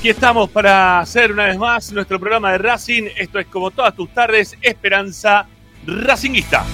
Aquí estamos para hacer una vez más nuestro programa de Racing. Esto es como todas tus tardes, Esperanza Racinguista.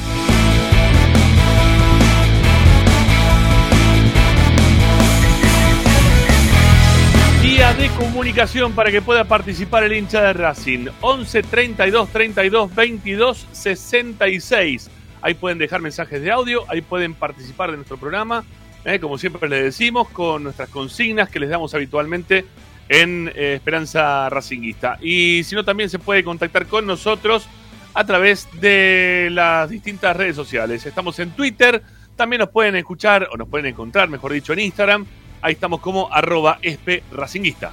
Día de comunicación para que pueda participar el hincha de Racing. 11 32 32 22 66. Ahí pueden dejar mensajes de audio, ahí pueden participar de nuestro programa eh, como siempre les decimos, con nuestras consignas que les damos habitualmente en eh, Esperanza Racinguista. Y si no, también se puede contactar con nosotros a través de las distintas redes sociales. Estamos en Twitter, también nos pueden escuchar o nos pueden encontrar, mejor dicho, en Instagram. Ahí estamos como arroba Racinguista.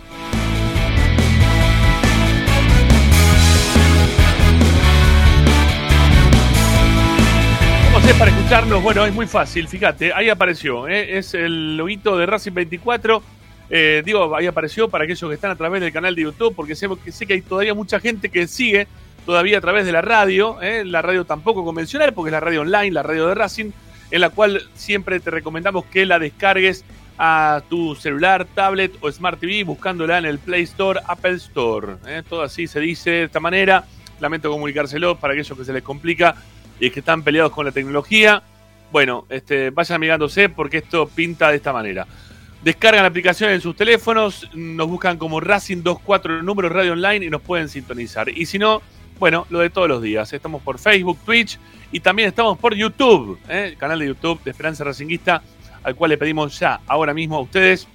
¿Cómo para escucharnos? Bueno, es muy fácil, fíjate, ahí apareció, ¿eh? es el loguito de Racing 24. Eh, digo, ahí apareció para aquellos que están a través del canal de YouTube, porque sé, que sé que hay todavía mucha gente que sigue todavía a través de la radio, ¿eh? la radio tampoco convencional, porque es la radio online, la radio de Racing, en la cual siempre te recomendamos que la descargues a tu celular, tablet o Smart TV buscándola en el Play Store, Apple Store. Todo así se dice de esta manera. Lamento comunicárselo para aquellos que se les complica y que están peleados con la tecnología, bueno, este, vayan mirándose porque esto pinta de esta manera. Descargan la aplicación en sus teléfonos, nos buscan como Racing 24 el número radio online y nos pueden sintonizar. Y si no, bueno, lo de todos los días. Estamos por Facebook, Twitch y también estamos por YouTube, ¿eh? el canal de YouTube de Esperanza Racinguista, al cual le pedimos ya, ahora mismo a ustedes,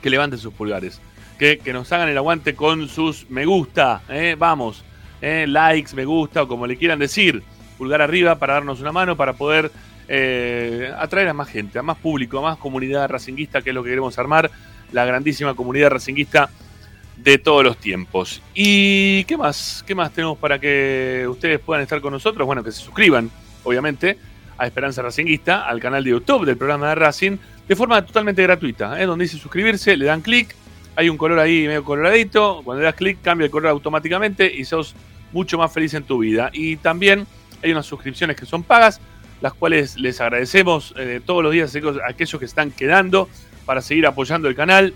que levanten sus pulgares, que, que nos hagan el aguante con sus me gusta, ¿eh? vamos, eh, likes, me gusta o como le quieran decir, pulgar arriba para darnos una mano, para poder eh, atraer a más gente, a más público, a más comunidad racinguista, que es lo que queremos armar, la grandísima comunidad racinguista de todos los tiempos. ¿Y qué más? ¿Qué más tenemos para que ustedes puedan estar con nosotros? Bueno, que se suscriban, obviamente, a Esperanza Racinguista, al canal de YouTube del programa de Racing, de forma totalmente gratuita, ¿eh? donde dice suscribirse, le dan clic, hay un color ahí medio coloradito, cuando le das clic cambia el color automáticamente y sos mucho más feliz en tu vida. Y también hay unas suscripciones que son pagas, las cuales les agradecemos eh, todos los días a aquellos que están quedando para seguir apoyando el canal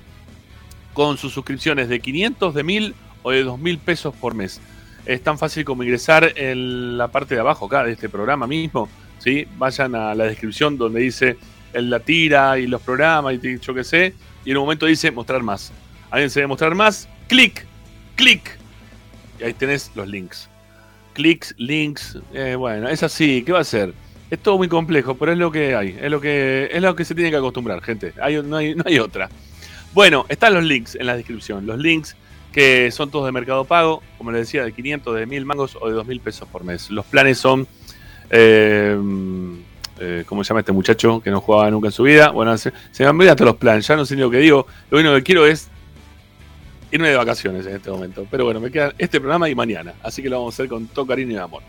con sus suscripciones de 500, de 1000 o de 2000 pesos por mes. Es tan fácil como ingresar en la parte de abajo acá de este programa mismo. ¿sí? Vayan a la descripción donde dice el, la tira y los programas y yo qué sé. Y en un momento dice mostrar más. Alguien se debe mostrar más. Clic, clic, y ahí tenés los links. Clics, links, eh, bueno, es así, ¿qué va a ser? Es todo muy complejo, pero es lo que hay, es lo que, es lo que se tiene que acostumbrar, gente. Hay, no, hay, no hay otra. Bueno, están los links en la descripción. Los links que son todos de mercado pago, como les decía, de 500, de 1000 mangos o de 2000 pesos por mes. Los planes son. Eh, eh, ¿Cómo se llama este muchacho que no jugaba nunca en su vida? Bueno, se, se me han todos los planes, ya no sé ni lo que digo. Lo único que quiero es irme de vacaciones en este momento. Pero bueno, me queda este programa y mañana. Así que lo vamos a hacer con todo cariño y amor.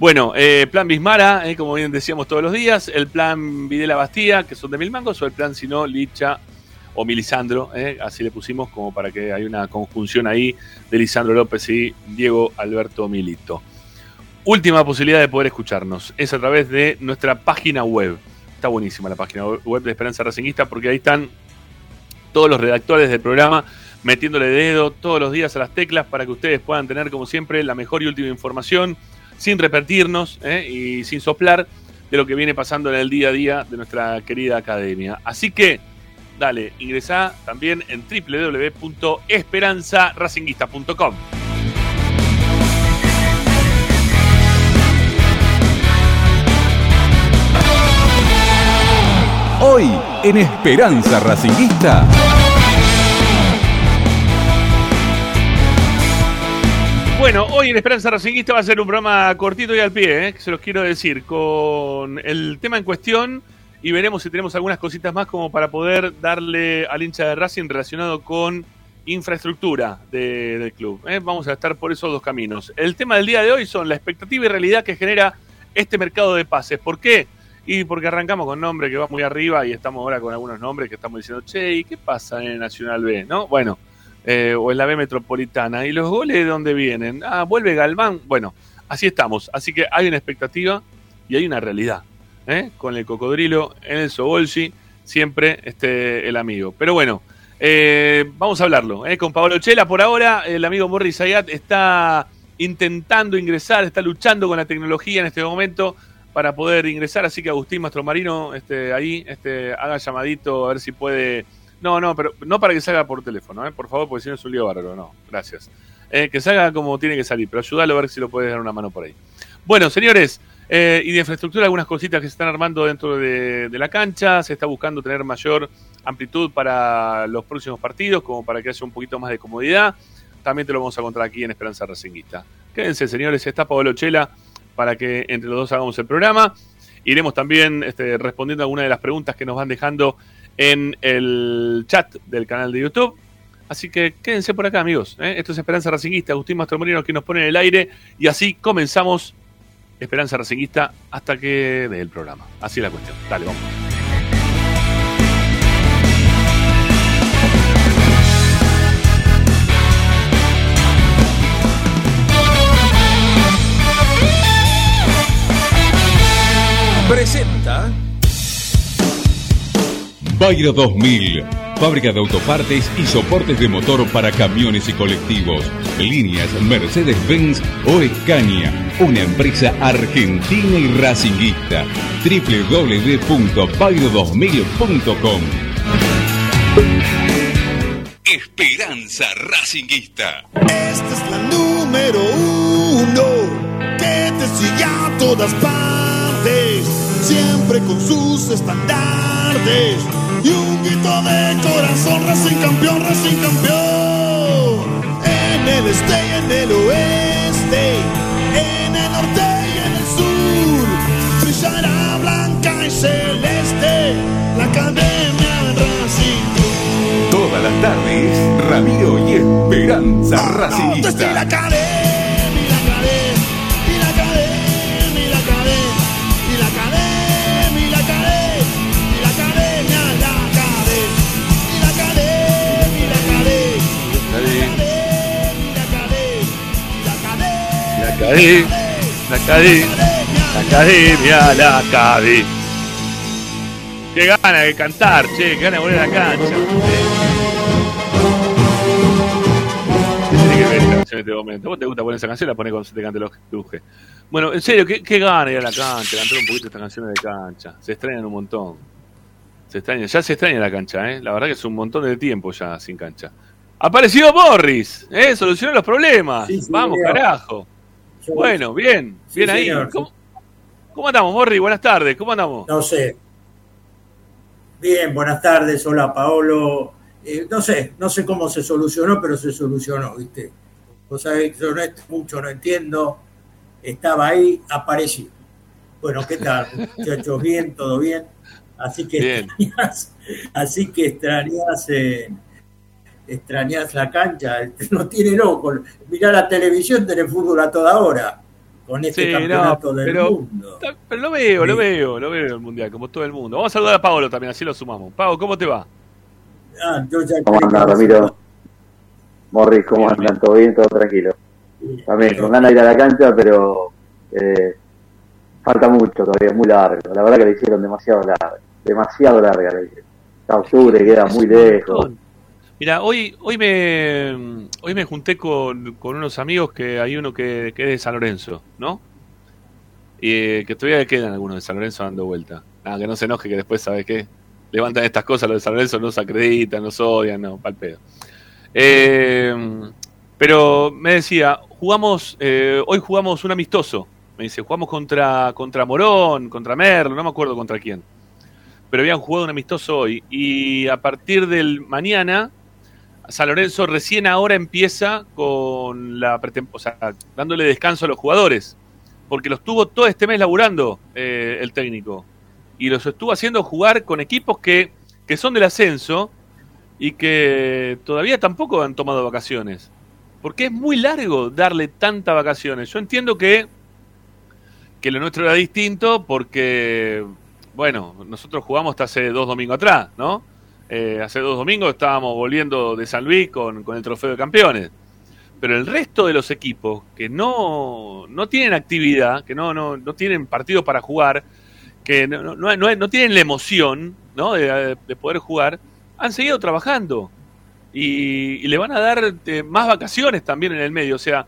Bueno, eh, plan Bismara, eh, como bien decíamos todos los días. El plan Videla Bastía, que son de mil mangos. O el plan Sino, Licha o Milisandro. Eh, así le pusimos como para que haya una conjunción ahí de Lisandro López y Diego Alberto Milito. Última posibilidad de poder escucharnos es a través de nuestra página web. Está buenísima la página web de Esperanza Racingista porque ahí están todos los redactores del programa metiéndole dedo todos los días a las teclas para que ustedes puedan tener, como siempre, la mejor y última información, sin repetirnos ¿eh? y sin soplar de lo que viene pasando en el día a día de nuestra querida academia. Así que, dale, ingresá también en www.esperanzaracinguista.com. Hoy en Esperanza Racinguista. Bueno, hoy en Esperanza Racinguista va a ser un programa cortito y al pie, ¿eh? se los quiero decir, con el tema en cuestión y veremos si tenemos algunas cositas más como para poder darle al hincha de Racing relacionado con infraestructura del club. ¿eh? Vamos a estar por esos dos caminos. El tema del día de hoy son la expectativa y realidad que genera este mercado de pases. ¿Por qué? Y porque arrancamos con nombre que va muy arriba y estamos ahora con algunos nombres que estamos diciendo, che, ¿y qué pasa en Nacional B? ¿No? Bueno, eh, o en la B Metropolitana. ¿Y los goles de dónde vienen? Ah, vuelve Galván. Bueno, así estamos. Así que hay una expectativa y hay una realidad. ¿eh? Con el cocodrilo en el Sobolsi, siempre este, el amigo. Pero bueno, eh, vamos a hablarlo. Con Pablo Chela, por ahora, el amigo Morris Ayat está intentando ingresar, está luchando con la tecnología en este momento para poder ingresar. Así que Agustín Mastromarino, este, ahí, este, haga llamadito a ver si puede no, no, pero no para que salga por teléfono, ¿eh? por favor, porque si no es un lío bárbaro, no, gracias. Eh, que salga como tiene que salir, pero ayúdalo a ver si lo puedes dar una mano por ahí. Bueno, señores, Eh, y de infraestructura, algunas cositas que se están armando dentro de, la cancha. Se está buscando tener mayor amplitud para los próximos partidos, como para que haya un poquito más de comodidad. También te lo vamos a contar aquí en Esperanza Racinguista. Quédense, señores. Está Pablo Chela para que entre los dos hagamos el programa. Iremos también este, respondiendo a algunas de las preguntas que nos van dejando en el chat del canal de YouTube. Así que quédense por acá, amigos. ¿eh? Esto es Esperanza Racinguista. Agustín Mastromolino que nos pone en el aire. Y así comenzamos Esperanza Racinguista hasta que dé el programa. Así es la cuestión. Dale, vamos. Presenta Bayro 2000 Fábrica de autopartes y soportes de motor para camiones y colectivos. Líneas Mercedes-Benz o Escaña. Una empresa argentina y racinguista. www.pairo2000.com Esperanza Racinguista. Esta es la número uno que te sigue a todas partes, siempre con sus estandartes y un grito de corazón, Racing campeón, Racing campeón. En el este y en el oeste, en el norte y en el sur, brillará blanca y celeste la academia Racing. Todas las tardes, Ramiro y Esperanza Racingista. La academia. la academia, la academia, la academia. Qué gana de cantar, che, qué gana de volver a la cancha. Tiene que ver esta canción en este momento. ¿Vos te gusta poner esa canción? La pones cuando se te cante los duje. Bueno, en serio, qué, qué gana ir a la cancha, cantar un poquito estas canciones de cancha. Se extrañan un montón. Se extraña, ya se extraña la cancha, ¿eh? La verdad que es un montón de tiempo ya sin cancha. Apareció Morris, ¿eh? Solucionó los problemas. Vamos, carajo. Bueno, bien, bien ahí. ¿Cómo, andamos, Morri? Buenas tardes, ¿cómo andamos? No sé. Bien, buenas tardes, hola Paolo. Eh, no sé, no sé cómo se solucionó, pero se solucionó, ¿viste? Vos sabés yo no mucho, no entiendo. Estaba ahí, apareció. Bueno, ¿qué tal, muchachos? Bien, todo bien. Así que extrañas, así que extrañas eh, extrañas la cancha, no tiene loco. Mirá la televisión, tenés fútbol a toda hora con este campeonato del mundo. Pero lo veo, lo veo, lo veo el mundial, como todo el mundo. Vamos a saludar a Pablo también, así lo sumamos. Pablo, ¿cómo te va? Ah, ¿Cómo andas, Ramiro? Morris, ¿cómo andan? ¿Todo bien? ¿Todo tranquilo? También, con ganas de ir a la cancha, pero eh, falta mucho todavía, es muy largo. La verdad que le hicieron demasiado larga, demasiado larga la hicieron. octubre queda muy lejos. Mira, hoy, hoy me hoy me junté con, unos amigos que hay uno que, es de San Lorenzo, ¿no? Y eh, que todavía quedan algunos de San Lorenzo dando vuelta. Nada, que no se enoje que después, ¿sabe qué? Levantan estas cosas, los de San Lorenzo no se acreditan, nos odian, no, pal pedo. Eh, pero me decía, jugamos, eh, hoy jugamos un amistoso. Me dice, jugamos contra, contra Morón, contra Merlo, no me acuerdo contra quién. Pero habían jugado un amistoso hoy. Y a partir del mañana San Lorenzo recién ahora empieza con la o sea, dándole descanso a los jugadores, porque los tuvo todo este mes laburando eh, el técnico y los estuvo haciendo jugar con equipos que, que son del ascenso y que todavía tampoco han tomado vacaciones, porque es muy largo darle tantas vacaciones. Yo entiendo que que lo nuestro era distinto porque, bueno, nosotros jugamos hasta hace dos domingos atrás, ¿no? Eh, hace dos domingos estábamos volviendo de San Luis con, el trofeo de campeones. Pero el resto de los equipos que no, no tienen actividad, que no, no, no tienen partido para jugar, que no, no, no tienen la emoción ¿no? de, poder jugar, han seguido trabajando. Y, le van a dar eh, más vacaciones también en el medio. O sea,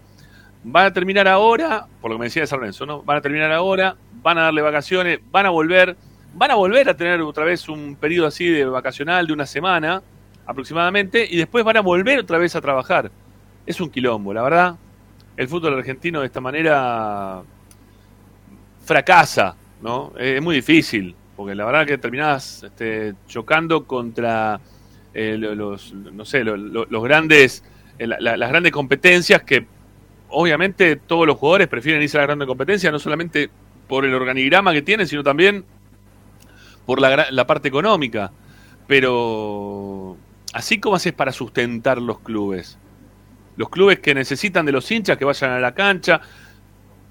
van a terminar ahora, por lo que me decía de San Lorenzo, ¿no? Van a terminar ahora, van a darle vacaciones, van a volver van a volver a tener otra vez un periodo así de vacacional de una semana aproximadamente y después van a volver otra vez a trabajar. Es un quilombo, la verdad. El fútbol argentino de esta manera fracasa, ¿no? Es muy difícil, porque la verdad que terminás este, chocando contra eh, los, no sé, los, grandes, eh, las grandes competencias que obviamente todos los jugadores prefieren irse a la grande competencia, no solamente por el organigrama que tienen, sino también por la, la parte económica. Pero así como haces para sustentar los clubes, los clubes que necesitan de los hinchas que vayan a la cancha,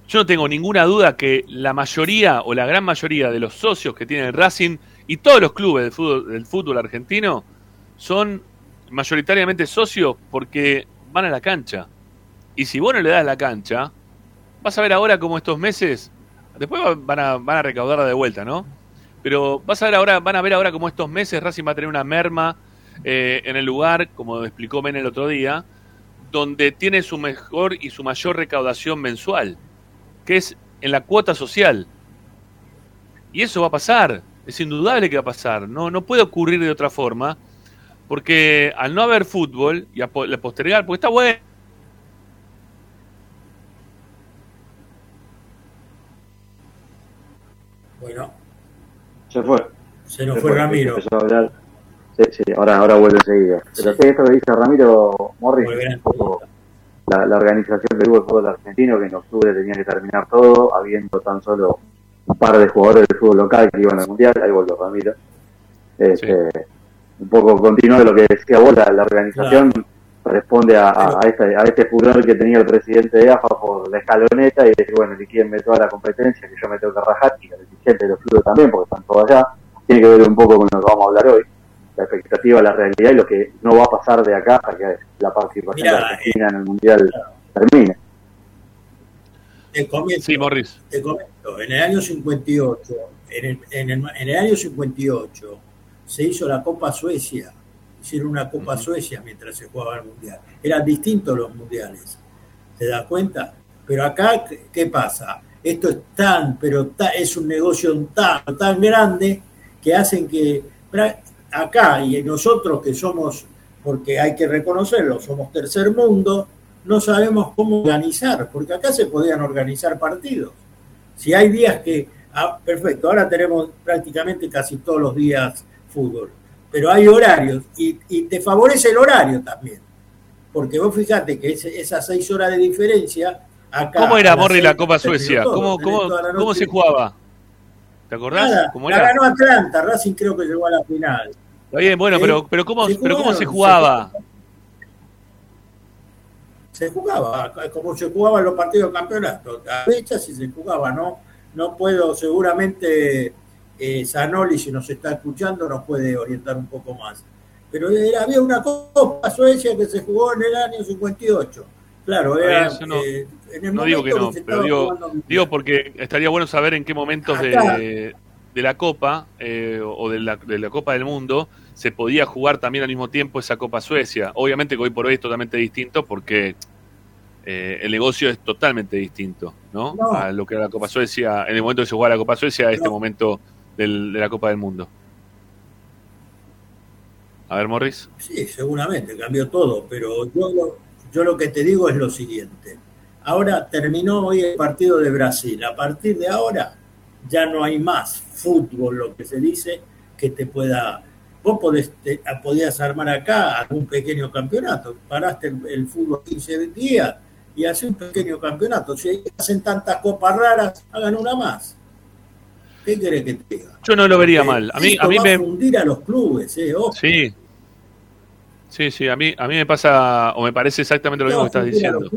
yo no tengo ninguna duda que la mayoría o la gran mayoría de los socios que tiene el Racing y todos los clubes del fútbol, del fútbol argentino son mayoritariamente socios porque van a la cancha. Y si vos no le das la cancha, vas a ver ahora como estos meses, después van a, van a recaudar de vuelta, ¿no? Pero vas a ver ahora, van a ver ahora como estos meses Racing va a tener una merma eh, en el lugar, como explicó Men el otro día, donde tiene su mejor y su mayor recaudación mensual, que es en la cuota social. Y eso va a pasar, es indudable que va a pasar, no, no puede ocurrir de otra forma, porque al no haber fútbol y a postergar, porque está bueno Bueno. Se fue. Se nos fue, Ramiro. Sí, sí, ahora, ahora vuelve enseguida. Pero sí, esto que dice Ramiro Morris, un poco la, la, organización del fútbol argentino, que en octubre tenía que terminar todo, habiendo tan solo un par de jugadores del fútbol local que iban al mundial. Ahí volvió Ramiro. Este, Un poco continuo de lo que decía vos, la, organización responde a, a, este, a este furor que tenía el presidente de AFA por la escaloneta y decir, bueno, liquídenme toda la competencia, que yo me tengo que rajar, y los dirigentes de los clubes también, porque están todos allá. Tiene que ver un poco con lo que vamos a hablar hoy, la expectativa, la realidad y lo que no va a pasar de acá hasta que la participación de Argentina en el Mundial termine. Te comento, sí, Morris. Te comento, en el año 58, en el, en, el, en el año 58 se hizo la Copa Suecia hicieron una Copa Suecia mientras se jugaba el Mundial. Eran distintos los mundiales, ¿te das cuenta? Pero acá, ¿qué pasa? Esto es tan, pero es un negocio tan, tan grande que hacen que acá y nosotros que somos, porque hay que reconocerlo, somos tercer mundo, no sabemos cómo organizar, porque acá se podían organizar partidos. Si hay días que, ah, perfecto, ahora tenemos prácticamente casi todos los días fútbol pero hay horarios y, te favorece el horario también. Porque vos fijate que esas seis horas de diferencia. Acá, ¿Cómo era, Morri, la Copa Suecia? ¿Cómo, cómo, cómo se jugaba? ¿Te acordás? ¿Cómo la ganó Atlanta, Racing creo que llegó a la final. Está bien, bueno, pero, pero, ¿cómo, se pero ¿cómo se jugaba? Se jugaba, como se jugaban los partidos de campeonato. A fechas sí se jugaba, ¿no? No puedo seguramente eh, Zanoli, si nos está escuchando, nos puede orientar un poco más. Pero había una Copa Suecia que se jugó en el año 58. Claro, era, no, eh, en el no digo que no, pero digo, digo, porque estaría bueno saber en qué momentos de, de, la Copa eh, o de la, de la Copa del Mundo se podía jugar también al mismo tiempo esa Copa Suecia. Obviamente que hoy por hoy es totalmente distinto porque eh, el negocio es totalmente distinto, ¿no? A lo que era la Copa Suecia, en el momento que se jugaba la Copa Suecia, a este momento de la Copa del Mundo. A ver, Morris. Sí, seguramente, cambió todo, pero yo lo, yo lo que te digo es lo siguiente. Ahora terminó hoy el partido de Brasil. A partir de ahora ya no hay más fútbol, lo que se dice, que te pueda... Vos podés, podías armar acá algún pequeño campeonato. Paraste el, fútbol 15 días y hace un pequeño campeonato. Si hacen tantas copas raras, hagan una más. ¿Qué querés que te diga? Yo no lo vería mal. A mí, a mí me. fundir a los clubes, ¿eh? Sí. Sí, sí, a mí, a mí me pasa, o me parece exactamente lo mismo que estás diciendo.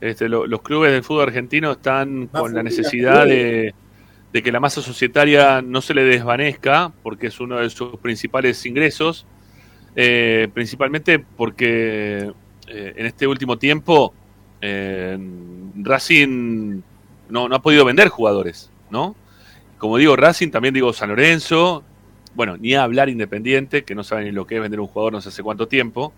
Este, los clubes del fútbol argentino están con la necesidad de, que la masa societaria no se le desvanezca, porque es uno de sus principales ingresos, eh, principalmente porque eh, en este último tiempo eh, Racing no, no ha podido vender jugadores. ¿no? Como digo Racing, también digo San Lorenzo, bueno, ni a hablar Independiente, que no saben ni lo que es vender un jugador no sé hace cuánto tiempo.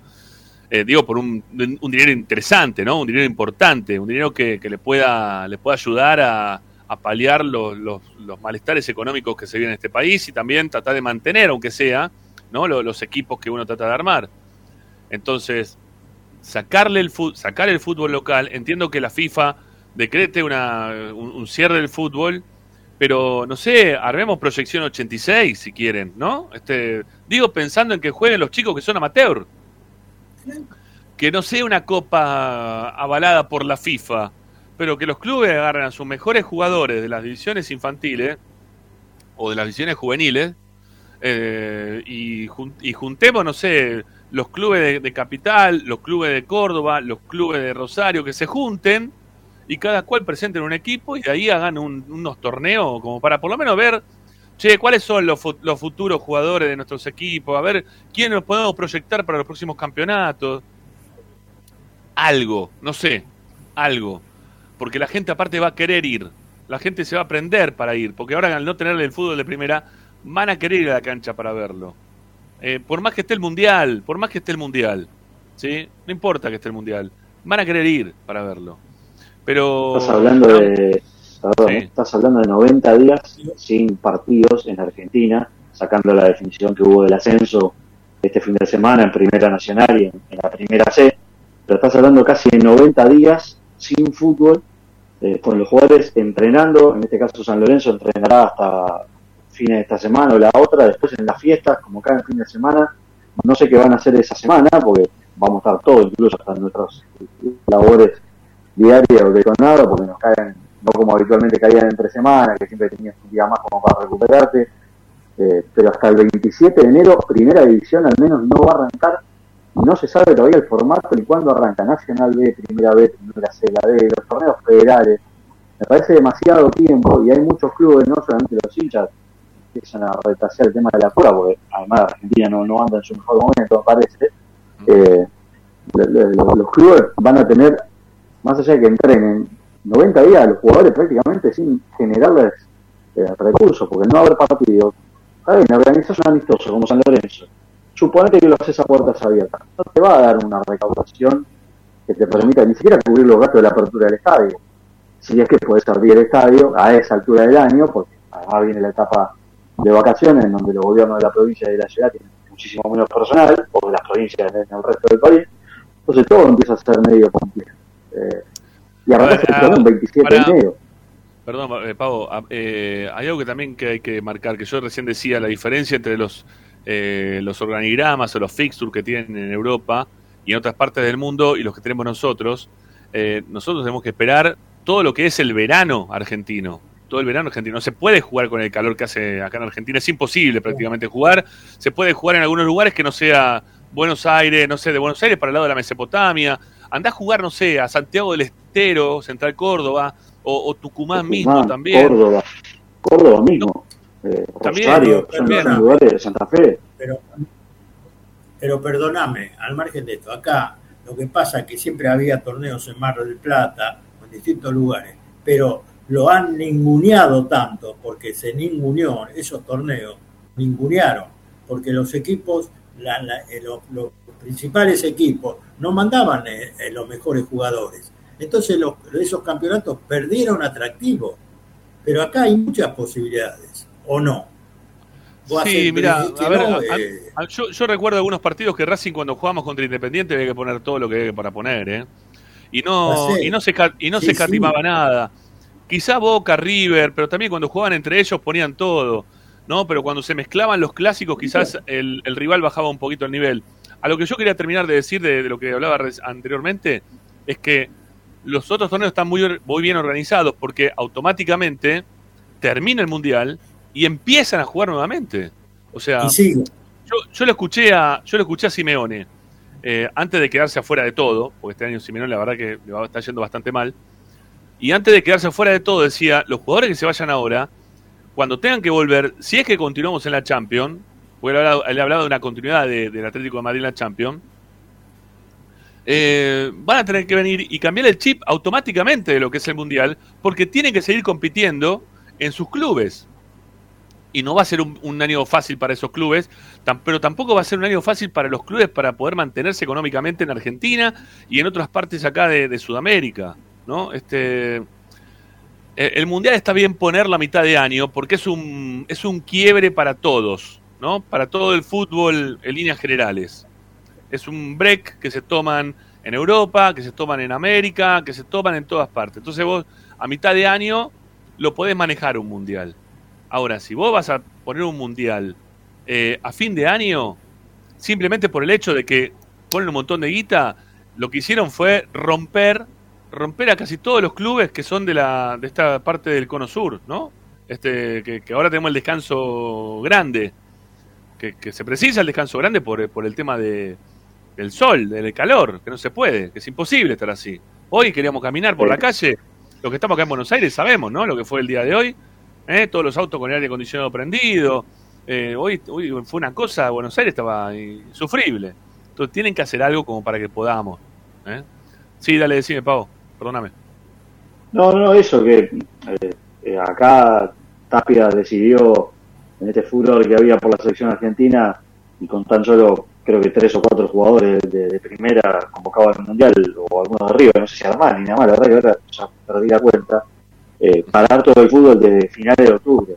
Eh, digo, por un, dinero interesante, ¿no? Un dinero importante, un dinero que, le, pueda, le pueda ayudar a, paliar los, los, malestares económicos que se viven en este país y también tratar de mantener, aunque sea, ¿no? Los, los equipos que uno trata de armar. Entonces, sacarle el sacar el fútbol local, entiendo que la FIFA decrete una, un, cierre del fútbol, pero no sé, armemos proyección 86 si quieren, ¿no? Este, digo pensando en que jueguen los chicos que son amateur. Que no sea una copa avalada por la FIFA, pero que los clubes agarren a sus mejores jugadores de las divisiones infantiles o de las divisiones juveniles eh, y, y, juntemos, no sé, los clubes de, Capital, los clubes de Córdoba, los clubes de Rosario, que se junten y cada cual presenten un equipo y de ahí hagan unos torneos como para por lo menos ver, che, cuáles son los, los futuros jugadores de nuestros equipos, a ver quién nos podemos proyectar para los próximos campeonatos. Algo, no sé, algo. Porque la gente aparte va a querer ir, la gente se va a aprender para ir, porque ahora al no tener el fútbol de primera, van a querer ir a la cancha para verlo. Eh, por más que esté el mundial, por más que esté el mundial, ¿sí? No importa que esté el mundial, van a querer ir para verlo. Pero estás hablando de estás hablando de 90 días sin partidos en Argentina, sacando la definición que hubo del ascenso este fin de semana en Primera Nacional y en, la Primera C, pero estás hablando casi de 90 días sin fútbol, eh, con los jugadores entrenando, en este caso San Lorenzo entrenará hasta fines de esta semana o la otra, después en las fiestas, como cada fin de semana. No sé qué van a hacer esa semana, porque vamos a estar todos, incluso hasta nuestras labores diarias o de nada, porque nos caen, no como habitualmente caían entre semanas, que siempre tenías un día más como para recuperarte. Eh, pero hasta el 27 de enero, primera división al menos no va a arrancar. No se sabe todavía el formato ni cuándo arranca. Nacional B, Primera B, Primera C, la B, los torneos federales. Me parece demasiado tiempo y hay muchos clubes, no solamente los hinchas, empiezan a retrasar el tema de la cura, porque además Argentina no, no anda en su mejor momento, me parece. Eh, los, clubes van a tener, más allá de que entrenen, 90 días a los jugadores prácticamente sin generarles eh, recursos, porque no haber partido. Está bien, organizas un amistoso como San Lorenzo. Suponete que lo haces a puertas abiertas. No te va a dar una recaudación que te permita ni siquiera cubrir los gastos de la apertura del estadio. Si es que puedes abrir el estadio a esa altura del año, porque además viene la etapa de vacaciones, en donde los gobiernos de la provincia y de la ciudad tienen muchísimo menos personal, o de las provincias en el resto del país. Entonces todo empieza a ser medio complejo. Eh, y el el 27 de enero. Perdón, eh, Pavo, ah, eh, hay algo que también que hay que marcar, que yo recién decía, la diferencia entre los, eh, los organigramas o los fixtures que tienen en Europa y en otras partes del mundo y los que tenemos nosotros. Eh, nosotros tenemos que esperar todo lo que es el verano argentino todo el verano argentino. No se puede jugar con el calor que hace acá en Argentina, es imposible prácticamente jugar. Se puede jugar en algunos lugares que no sea Buenos Aires, no sé, de Buenos Aires para el lado de la Mesopotamia. Andá a jugar, no sé, a Santiago del Estero, Central Córdoba, o, Tucumán, mismo también. Córdoba, Córdoba mismo. Eh, también, Rosario, también. Son lugares de Santa Fe. Pero, pero perdóname, al margen de esto, acá lo que pasa es que siempre había torneos en Mar del Plata, en distintos lugares, pero lo han ninguneado tanto, porque se ninguneó esos torneos, ningunearon, porque los equipos, eh, los, principales equipos, no mandaban eh, eh, los mejores jugadores. Entonces esos campeonatos perdieron atractivo. Pero acá hay muchas posibilidades, ¿o no? Sí, mira, a ver, yo, recuerdo algunos partidos que Racing cuando jugamos contra Independiente había que poner todo lo que había para poner, ¿eh? Y no, y no se, y no se escatimaba nada. Quizá Boca, River, pero también cuando jugaban entre ellos ponían todo, ¿no? Pero cuando se mezclaban los clásicos, quizás el, rival bajaba un poquito el nivel. A lo que yo quería terminar de decir de, lo que hablaba anteriormente, es que los otros torneos están muy, muy bien organizados porque automáticamente termina el mundial y empiezan a jugar nuevamente. O sea, yo, yo, lo escuché a, yo lo escuché a Simeone eh, antes de quedarse afuera de todo, porque este año Simeone la verdad que le está yendo bastante mal. Y antes de quedarse fuera de todo, decía, los jugadores que se vayan ahora, cuando tengan que volver, si es que continuamos en la Champions, porque él ha hablado de una continuidad del Atlético de Madrid en la Champions, eh, van a tener que venir y cambiar el chip automáticamente de lo que es el Mundial, porque tienen que seguir compitiendo en sus clubes. Y no va a ser un, año fácil para esos clubes, pero tampoco va a ser un año fácil para los clubes para poder mantenerse económicamente en Argentina y en otras partes acá de Sudamérica. ¿no? Este, el Mundial está bien poner la mitad de año porque es un, es un quiebre para todos, ¿no? Para todo el fútbol en líneas generales. Es un break que se toman en Europa, que se toman en América, que se toman en todas partes. Entonces vos a mitad de año lo podés manejar un mundial. Ahora, si vos vas a poner un mundial eh, a fin de año, simplemente por el hecho de que ponen un montón de guita, lo que hicieron fue romper, romper a casi todos los clubes que son de la, de esta parte del cono sur, ¿no? Este, que, ahora tenemos el descanso grande, que, se precisa el descanso grande por, por el tema de, del sol, del calor, que no se puede, que es imposible estar así. Hoy queríamos caminar por la calle, los que estamos acá en Buenos Aires sabemos, ¿no? Lo que fue el día de hoy, ¿eh? todos los autos con el aire acondicionado prendido. Eh, hoy, hoy fue una cosa, Buenos Aires estaba insufrible. Entonces tienen que hacer algo como para que podamos. ¿eh? Sí, dale, decime, Pau, perdóname. No, no, eso que eh, acá Tapia decidió en este furor que había por la selección argentina y con tan solo creo que tres o cuatro jugadores de, primera convocados al mundial o algunos arriba, no sé si más ni nada más, la verdad que ahora ya perdí la cuenta, eh, parar todo el fútbol de finales de octubre.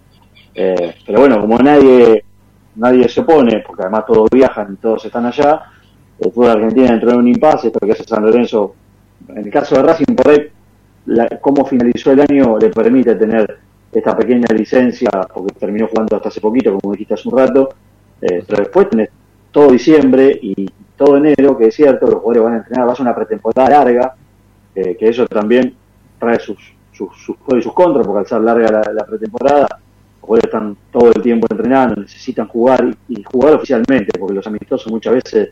Eh, pero bueno, como nadie nadie se opone, porque además todos viajan y todos están allá, el fútbol argentino entró en un impasse, porque hace San Lorenzo, en el caso de Racing, por ahí, la, cómo finalizó el año le permite tener esta pequeña licencia, porque terminó jugando hasta hace poquito, como dijiste hace un rato, eh, pero después tenés todo diciembre y todo enero, que es cierto, los jugadores van a entrenar, va a una pretemporada larga, eh, que eso también trae sus, sus, sus y sus contras, porque al ser larga la, pretemporada, los jugadores están todo el tiempo entrenando, necesitan jugar y, jugar oficialmente, porque los amistosos muchas veces,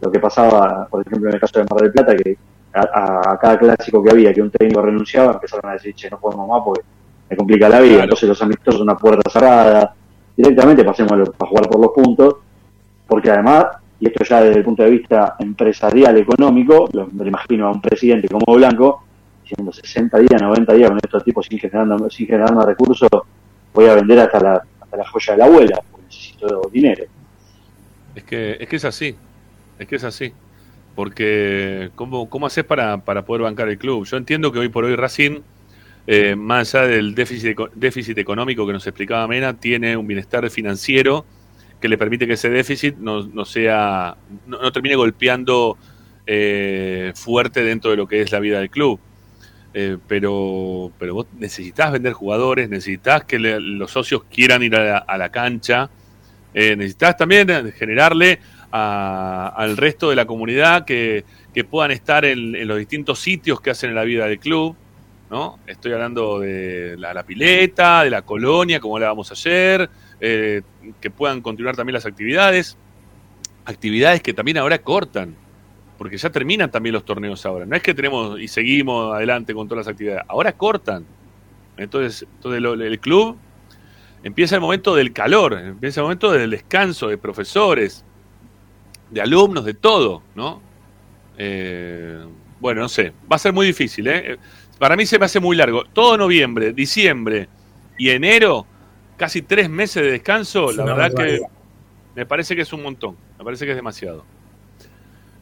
lo que pasaba, por ejemplo, en el caso de Mar del Plata, que a, cada clásico que había, que un técnico renunciaba, empezaron a decir, che, no podemos más porque me complica la vida, entonces los amistosos una puerta cerrada, directamente pasemos a jugar por los puntos, porque además, y esto ya desde el punto de vista empresarial, económico, lo, me imagino a un presidente como Blanco, diciendo 60 días, 90 días con estos tipos sin generar, sin generar más recursos, voy a vender hasta la, hasta la joya de la abuela, porque necesito dinero. Es que, es que es así, es que es así. Porque, ¿cómo, cómo haces para, para poder bancar el club? Yo entiendo que hoy por hoy Racing, eh, más allá del déficit, déficit económico que nos explicaba Mena, tiene un bienestar financiero que le permite que ese déficit no, sea, no, termine golpeando eh, fuerte dentro de lo que es la vida del club. Eh, pero, pero vos necesitas vender jugadores, necesitas que los socios quieran ir a la, cancha, eh, necesitas también generarle al resto de la comunidad que, puedan estar en, los distintos sitios que hacen en la vida del club. ¿no? Estoy hablando de la, la pileta, de la colonia, como hablábamos ayer, eh, que puedan continuar también las actividades, actividades que también ahora cortan, porque ya terminan también los torneos ahora. No es que tenemos y seguimos adelante con todas las actividades, ahora cortan. Entonces, entonces el club empieza el momento del calor, empieza el momento del descanso de profesores, de alumnos, de todo, ¿no? Eh, bueno, no sé, va a ser muy difícil, ¿eh? Para mí se me hace muy largo. Todo noviembre, diciembre y enero casi tres meses de descanso, la verdad que me parece que es un montón, me parece que es demasiado.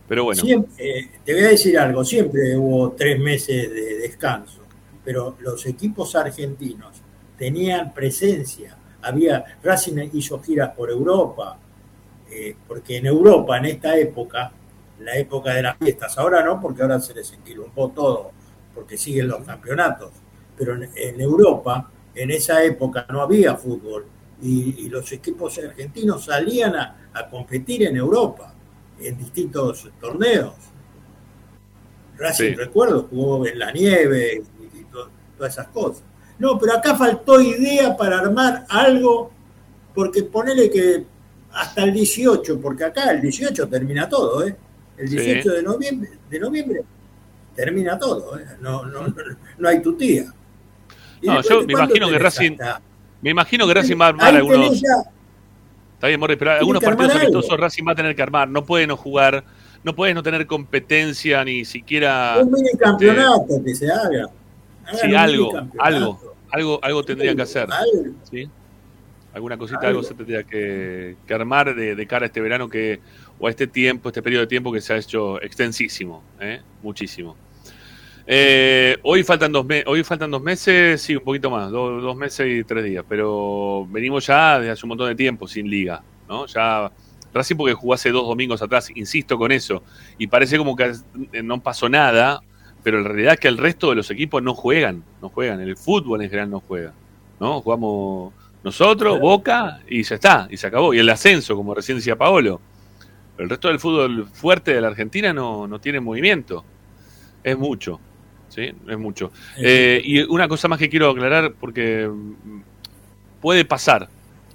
Pero bueno. Eh, te voy a decir algo, siempre hubo tres meses de descanso, pero los equipos argentinos tenían presencia, había, Racing hizo giras por Europa, eh, porque en Europa en esta época, la época de las fiestas, ahora no, porque ahora se les enquilumpó todo, porque siguen los campeonatos, pero en Europa en esa época no había fútbol y, los equipos argentinos salían a, competir en Europa, en distintos torneos. Racing, recuerdo, jugó en la nieve y, todas esas cosas. No, pero acá faltó idea para armar algo, porque ponele que hasta el 18, porque acá el 18 termina todo, ¿eh? El 18 de noviembre, de noviembre termina todo, ¿eh? No, no, no, no hay tutía. No, yo me imagino que Racing. Me imagino que Racing va a armar algunos. Está bien, Morris, pero algunos partidos amistosos Racing va a tener que armar. No puede no jugar, no puede no tener competencia ni siquiera. Un mini campeonato que se haga. sí, algo, algo, algo, algo tendría que hacer. ¿sí? Alguna cosita, algo, se tendría que, armar de, cara a este verano que, o a este tiempo, este periodo de tiempo que se ha hecho extensísimo, ¿eh? muchísimo. Eh, hoy, faltan dos hoy faltan dos meses, sí, un poquito más, dos meses y tres días, pero venimos ya desde hace un montón de tiempo sin liga, ¿no? Ya Racing porque jugó hace dos domingos atrás, insisto con eso, y parece como que no pasó nada, pero en realidad es que el resto de los equipos no juegan, no juegan, el fútbol en general no juega, ¿no? Jugamos nosotros, Boca, y ya está, y se acabó, y el ascenso, como recién decía Paolo. el resto del fútbol fuerte de la Argentina no, no tiene movimiento, es mucho, ¿sí? Es mucho. Eh, y una cosa más que quiero aclarar, porque mm, puede pasar,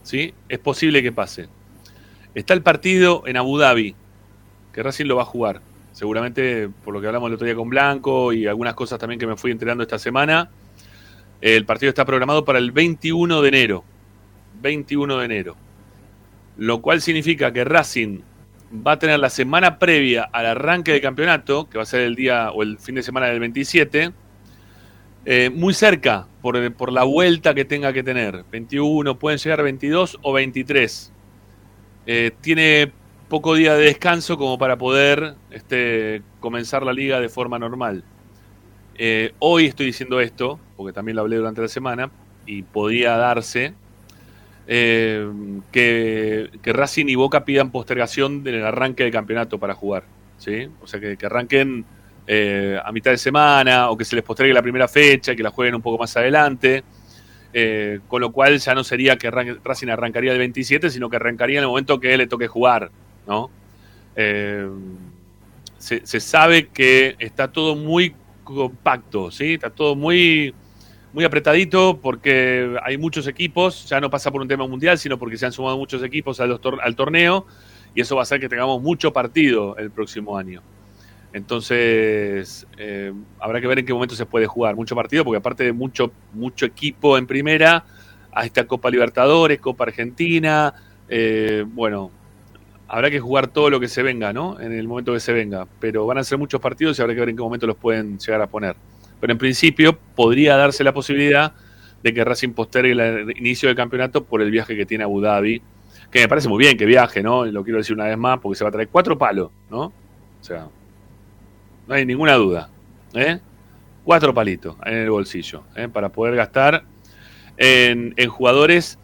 ¿sí? Es posible que pase Está el partido en Abu Dhabi, que Racing lo va a jugar. Seguramente, por lo que hablamos el otro día con Blanco y algunas cosas también que me fui enterando esta semana, el partido está programado para el 21 de enero. 21 de enero. Lo cual significa que Racing va a tener la semana previa al arranque del campeonato, que va a ser el día o el fin de semana del 27, eh, muy cerca por, por, la vuelta que tenga que tener. 21, pueden llegar 22 o 23. Eh, tiene poco día de descanso como para poder este, comenzar la liga de forma normal. Eh, hoy estoy diciendo esto, porque también lo hablé durante la semana, y podía darse eh, que, Racing y Boca pidan postergación del arranque del campeonato para jugar. ¿sí? O sea, que, arranquen a mitad de semana o que se les postergue la primera fecha, que la jueguen un poco más adelante. Eh, con lo cual ya no sería que Racing arrancaría el 27, sino que arrancaría en el momento que le toque jugar, ¿no? Eh, se, sabe que está todo muy compacto, ¿sí? Está todo muy, muy apretadito porque hay muchos equipos, ya no pasa por un tema mundial, sino porque se han sumado muchos equipos al, al torneo y eso va a hacer que tengamos mucho partido el próximo año. Entonces, eh, habrá que ver en qué momento se puede jugar. Mucho partido, porque aparte de mucho, mucho equipo en primera, a esta Copa Libertadores, Copa Argentina. Eh, bueno, habrá que jugar todo lo que se venga, ¿no? En el momento que se venga. Pero van a ser muchos partidos y habrá que ver en qué momento los pueden llegar a poner. Pero en principio, podría darse la posibilidad de que Racing postergue el inicio del campeonato por el viaje que tiene Abu Dhabi. Que me parece muy bien que viaje, ¿no? Lo quiero decir una vez más, porque se va a traer cuatro palos, ¿no? O sea, no hay ninguna duda. ¿eh? Cuatro palitos en el bolsillo ¿eh? para poder gastar en, jugadores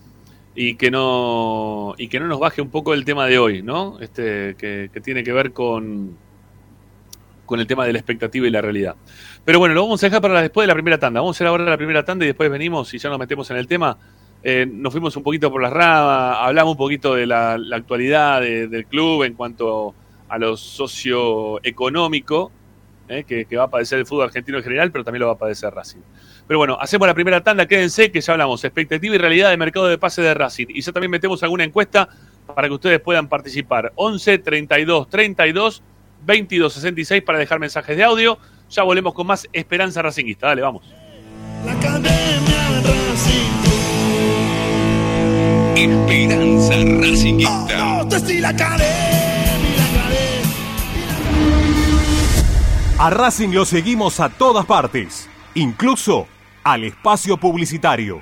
y que no y que no nos baje un poco el tema de hoy, ¿no? Este que, tiene que ver con con el tema de la expectativa y la realidad. Pero bueno, lo vamos a dejar para después de la primera tanda. Vamos a hacer ahora la primera tanda y después venimos y ya nos metemos en el tema. Eh, nos fuimos un poquito por las ramas, hablamos un poquito de la, actualidad del club en cuanto a lo socioeconómico ¿eh? que, va a padecer el fútbol argentino en general, pero también lo va a padecer Racing. Pero bueno, hacemos la primera tanda, quédense que ya hablamos expectativa y realidad del mercado de pase de Racing. Y ya también metemos alguna encuesta para que ustedes puedan participar. 11 32 32 22 66 para dejar mensajes de audio. Ya volvemos con más Esperanza Racingista. Dale, vamos. La Academia Racing. Esperanza Racingista. Oh, la A Racing lo seguimos a todas partes, incluso al espacio publicitario.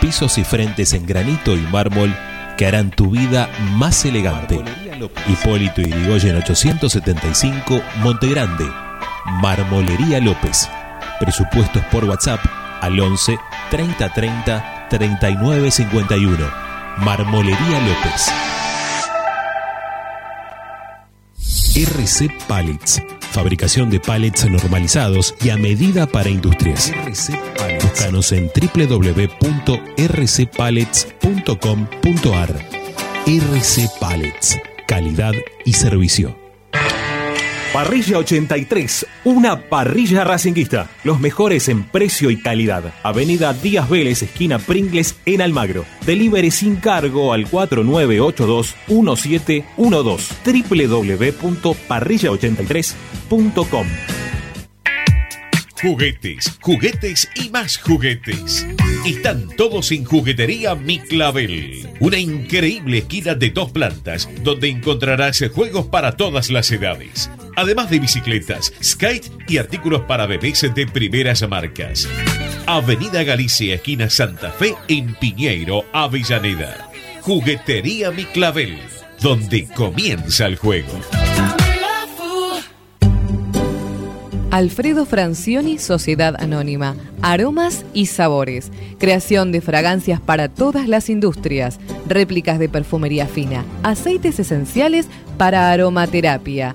pisos y frentes en granito y mármol que harán tu vida más elegante. Hipólito Yrigoyen 875, Montegrande. Marmolería López. Presupuestos por WhatsApp al 11 30 30 39 51. Marmolería López. RC Pallets. Fabricación de pallets normalizados y a medida para industrias. RC Pallets. Búscanos en www.rcpallets.com.ar. RC Pallets. Calidad y servicio. Parrilla 83, una parrilla racinguista. Los mejores en precio y calidad. Avenida Díaz Vélez, esquina Pringles, en Almagro. Delivery sin cargo al 4982-1712. www.parrilla83.com Juguetes, juguetes y más juguetes. Están todos en Juguetería Mi Clavel. Una increíble esquina de dos plantas donde encontrarás juegos para todas las edades. Además de bicicletas, skate y artículos para bebés de primeras marcas. Avenida Galicia, esquina Santa Fe, en Piñeiro, Avellaneda. Juguetería Mi Clavel, donde comienza el juego. Alfredo Francioni, Sociedad Anónima. Aromas y sabores. Creación de fragancias para todas las industrias. Réplicas de perfumería fina. Aceites esenciales para aromaterapia.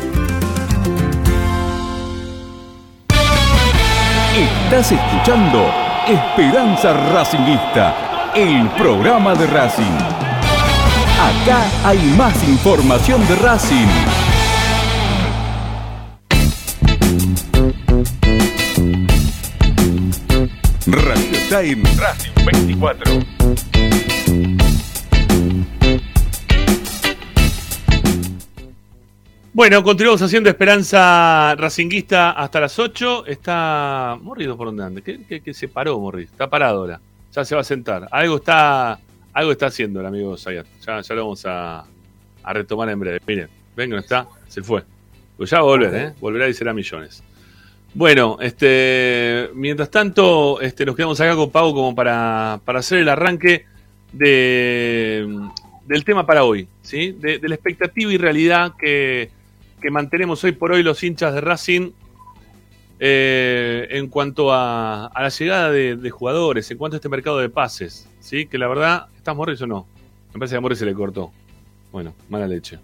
Estás escuchando Esperanza Racingista, el programa de Racing. Acá hay más información de Racing. Radio en Racing 24. Bueno, continuamos haciendo Esperanza Racinguista hasta las 8. Está. Morrido por dónde anda. ¿Qué, se paró, Morris? Está parado ahora. Ya se va a sentar. Algo está. Algo está haciendo el amigo Sayat. Ya, ya lo vamos a, a, retomar en breve. Miren, venga, no está. Se fue. Pues ya va a volver, ¿eh? Volverá y será millones. Bueno, este, mientras tanto, este, nos quedamos acá con Pau como para, para hacer el arranque de, del tema para hoy, ¿sí? De, la expectativa y realidad que, que, mantenemos hoy por hoy los hinchas de Racing eh, en cuanto a, a la llegada de, jugadores, en cuanto a este mercado de pases, ¿sí? Que la verdad, ¿estás Morris o no? Me parece que a Morris se le cortó. Bueno, mala leche.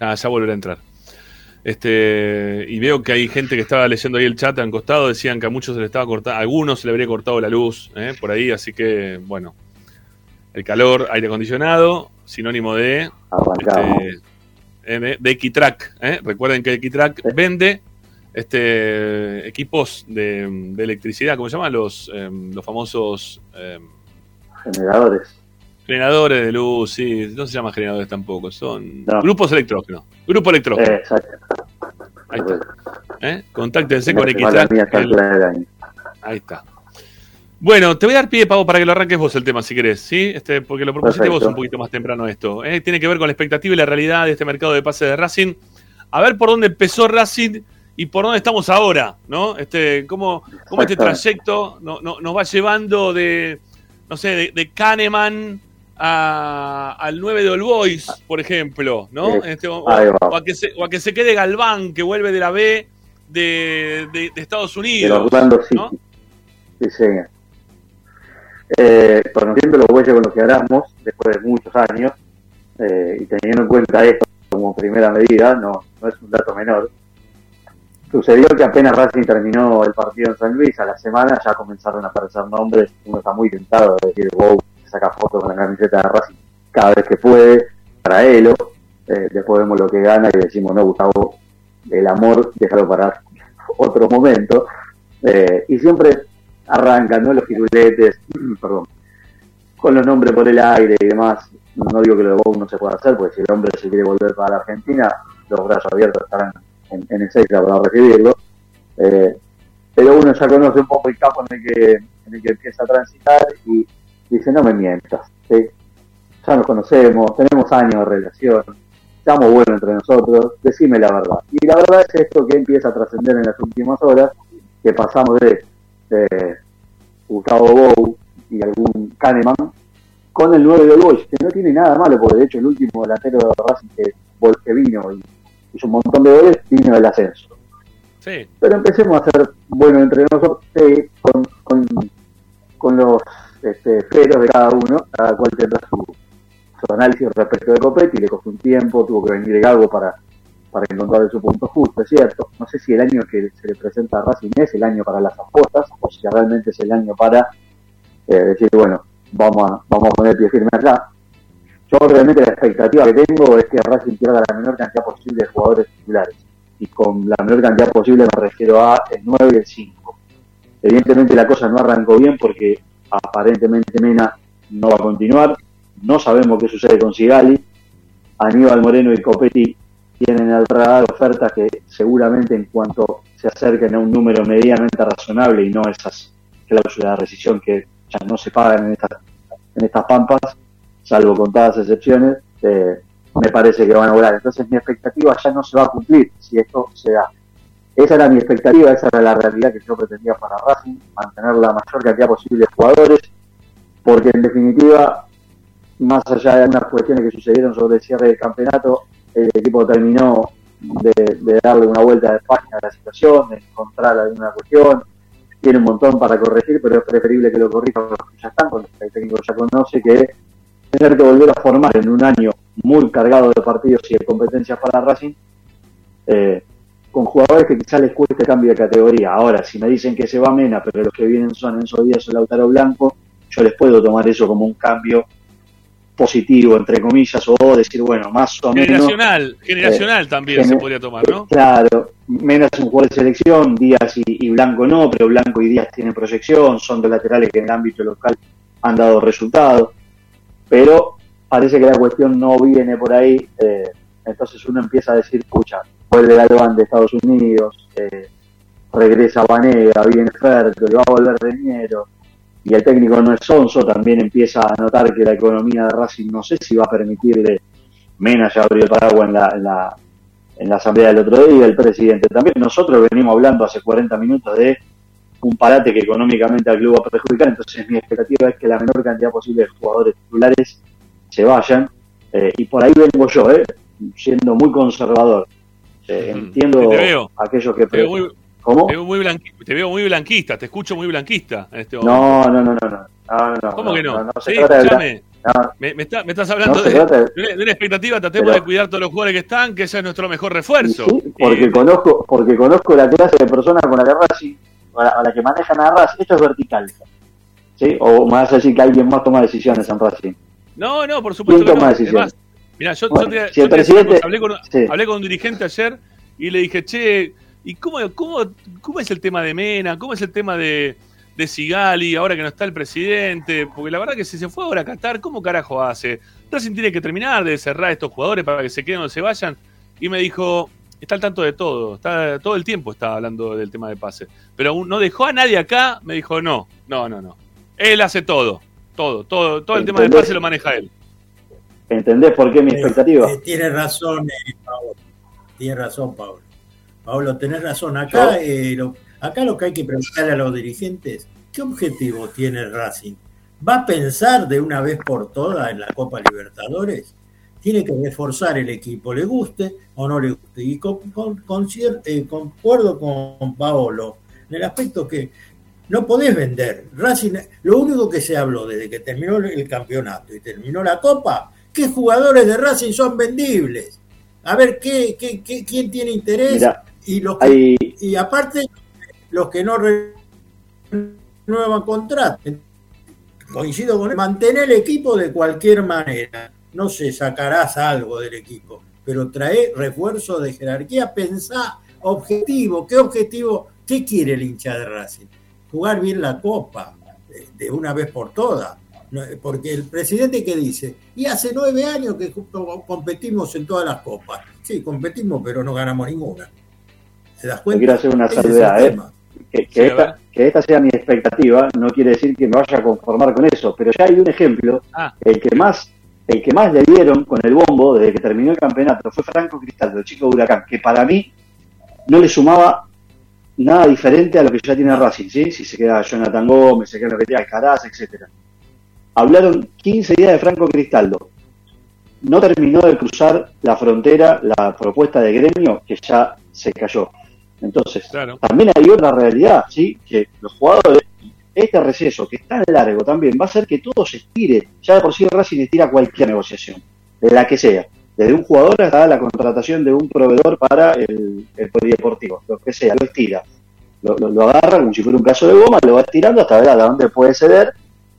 Ya, ya volverá a entrar. Este, y veo que hay gente que estaba leyendo ahí el chat al costado, decían que a muchos se le estaba cortando, a algunos se le habría cortado la luz ¿eh? por ahí, así que bueno, el calor, aire acondicionado, sinónimo de este, eh, de Equitrack. ¿eh? Recuerden que Equitrack vende este equipos de, electricidad, ¿cómo se llaman? Los, los famosos generadores. Generadores de luz, sí, no se llaman generadores tampoco, son grupos electrógenos. Grupo electrógeno. exacto. Ahí está. ¿Eh? Contáctense con Equitrack. Ahí está. Bueno, te voy a dar pie, Pavo, para que lo arranques vos el tema, si querés, ¿sí? Este, porque lo propusiste vos un poquito más temprano esto. ¿eh? Tiene que ver con la expectativa y la realidad de este mercado de pase de Racing. A ver por dónde empezó Racing y por dónde estamos ahora, ¿no? Este, cómo, cómo este trayecto no, nos va llevando de, no sé, de, de Kahneman al 9 de All Boys, por ejemplo, ¿no? Este, o, a que se, o, a que se, quede Galván, que vuelve de la B de, de, Estados Unidos. ¿no? Sí, señor. Eh, conociendo los huellas con los que hablamos, después de muchos años, eh, y teniendo en cuenta esto como primera medida, no, no es un dato menor, sucedió que apenas Racing terminó el partido en San Luis, a la semana ya comenzaron a aparecer nombres, uno está muy tentado de decir, wow, saca fotos con la camiseta de Racing cada vez que puede, para él, eh, después vemos lo que gana y decimos, no, Gustavo, el amor, déjalo para otro momento, eh, y siempre arrancan, ¿no? Los firuletes, perdón, con los nombres por el aire y demás. No digo que lo de Bow no se pueda hacer, porque si el hombre se quiere volver para la Argentina, los brazos abiertos estarán en, en el Seisla para recibirlo. Eh, pero uno ya conoce un poco el campo en el que, en el que empieza a transitar y dice, no me mientas, ya nos conocemos, tenemos años de relación, estamos buenos entre nosotros, decime la verdad. Y la verdad es esto que empieza a trascender en las últimas horas, que pasamos de, de Gustavo Bou y algún Kahneman con el 9 de Boys, que no tiene nada malo, porque de hecho el último delantero de Racing que, que vino y hizo un montón de goles, vino del ascenso. Sí. Pero empecemos a ser buenos entre nosotros eh, con, con, con, los este, feros de cada uno, cada cual tendrá su, su análisis respecto de Copetti, le costó un tiempo, tuvo que venir Gago para, para encontrar su punto justo, es cierto. No sé si el año que se le presenta a Racing es el año para las apuestas, o si realmente es el año para eh, decir, bueno, vamos a, vamos a poner pie firme acá. Yo realmente la expectativa que tengo es que Racing pierda la menor cantidad posible de jugadores titulares. Y con la menor cantidad posible me refiero a el 9 y el 5. Evidentemente la cosa no arrancó bien porque aparentemente Mena no va a continuar. No sabemos qué sucede con Sigali. Aníbal Moreno y Copetti tienen al radar ofertas que seguramente en cuanto se acerquen a un número medianamente razonable y no esas cláusulas de rescisión que ya no se pagan en estas, en estas pampas, salvo contadas excepciones, eh, me parece que van a volar. Entonces mi expectativa ya no se va a cumplir si esto se da. Esa era mi expectativa, esa era la realidad que yo pretendía para Racing, mantener la mayor cantidad posible de jugadores, porque en definitiva, más allá de algunas cuestiones que sucedieron sobre el cierre del campeonato, el equipo terminó de, darle una vuelta de página a la situación, de encontrar alguna cuestión, tiene un montón para corregir, pero es preferible que lo corrija los que ya están, porque el técnico ya conoce que tener que volver a formar en un año muy cargado de partidos y de competencias para Racing, eh, con jugadores que quizás les cueste cambio de categoría. Ahora, si me dicen que se va Mena, pero los que vienen son Enzo Díaz o Lautaro Blanco, yo les puedo tomar eso como un cambio positivo, entre comillas, o decir, bueno, más o menos... Generacional, generacional eh, también gener se podría tomar, ¿no? Claro, Mena es un jugador de selección, Díaz y, y, Blanco no, pero Blanco y Díaz tienen proyección, son dos laterales que en el ámbito local han dado resultados, pero parece que la cuestión no viene por ahí, eh, entonces uno empieza a decir, escucha, vuelve Galván de Estados Unidos, eh, regresa Vanega, viene Ferto, va a volver Reñero, y el técnico no es sonso, también empieza a notar que la economía de Racing no sé si va a permitirle, Mena ya abrió el paraguas en la, en la, en la asamblea del otro día, el presidente también, nosotros venimos hablando hace 40 minutos de un parate que económicamente al club va a perjudicar, entonces mi expectativa es que la menor cantidad posible de jugadores titulares se vayan, eh, y por ahí vengo yo, eh, siendo muy conservador. Eh, entiendo aquellos que... Muy, ¿Cómo? Te veo, muy te veo muy blanquista, te escucho muy blanquista en este momento. No, no, no, no. no, no ¿Cómo no, que no? no, sí, escúchame. Me, me, está, me, estás hablando de, de, una expectativa, tratemos pero, de cuidar todos los jugadores que están, que ese es nuestro mejor refuerzo. Sí, porque, conozco, porque conozco la clase de personas con la que Racing, a la que manejan a Racing, esto es vertical. ¿Sí? O más decir que alguien más toma decisiones en Racing. No, no, por supuesto. ¿Quién toma decisiones? mira, yo, bueno, yo, te, si el presidente, hablé, con, sí. hablé con un dirigente ayer y le dije, che, ¿y cómo, cómo, cómo es el tema de Mena? ¿Cómo es el tema de, de Sigali ahora que no está el presidente? Porque la verdad que si se fue ahora a Qatar, ¿cómo carajo hace? Racing tiene que terminar de cerrar a estos jugadores para que se queden o se vayan. Y me dijo, está al tanto de todo, está todo el tiempo está hablando del tema de pase. Pero no dejó a nadie acá, me dijo, no, no, no, no. Él hace todo, todo, todo, todo el tema de pase lo maneja él. ¿Entendés por qué mi expectativa? Eh, tiene razón, eh, Pablo. Tiene razón, Pablo. Pablo, tenés razón. Acá, eh, lo, acá lo que hay que preguntarle a los dirigentes, ¿qué objetivo tiene Racing? ¿Va a pensar de una vez por todas en la Copa Libertadores? Tiene que reforzar el equipo, le guste o no le guste. Y con, con, con eh, concuerdo con Paolo en el aspecto que no podés vender. Racing, lo único que se habló desde que terminó el campeonato y terminó la Copa, ¿qué jugadores de Racing son vendibles? A ver, ¿qué, qué, qué quién tiene interés? Mira, y, los que, y aparte, los que no renuevan contrato. Coincido con él. Mantener el equipo de cualquier manera. No sé, sacarás algo del equipo, pero trae refuerzo de jerarquía. Pensá objetivo. ¿Qué objetivo? ¿Qué quiere el hincha de Racing? Jugar bien la copa de una vez por todas. porque el presidente que dice, y hace nueve años que competimos en todas las copas. Sí, competimos, pero no ganamos ninguna. ¿Se das cuenta? quiero hacer una salvedad, ¿eh? Que, esta, sea mi expectativa no quiere decir que me vaya a conformar con eso, pero ya hay un ejemplo, ah. el que más el que más le dieron con el bombo desde que terminó el campeonato fue Franco Cristal, el chico de Huracán, que para mí no le sumaba nada diferente a lo que ya tiene Racing, ¿sí? Si se queda Jonathan Gómez, se queda lo que tiene Alcaraz, etcétera. Hablaron 15 días de Franco Cristaldo. No terminó de cruzar la frontera la propuesta de gremio que ya se cayó. Entonces, también hay otra realidad, ¿sí? Que los jugadores, este receso que es tan largo también, va a hacer que todo se estire. Ya de por sí Racing estira cualquier negociación, de la que sea. Desde un jugador hasta la contratación de un proveedor para el, el polideportivo, lo que sea, lo estira. Lo, lo, agarra como si fuera un caso de goma, lo va estirando hasta ver a dónde puede ceder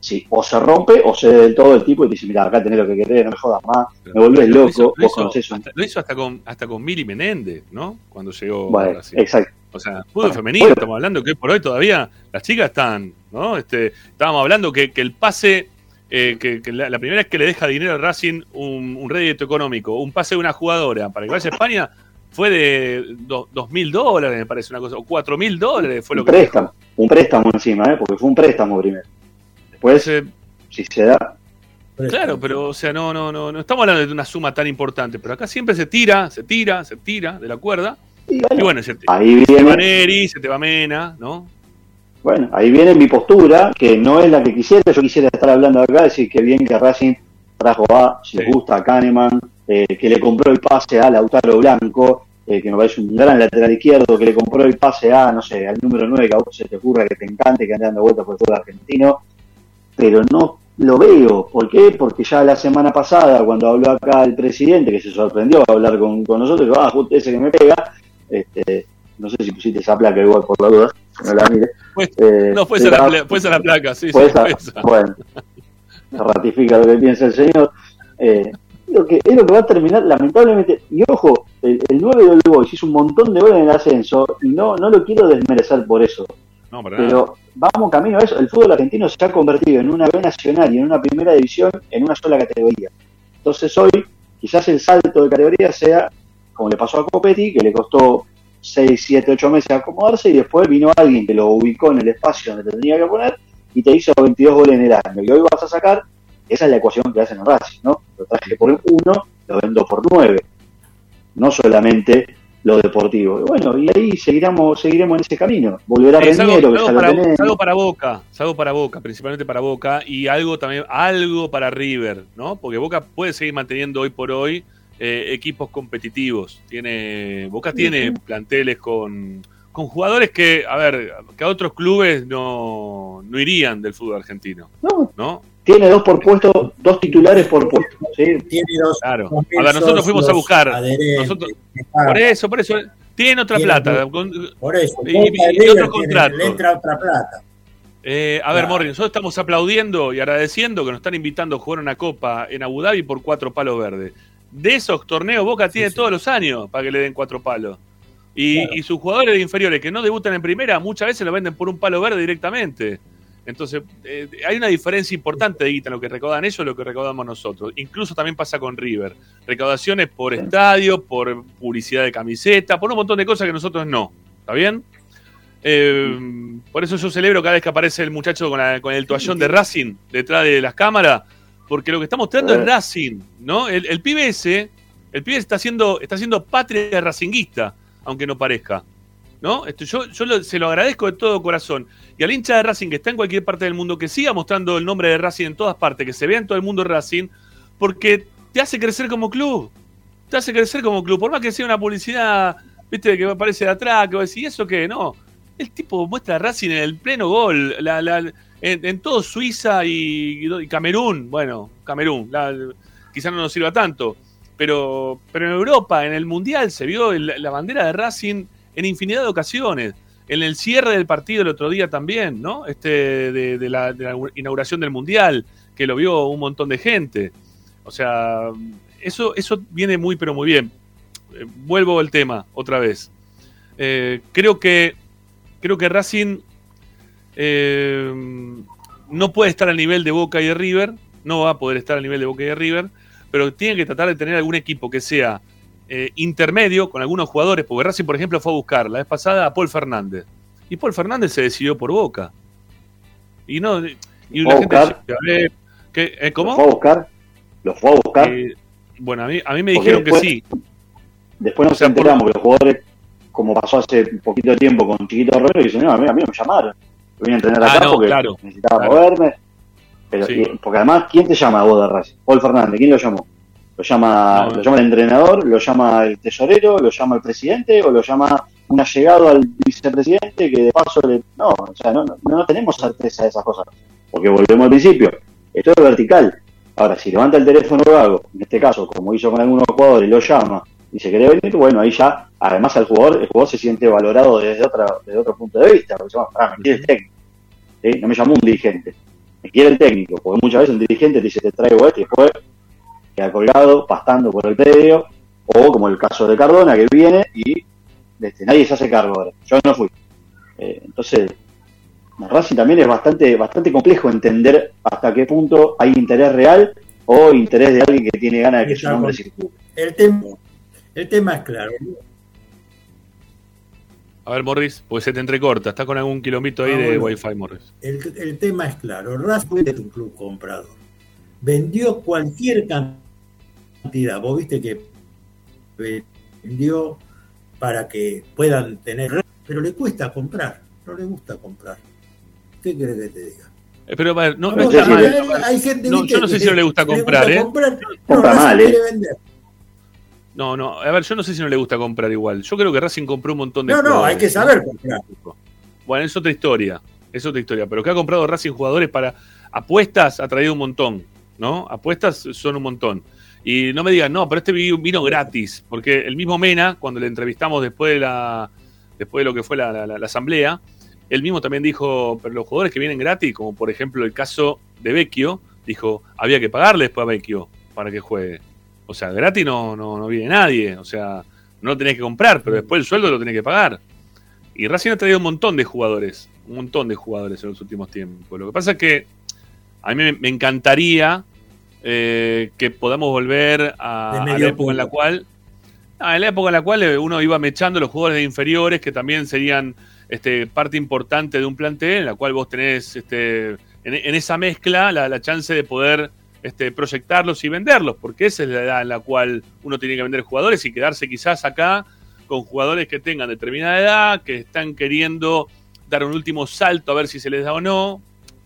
Sí, o se rompe o se del todo el tipo y dice, mira, acá tenés lo que querés, no me jodas más, me volvés loco, lo hizo, vos hasta, lo hizo hasta con, hasta con Mili Menéndez, ¿no? Cuando llegó bueno, Exacto. O sea, fútbol femenino, estamos hablando que por hoy todavía las chicas están, ¿no? Este, estábamos hablando que, que el pase, eh, que, la, primera vez que le deja dinero a Racing un, un rédito económico, un pase de una jugadora para que vaya a España, fue de dos mil dólares, me parece una cosa, o cuatro mil dólares fue lo un Préstamo, un préstamo encima, ¿eh? porque fue un préstamo primero. Después, si se da. Claro, pero o sea, no, no, no, no estamos hablando de una suma tan importante, pero acá siempre se tira, se tira, se tira de la cuerda. Y bueno, se, ahí viene, se te va Neri, se te va Mena, ¿no? Bueno, ahí viene mi postura, que no es la que quisiera. Yo quisiera estar hablando acá, decir que bien que Racing trajo a, si le gusta, a Kahneman, eh, que le compró el pase a Lautaro Blanco, eh, que me parece un gran lateral izquierdo, que le compró el pase a, no sé, al número 9 que a vos se te ocurra, que te encante, que ande dando vueltas por el fútbol argentino pero no lo veo. ¿Por qué? Porque ya la semana pasada, cuando habló acá el presidente, que se sorprendió a hablar con, nosotros, dijo, ah, justo ese que me pega, este, no sé si pusiste esa placa igual por la duda, no la mire. Pues, eh, no, fue esa, la, la, placa, sí, sí Bueno, ratifica lo que piensa el señor. Eh, lo que, es lo que va a terminar, lamentablemente, y ojo, el, 9 de Boys hizo un montón de goles en el ascenso, y no, no lo quiero desmerecer por eso. Pero vamos camino a eso. El fútbol argentino se ha convertido en una B nacional y en una primera división en una sola categoría. Entonces hoy quizás el salto de categoría sea como le pasó a Copetti, que le costó 6, 7, 8 meses acomodarse y después vino alguien que lo ubicó en el espacio donde te tenía que poner y te hizo 22 goles en el año. Y hoy vas a sacar, esa es la ecuación que hacen en Racing, ¿no? Lo traje por uno, lo vendo por 9. No solamente lo deportivo. Bueno, y ahí seguiremos, seguiremos en ese camino. Volverá a salgo, que ya para, lo Salgo para Boca, salgo para Boca, principalmente para Boca, y algo también, algo para River, ¿no? Porque Boca puede seguir manteniendo hoy por hoy eh, equipos competitivos. Tiene, Boca tiene planteles con, con jugadores que, a ver, que a otros clubes no, no irían del fútbol argentino. No. ¿no? Tiene dos por puesto, dos titulares por puesto. ¿sí? Tiene dos. Claro. Ahora nosotros fuimos a buscar. Nosotros, por eso, por eso. Tiene otra plata. Por eso. Y, otro contrato. Le entra otra plata. Eh, a ver, Morri, nosotros estamos aplaudiendo y agradeciendo que nos están invitando a jugar una copa en Abu Dhabi por cuatro palos verdes. De esos torneos Boca tiene todos los años para que le den cuatro palos. Y, y, sus jugadores de inferiores que no debutan en primera muchas veces lo venden por un palo verde directamente. Entonces, eh, hay una diferencia importante de guita en lo que recaudan ellos y lo que recaudamos nosotros. Incluso también pasa con River. Recaudaciones por estadio, por publicidad de camiseta, por un montón de cosas que nosotros no. ¿Está bien? Eh, por eso yo celebro cada vez que aparece el muchacho con, el toallón de Racing detrás de las cámaras, porque lo que está mostrando es Racing, ¿no? El, el pibe ese, el pibe está haciendo, está haciendo patria racinguista, aunque no parezca. ¿no? Esto, yo yo se lo agradezco de todo corazón. Y al hincha de Racing que está en cualquier parte del mundo, que siga mostrando el nombre de Racing en todas partes, que se vea en todo el mundo Racing, porque te hace crecer como club. Te hace crecer como club. Por más que sea una publicidad, viste, que aparece de atrás, que va a decir, ¿y eso qué? No. El tipo muestra a Racing en el pleno gol, en, todo Suiza y, Camerún. Bueno, Camerún, quizás no nos sirva tanto. Pero, pero en Europa, en el Mundial, se vio la bandera de Racing en infinidad de ocasiones. En el cierre del partido el otro día también, ¿no? Este, de, la, inauguración del Mundial, que lo vio un montón de gente. O sea, eso, eso viene muy, pero muy bien. Eh, vuelvo al tema otra vez. Eh, creo que creo que Racing eh, no puede estar al nivel de Boca y de River, no va a poder estar al nivel de Boca y de River, pero tiene que tratar de tener algún equipo que sea eh, intermedio con algunos jugadores, porque Racing, por ejemplo, fue a buscar la vez pasada a Paul Fernández. Y Paul Fernández se decidió por Boca. Y no. Y la gente dice, ¿qué, eh, ¿Cómo? ¿Lo fue a buscar? ¿Lo fue a buscar? Eh, bueno, a mí, a mí me dijeron que sí. Después nos enteramos que los jugadores, como pasó hace poquito tiempo con Chiquito Romero, dicen, no, a mí, a mí me llamaron. Voy a entrenar acá Ah, no, porque claro, necesitaba claro. moverme. Pero, Sí. y- porque además, ¿quién te llama a vos de Racing? Paul Fernández, ¿quién lo llamó? ¿Lo llama, No. ¿Lo llama el entrenador? ¿Lo llama el tesorero? ¿Lo llama el presidente? ¿O lo llama un allegado al vicepresidente que de paso le... No, o sea, no, no, no tenemos certeza de esas cosas. Porque volvemos al principio. Esto es vertical. Ahora, si levanta el teléfono Gago, en este caso, como hizo con algunos jugadores, lo llama y se quiere venir, bueno, ahí ya, además al jugador, el jugador se siente valorado desde, otra, desde otro punto de vista. Porque, dice, "Ah, me quiere el técnico. ¿sí? No me llamó un dirigente. Me quiere el técnico. Porque muchas veces un dirigente te dice, te traigo esto y después queda colgado, pastando por el predio. O como el caso de Cardona, que viene y este, nadie se hace cargo ahora. Yo no fui. Eh, entonces, en Racing también es bastante, bastante complejo entender hasta qué punto hay interés real o interés de alguien que tiene ganas de que su nombre circule. El tema, el tema es claro. A ver, Morris, pues se te entrecorta. Está con algún kilómetro ahí Ah, de bueno. Wi-Fi, Morris. El, el tema es claro. Racing es un club comprador. Vendió cualquier cantidad. Vos viste que vendió para que puedan tener. Pero le cuesta comprar. No le gusta comprar. ¿Qué querés que te diga? Eh, Pero a ver, no, no No, está mal. hay- hay gente, No, yo no sé si no le gusta comprar, ¿eh? comprar. Compra mal, ¿eh? quiere vender. No, no, a ver, yo no sé si no le gusta comprar igual. Yo creo que Racing compró un montón de No, no, hay que saber comprar. Bueno, es otra historia. Es otra historia. Pero que ha comprado Racing jugadores para apuestas ha traído un montón. ¿No? Apuestas son un montón. Y no me digan, no, pero este vi- vino gratis. Porque el mismo Mena, cuando le entrevistamos después de la. Después de lo que fue la- la asamblea, él mismo también dijo, pero los jugadores que vienen gratis, como por ejemplo el caso de Vecchio, dijo, había que pagarle después a Vecchio para que juegue. O sea, gratis no, no, no viene nadie. O sea, no lo tenés que comprar, pero después el sueldo lo tenés que pagar. Y Racing ha traído un montón de jugadores, un montón de jugadores en los últimos tiempos. Lo que pasa es que a mí me, encantaría eh, que podamos volver a, la época en la cual, ah, en la época en la cual eh, uno iba mechando los jugadores de inferiores que también serían este, parte importante de un plantel, en la cual vos tenés este, en, en esa mezcla la, la chance de poder este, proyectarlos y venderlos, porque esa es la edad en la cual uno tiene que vender jugadores y quedarse quizás acá con jugadores que tengan determinada edad, que están queriendo dar un último salto a ver si se les da o no.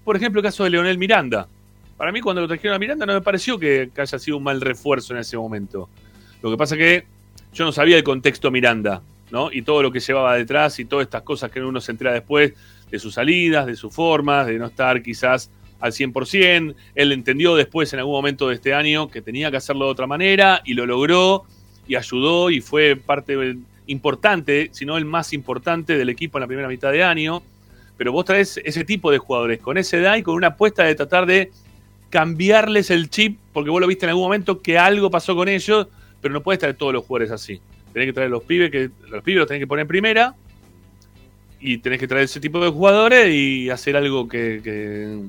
Por ejemplo, el caso de Leonel Miranda. Para mí, cuando lo trajeron a Miranda, no me pareció que, haya sido un mal refuerzo en ese momento. Lo que pasa que yo no sabía el contexto Miranda, ¿no? Y todo lo que llevaba detrás y todas estas cosas que uno se entera después de sus salidas, de sus formas, de no estar quizás al 100%. Él entendió después, en algún momento de este año, que tenía que hacerlo de otra manera y lo logró y ayudó y fue parte importante, si no el más importante del equipo en la primera mitad de año. Pero vos traes ese tipo de jugadores con esa edad y con una apuesta de tratar de cambiarles el chip, porque vos lo viste en algún momento que algo pasó con ellos, pero no puedes traer todos los jugadores así. Tenés que traer los pibes, que los pibes los tenés que poner en primera, y tenés que traer ese tipo de jugadores y hacer algo que,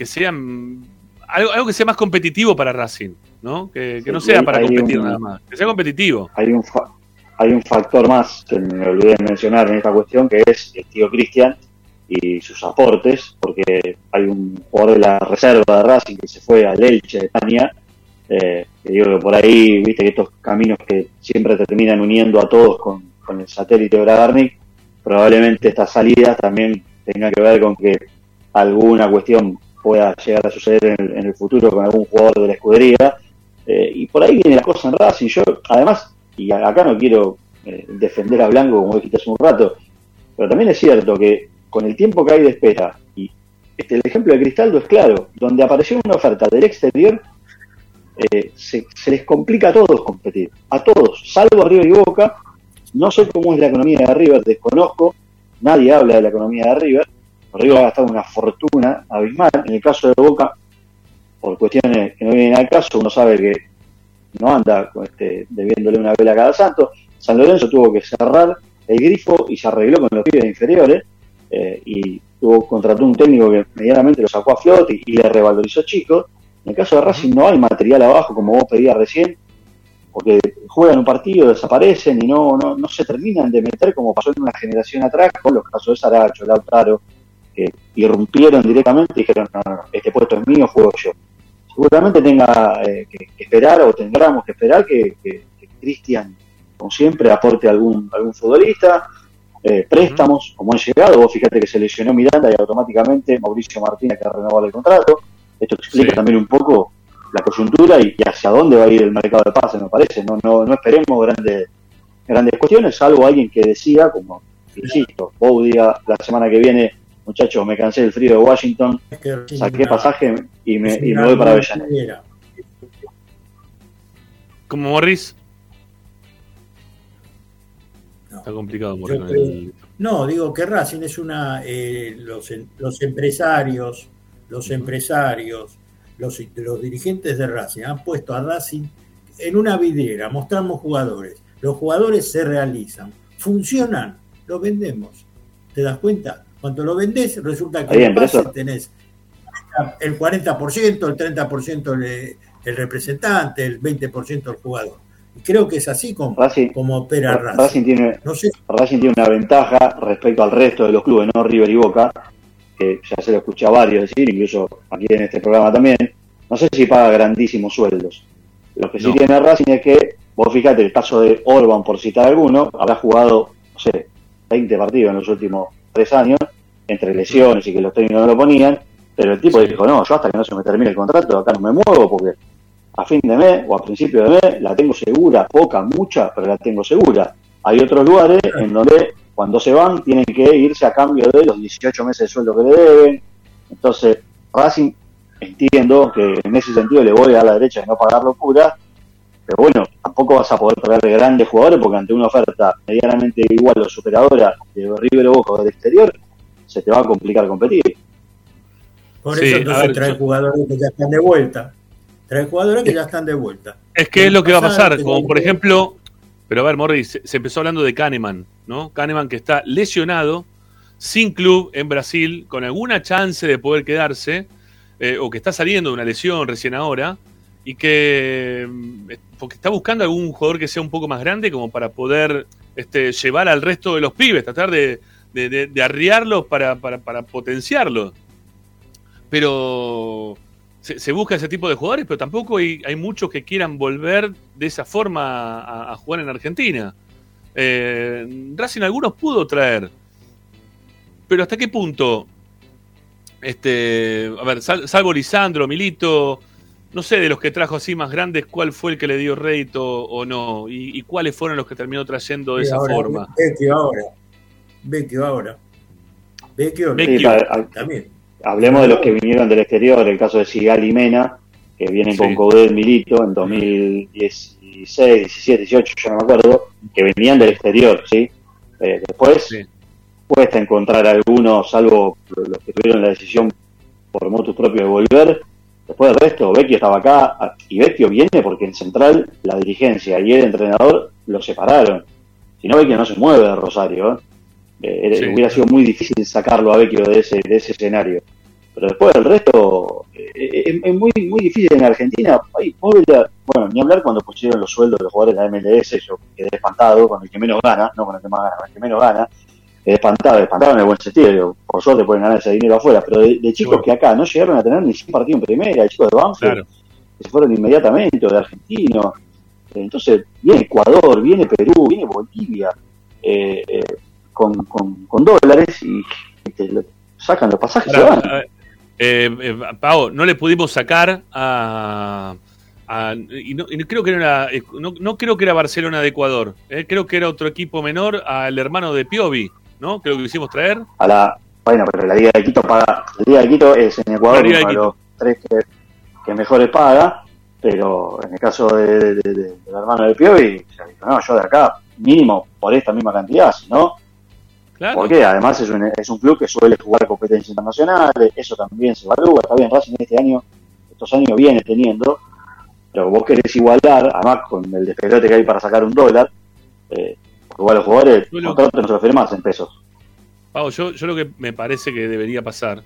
que sea mm, algo, algo que sea más competitivo para Racing, ¿no? Que, que no sea para hay competir un- nada más, que sea competitivo. Hay un, fa- hay un factor más que me olvidé de mencionar en esta cuestión, que es el tío Cristian y sus aportes, porque hay un jugador de la reserva de Racing que se fue al Elche de España, eh, que digo que por ahí, viste que estos caminos que siempre terminan uniendo a todos con, con el satélite de Bragarnik, probablemente estas salidas también tengan que ver con que alguna cuestión pueda llegar a suceder en en el futuro con algún jugador de la escudería. Eh, y por ahí viene la cosa en Racing. Yo, además, y acá no quiero eh, defender a Blanco como dijiste hace un rato, pero también es cierto que con el tiempo que hay de espera, y este, el ejemplo de Cristaldo es claro, donde apareció una oferta del exterior, eh, se, se les complica a todos competir, a todos, salvo a River y Boca. No sé cómo es la economía de River, desconozco, nadie habla de la economía de River. River ha gastado una fortuna abismal. En el caso de Boca, por cuestiones que no vienen al caso, uno sabe que no anda este, debiéndole una vela a cada santo. San Lorenzo tuvo que cerrar el grifo y se arregló con los pibes inferiores. eh, y tuvo, contrató un técnico que medianamente lo sacó a flote y, le revalorizó chicos. En el caso de Racing no hay material abajo, como vos pedías recién, porque juegan un partido, desaparecen y no, no, no se terminan de meter como pasó en una generación atrás con los casos de Saracho, Lautaro, que irrumpieron directamente y dijeron, no, no, este puesto es mío, juego yo. Seguramente tenga eh, que, esperar o tendremos que esperar que, Cristian, como siempre, aporte algún, algún futbolista, eh, préstamos, como han llegado, vos fíjate que se lesionó Miranda y automáticamente Mauricio Martínez que ha renovado el contrato. Esto explica también un poco la coyuntura y, hacia dónde va a ir el mercado de pases, me parece. No, no, no esperemos grandes, grandes cuestiones, salvo alguien que decía, como insisto, vos diga la semana que viene, muchachos, me cansé del frío de Washington, saqué pasaje y me, y me voy para Avellaneda. Como Morris. Está complicado Morris. No, digo que Racing es una. Eh, los, los empresarios, los empresarios, los, los dirigentes de Racing han puesto a Racing en una vidriera, mostramos jugadores. Los jugadores se realizan, funcionan, los vendemos. ¿Te das cuenta? Cuando lo vendés, resulta que en base tenés el 40%, el 30% el, representante, el 20% el jugador. Y creo que es así como, como opera Racing. Racing tiene, Racing tiene una ventaja respecto al resto de los clubes, no River y Boca, que ya se lo escuché a varios decir, incluso aquí en este programa también, no sé si paga grandísimos sueldos. Lo que sí tiene Racing es que, vos fíjate, el caso de Orban, por citar alguno, habrá jugado, no sé, 20 partidos en los últimos tres años, entre lesiones y que los técnicos no lo ponían, pero el tipo dijo, no, yo hasta que no se me termine el contrato, acá no me muevo porque a fin de mes o a principio de mes la tengo segura, poca, mucha, pero la tengo segura. Hay otros lugares en donde cuando se van tienen que irse a cambio de los 18 meses de sueldo que le deben. Entonces, Racing entiendo que en ese sentido le voy a la derecha de no pagar locura, pero bueno, tampoco vas a poder traer grandes jugadores porque ante una oferta medianamente igual o superadora de River o Boca del exterior, se te va a complicar competir. Por eso entonces trae jugadores que ya están de vuelta. Trae jugadores que ya están de vuelta. Es que es lo que va a pasar, como por ejemplo, pero a ver, Morris, se empezó hablando de Kahneman, ¿no? Kahneman que está lesionado, sin club en Brasil, con alguna chance de poder quedarse, eh, o que está saliendo de una lesión recién ahora, y que mm, porque está buscando algún jugador que sea un poco más grande como para poder este, llevar al resto de los pibes, tratar de, arriarlos para potenciarlos. Pero se, busca ese tipo de jugadores, pero tampoco hay, muchos que quieran volver de esa forma a, jugar en Argentina. Eh, Racing algunos pudo traer, pero ¿hasta qué punto? Este, a ver, salvo Lisandro, Milito, no sé de los que trajo así más grandes, cuál fue el que le dio rédito o no, y, cuáles fueron los que terminó trayendo de esa forma. ahora. Vecchio ahora. Vecchio, también. Hablemos de los que vinieron del exterior, el caso de Sigal y Mena, que vienen con Coudet Milito en 2016, 17, 18, ya no me acuerdo, que venían del exterior, ¿sí? Eh, después cuesta encontrar algunos, salvo los que tuvieron la decisión por motus propio de volver. Después del resto, Vecchio estaba acá, y Vecchio viene porque en Central la dirigencia y el entrenador lo separaron. Si no, Vecchio no se mueve de Rosario. ¿eh? Eh, hubiera sido muy difícil sacarlo a Vecchio de ese, de ese escenario. Pero después del resto, eh, es, muy muy difícil en Argentina. bueno, ni hablar cuando pusieron los sueldos de los jugadores de la MLS, yo quedé espantado con el que menos gana, no con el que más gana, con el que menos gana. Espantado, espantado en el buen sentido. por suerte pueden ganar ese dinero afuera, pero de, chicos que acá no llegaron a tener ni un partido en primera, chicos de Banfield, que se fueron inmediatamente, o de argentinos. Entonces, viene Ecuador, viene Perú, viene Bolivia. Eh, eh, con, con, dólares y, sacan los pasajes y se van. Eh, eh, Pau, no le pudimos sacar a, y, no, creo que era eh, no, creo que era Barcelona de Ecuador, eh, creo que era otro equipo menor al hermano de Piovi, ¿no? Creo que lo hicimos traer. A la, bueno, pero la Liga de Quito paga, la Liga de Quito es en Ecuador uno de los tres que, que mejor paga, pero en el caso de, del hermano de Piovi, no, yo de acá mínimo por esta misma cantidad, ¿no? Porque además es un, es un club que suele jugar competencias internacionales, eso también se evalúa. Está bien, Racing este año, estos años viene teniendo, pero vos querés igualar, además con el despelote que hay para sacar un dólar, eh, igual los jugadores, el contrato no se lo firmás en pesos. Pau, yo, yo lo que me parece que debería pasar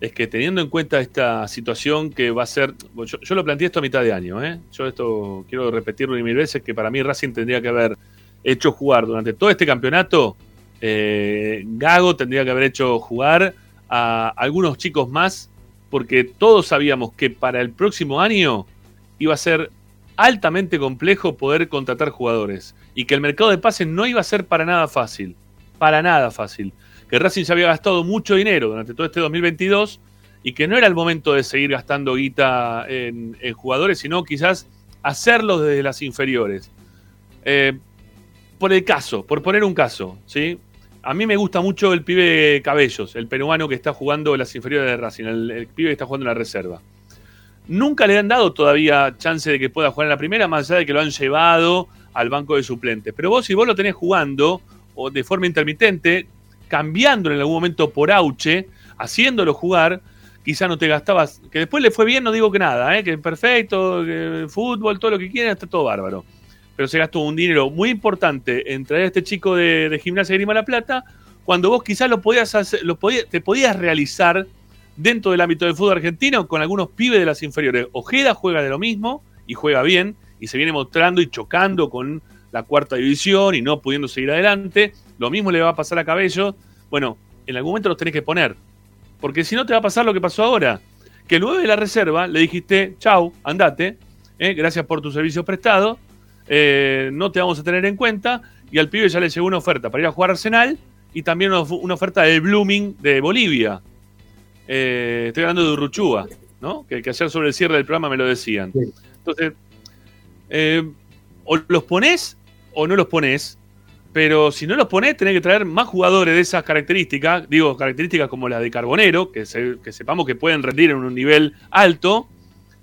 es que teniendo en cuenta esta situación que va a ser, yo, lo planteé esto a mitad de año, ¿eh? yo esto quiero repetirlo mil veces, que para mí Racing tendría que haber hecho jugar durante todo este campeonato, eh, Gago tendría que haber hecho jugar a algunos chicos más, porque todos sabíamos que para el próximo año iba a ser altamente complejo poder contratar jugadores y que el mercado de pases no iba a ser para nada fácil, para nada fácil que Racing se había gastado mucho dinero durante todo este 2022 y que no era el momento de seguir gastando guita en, jugadores, sino quizás hacerlo desde las inferiores. Eh, por el caso, por poner un caso, ¿sí? A mí me gusta mucho el pibe Cabellos, el peruano que está jugando las inferiores de Racing, el, pibe que está jugando en la reserva. Nunca le han dado todavía chance de que pueda jugar en la primera, más allá de que lo han llevado al banco de suplentes. Pero vos, si vos lo tenés jugando, o de forma intermitente, cambiándolo en algún momento por Auche, haciéndolo jugar, quizá no te gastabas, que después le fue bien, no digo que nada, ¿eh? que perfecto, que fútbol, todo lo que quieran, está todo bárbaro. Pero se gastó un dinero muy importante en traer a este chico de, Gimnasia de Grima La Plata, cuando vos quizás lo podías hacer, lo te podías realizar dentro del ámbito del fútbol argentino con algunos pibes de las inferiores. Ojeda juega de lo mismo y juega bien y se viene mostrando y chocando con la cuarta división y no pudiendo seguir adelante. Lo mismo le va a pasar a Cabello. Bueno, en algún momento los tenés que poner. Porque si no te va a pasar lo que pasó ahora. Que el 9 de la reserva le dijiste, chau, andate, eh, gracias por tu servicio prestado, eh, no te vamos a tener en cuenta. Y al pibe ya le llegó una oferta para ir a jugar Arsenal y también una, oferta de Blooming de Bolivia. Eh, estoy hablando de Urruchúa, ¿no? Que, que, ayer sobre el cierre del programa me lo decían. Entonces, o los pones o no los pones, pero si no los pones, tenés que traer más jugadores de esas características, digo, características como la de Carbonero, que, sepamos que pueden rendir en un nivel alto,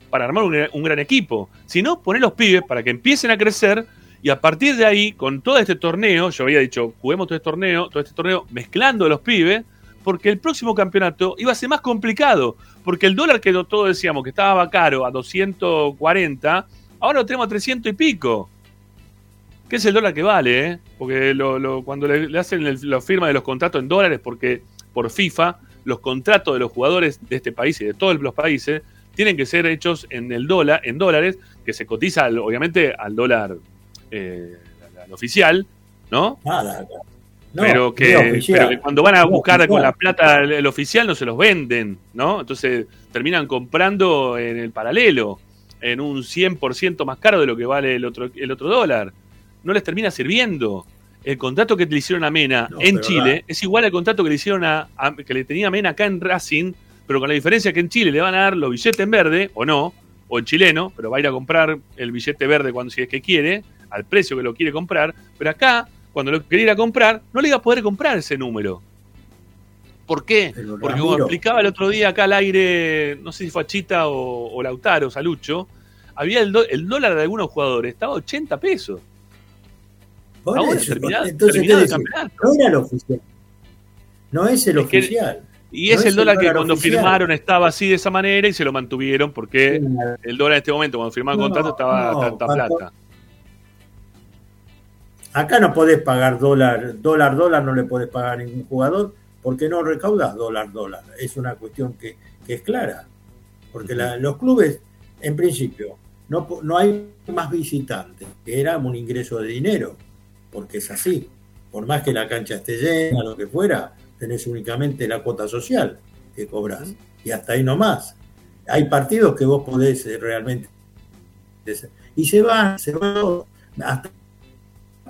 para armar un, gran equipo. Si no, poné los pibes para que empiecen a crecer y a partir de ahí, con todo este torneo, yo había dicho, juguemos todo este torneo, todo este torneo mezclando a los pibes, porque el próximo campeonato iba a ser más complicado, porque el dólar que todos decíamos que estaba caro a 240, ahora lo tenemos a 300 y pico que es el dólar que vale, ¿eh? porque cuando le, hacen la firma de los contratos en dólares, porque por FIFA los contratos de los jugadores de este país y de todos los países tienen que ser hechos en el dólar, en dólares, que se cotiza obviamente al dólar eh, al oficial, ¿no? Pero, que, cuando van a buscar con la plata el, oficial no se los venden, ¿no? Entonces terminan comprando en el paralelo, en un 100% más caro de lo que vale el otro, el otro dólar. No les termina sirviendo. El contrato que le hicieron a Mena en Chile es igual al contrato que le hicieron a, que le tenía Mena acá en Racing, pero con la diferencia que en Chile le van a dar los billetes en verde, o no, o en chileno, pero va a ir a comprar el billete verde cuando si es que quiere, al precio que lo quiere comprar, pero acá, cuando lo quería comprar, no le iba a poder comprar ese número. ¿Por qué? Porque como explicaba el otro día acá al aire, no sé si fue Chita o, Lautaro, Salucho, había el, el dólar de algunos jugadores, estaba a 80 pesos entonces, No era el oficial. No es el oficial. Y es el dólar, que cuando firmaron estaba así de esa manera y se lo mantuvieron porque el dólar en este momento, cuando firmaron el contrato, estaba a tanta plata. Acá no podés pagar dólar, dólar, dólar, no le podés pagar a ningún jugador porque no recaudas dólar, dólar. Es una cuestión que, es clara. Porque los clubes, en principio, no, no hay más visitantes, que era un ingreso de dinero porque es así. Por más que la cancha esté llena, lo que fuera, tenés únicamente la cuota social que cobras. Y hasta ahí nomás. Hay partidos que vos podés eh, realmente. Y se va, se va. Hasta,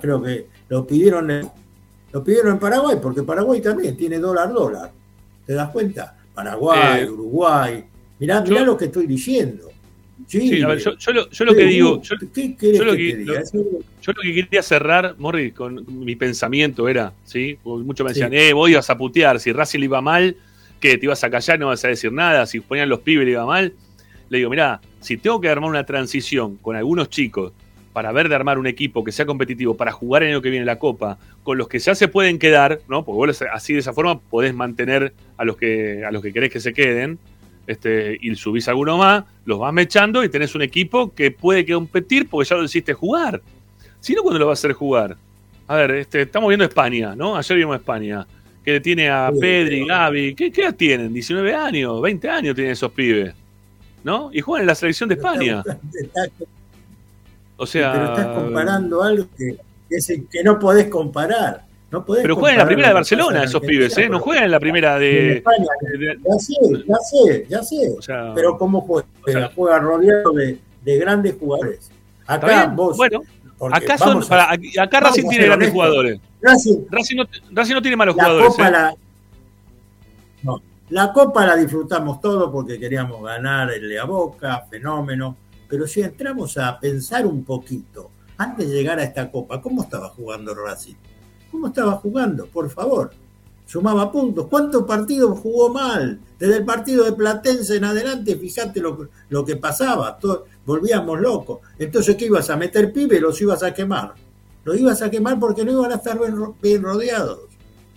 creo que lo pidieron, en, lo pidieron en Paraguay, porque Paraguay también tiene dólar dólar. ¿Te das cuenta? Paraguay, eh, Uruguay. Mirá, mirá lo que estoy diciendo. Sí, a ver, yo, lo, que digo, yo, lo que, quería cerrar, Morri, con mi pensamiento era, ¿sí? muchos me decían, eh, vos ibas a putear, si Racing le iba mal, que te ibas a callar, no vas a decir nada, si ponían los pibes le iba mal. Le digo, mirá, si tengo que armar una transición con algunos chicos para ver de armar un equipo que sea competitivo para jugar en el año que viene la Copa, con los que ya se pueden quedar, ¿no? Porque vos así de esa forma podés mantener a los que, a los que querés que se queden este, y subís alguno más, los vas mechando y tenés un equipo que puede competir porque ya lo hiciste jugar. Si no, ¿cuándo lo vas a hacer jugar? A ver, este, estamos viendo España, ¿no? Ayer vimos España. que tiene a Pedri, Gaby. ¿Qué, ¿Qué edad tienen? 19 años, 20 años tienen esos pibes. ¿No? Y juegan en la selección de España. O sea. Pero estás comparando algo que, que, que no podés comparar. No podés pero juegan en la primera de Barcelona esos pibes, ¿eh? No juegan en la primera de. España, ya sé, ya sé, ya sé. O sea, pero ¿cómo juega? O sea, juega rodeado de, de, grandes jugadores. Acá vos. Bueno, acá, son, a, para, acá Racing tiene grandes jugadores. Racing, Racing, no, Racing, no, tiene malos la jugadores. Copa ¿eh? la, no, la Copa la disfrutamos todo porque queríamos ganar el de a Boca, fenómeno. Pero si entramos a pensar un poquito, antes de llegar a esta Copa, ¿cómo estaba jugando Racing? ¿Cómo estaba jugando? Por favor. Sumaba puntos. ¿Cuántos partidos jugó mal? Desde el partido de Platense en adelante, fíjate lo, lo que pasaba. Todo, volvíamos locos. Entonces, ¿qué ibas a meter pibe? Los ibas a quemar. Los ibas a quemar porque no iban a estar bien, bien rodeados.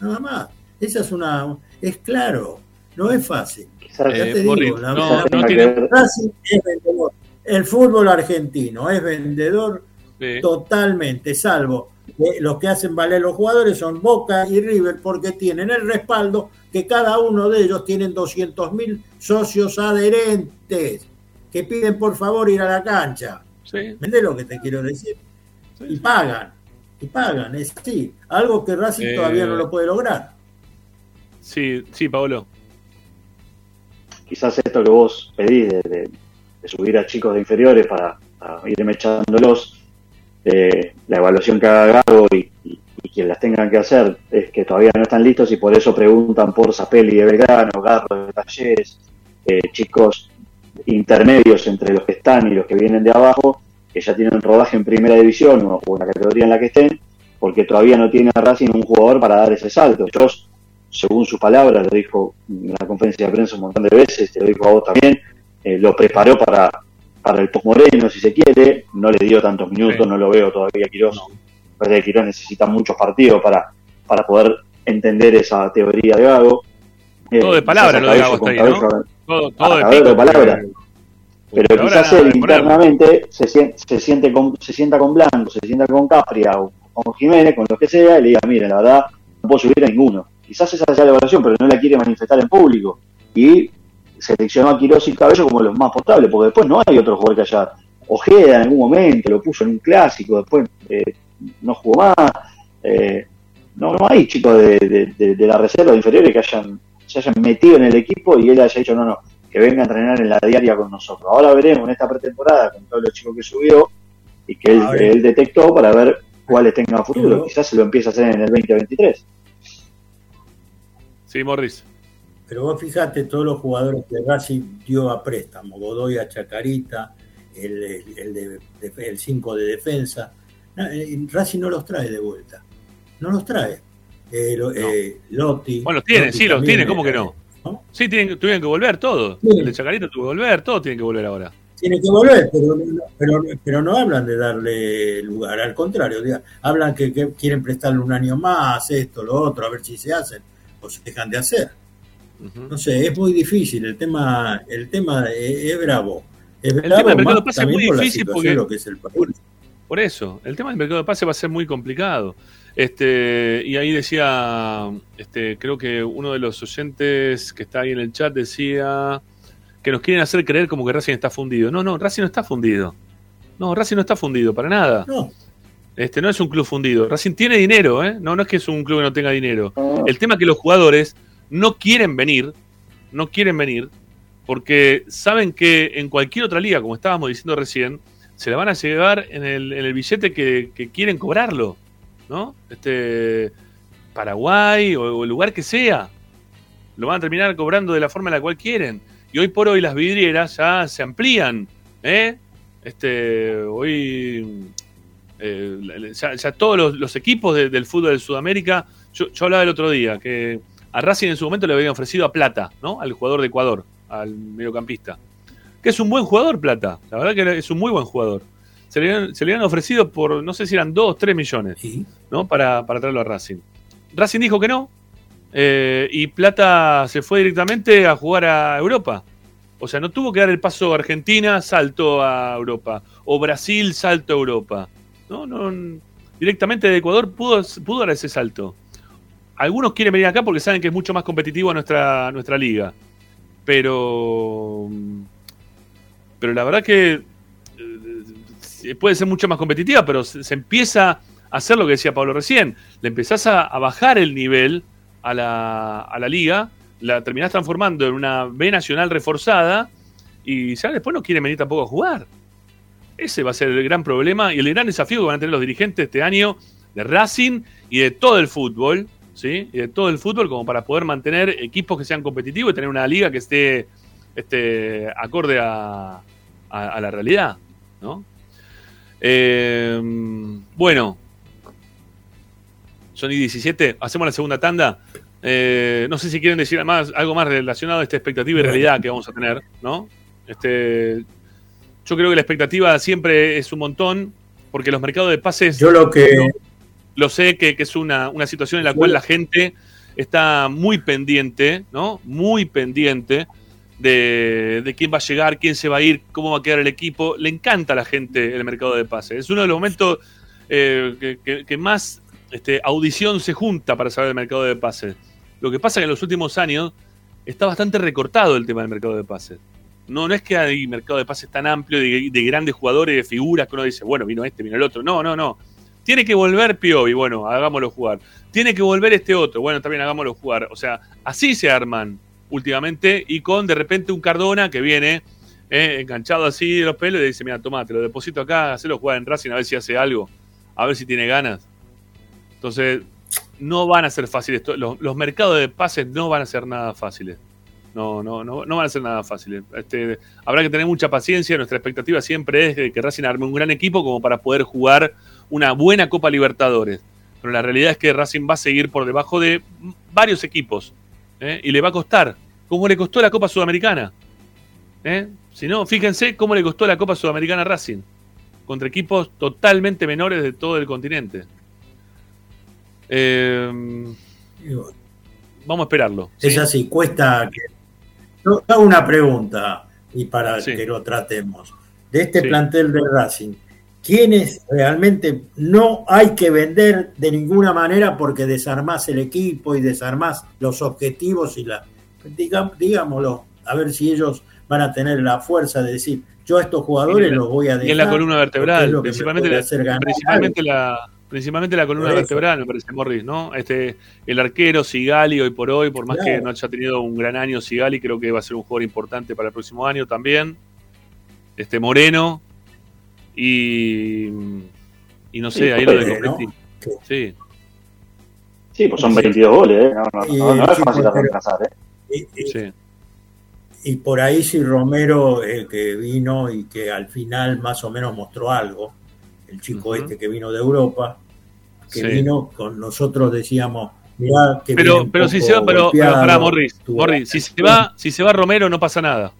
Nada más. Esa es una. Es claro. No es fácil. ya te digo, la, no, no tiene... es vendedor. El fútbol argentino es vendedor sí. totalmente, salvo los que hacen valer los jugadores son Boca y River porque tienen el respaldo que cada uno de ellos tienen 200 mil socios adherentes que piden por favor ir a la cancha. Sí. ¿Entiendes lo que te quiero decir? Sí. Y pagan, y pagan, es así. Algo que Racing eh... todavía no lo puede lograr. Sí, sí, Pablo. Quizás esto que vos pedís de, de, de subir a chicos de inferiores para, para ir echándolos eh, la evaluación que haga Gago y, y, y, quien las tengan que hacer es que todavía no están listos y por eso preguntan por Zapelli de Belgrano, Garro de Talleres, eh, chicos intermedios entre los que están y los que vienen de abajo, que ya tienen rodaje en primera división o, en la categoría en la que estén, porque todavía no tiene a Racing un jugador para dar ese salto. Yo, según sus palabras, lo dijo en la conferencia de prensa un montón de veces, te lo dijo a vos también, eh, lo preparó para, para el postmoreno, si se quiere, no le dio tantos minutos, sí. no lo veo todavía Quirós. Parece que Quirós necesita muchos partidos para, para poder entender esa teoría de Gago. Todo de palabra lo de Gago está ahí, ¿no? Todo, todo de, pico, de palabra. Pero quizás él internamente se, se, siente con, se sienta con Blanco, se sienta con Capria o con Jiménez, con lo que sea, y le diga, mire, la verdad, no puedo subir a ninguno. Quizás esa sea la evaluación, pero no la quiere manifestar en público. Y seleccionó a Quirós y Cabello como los más potables, porque después no hay otro jugador que haya. Ojeda en algún momento lo puso en un clásico, después eh, no jugó más. Eh, no, no hay chicos de, de, de, de la reserva de inferiores que hayan, se hayan metido en el equipo y él haya dicho, no, no, que venga a entrenar en la diaria con nosotros. Ahora veremos en esta pretemporada con todos los chicos que subió y que él, él detectó para ver cuáles tengan futuro. Quizás se lo empiece a hacer en el 2023. Sí, Morris. Pero vos fijate todos los jugadores que Racing dio a préstamo, Godoy a Chacarita, el, el, el, de, el cinco de defensa. Racing no los trae de vuelta. No los trae. Eh, lo, no. eh, Lotti. Bueno, los tiene, Lotti sí, los tiene, ¿cómo que no? ¿no? Sí, tienen, tuvieron que volver todos. Sí. El de Chacarita tuvo que volver, todos tienen que volver ahora. Tienen que volver, pero, pero, pero no hablan de darle lugar, al contrario, diga, hablan que, que, quieren prestarle un año más, esto, lo otro, a ver si se hacen o se dejan de hacer. Uh -huh. No sé, es muy difícil, el tema, el tema es, es bravo. Es el tema del mercado de pase es muy difícil porque lo que es el país. Por, por, eso, el tema del mercado de pase va a ser muy complicado. Este, y ahí decía, este, creo que uno de los oyentes que está ahí en el chat decía que nos quieren hacer creer como que Racing está fundido. No, no, Racing no está fundido. No, Racing no está fundido, para nada. No. Este, no es un club fundido. Racing tiene dinero, ¿eh? No, no es que es un club que no tenga dinero. El tema es que los jugadores no quieren venir, no quieren venir, porque saben que en cualquier otra liga, como estábamos diciendo recién, se la van a llevar en el, en el billete que, quieren cobrarlo, ¿no? Este, Paraguay o, el lugar que sea, lo van a terminar cobrando de la forma en la cual quieren. Y hoy por hoy las vidrieras ya se amplían, ¿eh? Este, hoy eh, ya, ya, todos los, equipos de, del fútbol de Sudamérica, yo hablaba el otro día que a Racing en su momento le habían ofrecido a Plata, ¿no? Al jugador de Ecuador, al mediocampista. Que es un buen jugador, Plata. La verdad que es un muy buen jugador. Se le, habían, se le habían ofrecido por, no sé si eran 2, 3 millones, ¿Sí? ¿no? Para, para traerlo a Racing. Racing dijo que no. Eh, y Plata se fue directamente a jugar a Europa. O sea, no tuvo que dar el paso a Argentina, saltó a Europa. O Brasil, salto a Europa. No, no. Directamente de Ecuador pudo, pudo dar ese salto algunos quieren venir acá porque saben que es mucho más competitivo nuestra, nuestra liga. Pero. Pero la verdad que. eh, puede ser mucho más competitiva, pero se, empieza a hacer lo que decía Pablo recién. Le empezás a, a bajar el nivel a la, a la liga, la terminás transformando en una B nacional reforzada y ya después no quieren venir tampoco a jugar. Ese va a ser el gran problema y el gran desafío que van a tener los dirigentes este año de Racing y de todo el fútbol, ¿sí? Y de todo el fútbol como para poder mantener equipos que sean competitivos y tener una liga que esté este, acorde a, a- a la realidad, ¿no? Eh, bueno, son y 17, hacemos la segunda tanda. Eh, no sé si quieren decir más, algo más relacionado a esta expectativa y realidad que vamos a tener, ¿no? Este, yo creo que la expectativa siempre es un montón, porque los mercados de pases. Yo lo que. Lo, lo sé que, que es una, una situación en la cual la gente está muy pendiente, ¿no? Muy pendiente de, de quién va a llegar, quién se va a ir, cómo va a quedar el equipo. Le encanta a la gente el mercado de pases. Es uno de los momentos eh, que, que- más este, audición se junta para saber el mercado de pases. Lo que pasa es que en los últimos años está bastante recortado el tema del mercado de pases. No, no es que hay mercado de pases tan amplio de, de grandes jugadores, de figuras que uno dice, bueno, vino este, vino el otro. No, no, no. Tiene que volver Piovi, bueno, hagámoslo jugar. Tiene que volver este otro, bueno, también hagámoslo jugar. O sea, así se arman últimamente y con de repente un Cardona que viene eh, enganchado así de los pelos y dice, mira, toma, te lo deposito acá, hacelo jugar en Racing a ver si hace algo, a ver si tiene ganas. Entonces, no van a ser fáciles. Los, los mercados de pases no van a ser nada fáciles. No, no, no, no van a ser nada fáciles. Este, habrá que tener mucha paciencia. Nuestra expectativa siempre es que Racing arme un gran equipo como para poder jugar una buena Copa Libertadores. Pero la realidad es que Racing va a seguir por debajo de varios equipos. ¿eh? Y le va a costar. Como le costó la Copa Sudamericana. ¿eh? Si no, fíjense cómo le costó la Copa Sudamericana a Racing. Contra equipos totalmente menores de todo el continente. Eh, vamos a esperarlo. Es así, cuesta. Que... Yo hago una pregunta y para que lo tratemos. De este Sí. plantel de Racing, ¿quiénes realmente no hay que vender de ninguna manera porque desarmás el equipo y desarmás los objetivos y la. digámoslo, a ver si ellos van a tener la fuerza de decir, yo a estos jugadores la- los voy a dejar. Y en la columna vertebral, lo que me principalmente, la, hacer ganar principalmente, la, principalmente la columna vertebral, me parece, Morris, ¿no? Este, el arquero Sigali hoy por hoy, por más Claro. que no haya tenido un gran año Sigali, creo que va a ser un jugador importante para el próximo año también. Este Moreno y y no sé, Sí, ahí lo de Copetti. Sí. Sí, pues son 22 goles, ¿eh? No, no, no, no es fácil de pero- reemplazar, ¿eh? Y- y- Sí. Y por ahí sí Romero, eh, que vino y que al final más o menos mostró algo, el chico este que vino de Europa, que Sí. vino con nosotros decíamos, mirá que Pero, pero si se va, pero, pero pará, Morris, Morris, si se va, si se va Romero no pasa nada.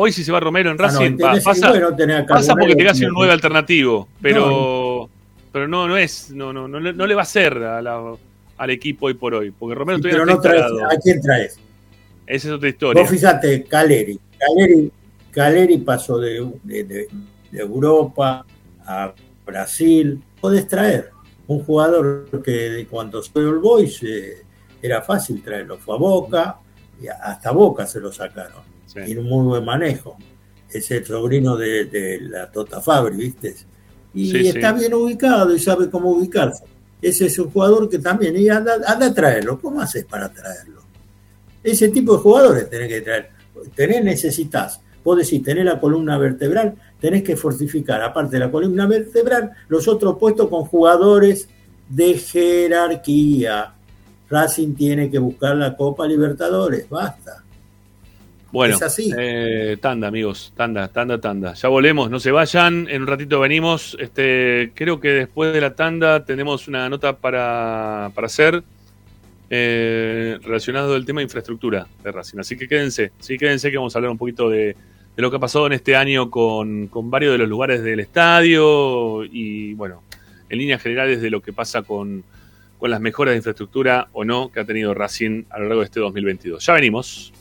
Hoy si se va Romero en Ah, no, Racing, tenés- pasa, bueno, tenés a pasa porque te hace un como- 9 alternativo, pero pero no, no es, no, no, no, no le va a ser a la- al equipo hoy por hoy, porque Romero Sí, todavía pero no no traes. ¿a quién traes? Esa es otra historia. Vos fíjate, Caleri. Caleri, Caleri pasó de, de- de- de Europa a Brasil. Podés traer un jugador que de cuando soy el Boys eh, era fácil traerlo. Fue a Boca y hasta Boca se lo sacaron. Sí. Tiene un muy buen manejo. Es el sobrino de, de la Tota Fabri, ¿viste? Y Sí, está sí. bien ubicado y sabe cómo ubicarse. Ese es un jugador que también, y anda, anda a traerlo. ¿Cómo haces para traerlo? Ese tipo de jugadores tenés que traer. Tenés, necesitas. Vos decís, tenés la columna vertebral, tenés que fortificar, aparte de la columna vertebral, los otros puestos con jugadores de jerarquía. Racing tiene que buscar la Copa Libertadores, basta. Bueno, Es así. eh, tanda, amigos, tanda, tanda, tanda. Ya volvemos, no se vayan, en un ratito venimos. Este, creo que después de la tanda tenemos una nota para, para hacer eh, relacionado al tema de infraestructura de Racing. Así que quédense, sí, quédense que vamos a hablar un poquito de, de lo que ha pasado en este año con, con varios de los lugares del estadio y, bueno, en líneas generales de lo que pasa con, con las mejoras de infraestructura o no que ha tenido Racing a lo largo de este 2022. Ya venimos.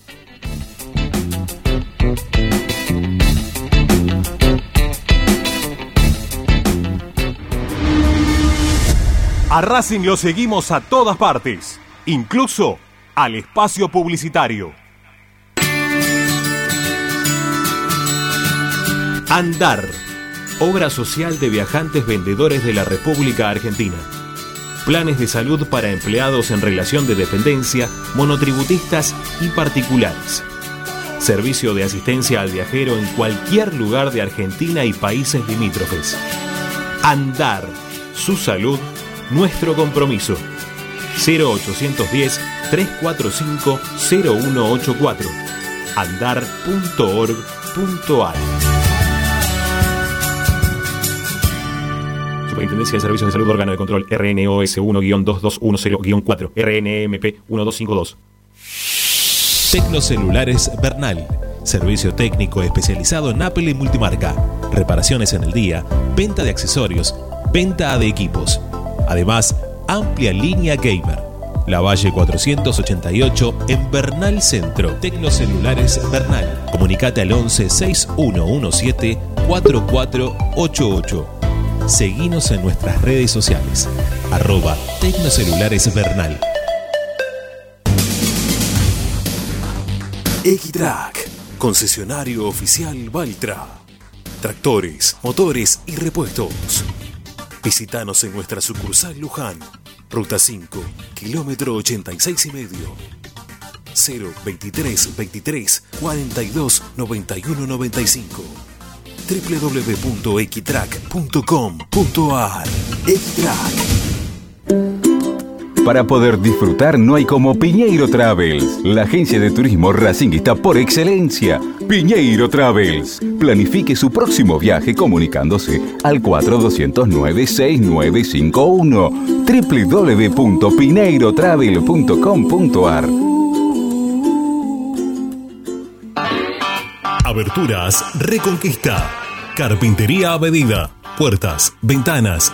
A Racing lo seguimos a todas partes, incluso al espacio publicitario. Andar, obra social de viajantes vendedores de la República Argentina. Planes de salud para empleados en relación de dependencia, monotributistas y particulares. Servicio de asistencia al viajero en cualquier lugar de Argentina y países limítrofes. Andar, su salud nuestro compromiso. 0810-345-0184. Andar.org.ar. Superintendencia de Servicios de Salud Órgano de Control RNOS 1-2210-4 RNMP 1252. Tecnocelulares Bernal. Servicio técnico especializado en Apple y multimarca. Reparaciones en el día, venta de accesorios, venta de equipos Además, amplia línea gamer. La Valle 488 en Bernal Centro. Tecnocelulares Bernal. Comunicate al 11 6117 4488. Seguinos en nuestras redes sociales. Arroba Tecnocelulares Bernal. Equitrack, concesionario oficial Valtra. Tractores, motores y repuestos Visítanos en nuestra sucursal Luján, Ruta 5, kilómetro 86 y medio. 0 23 23 42 91 95 www.equitrack.com.ar Para poder disfrutar no hay como Piñeiro Travels, la agencia de turismo racinguista por excelencia. Piñeiro Travels. Planifique su próximo viaje comunicándose al 4209-6951 www.pineirotravel.com.ar Aberturas Reconquista. Carpintería a medida. Puertas, ventanas.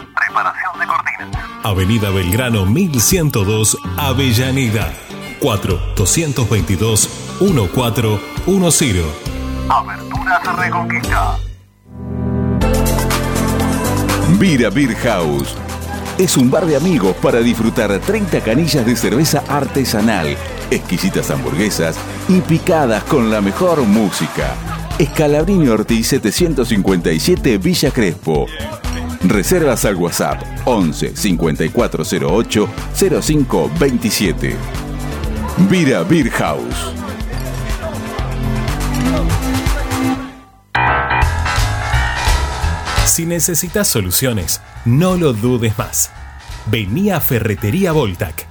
Avenida Belgrano 1102, Avellaneda. 4 222 1410. Aberturas Reconquista. Vira Beer House. Es un bar de amigos para disfrutar 30 canillas de cerveza artesanal, exquisitas hamburguesas y picadas con la mejor música. Escalabrini Ortiz 757 Villa Crespo. Reservas al WhatsApp 11 5408 0527. Vira Beer House. Si necesitas soluciones, no lo dudes más. Vení a Ferretería Voltac.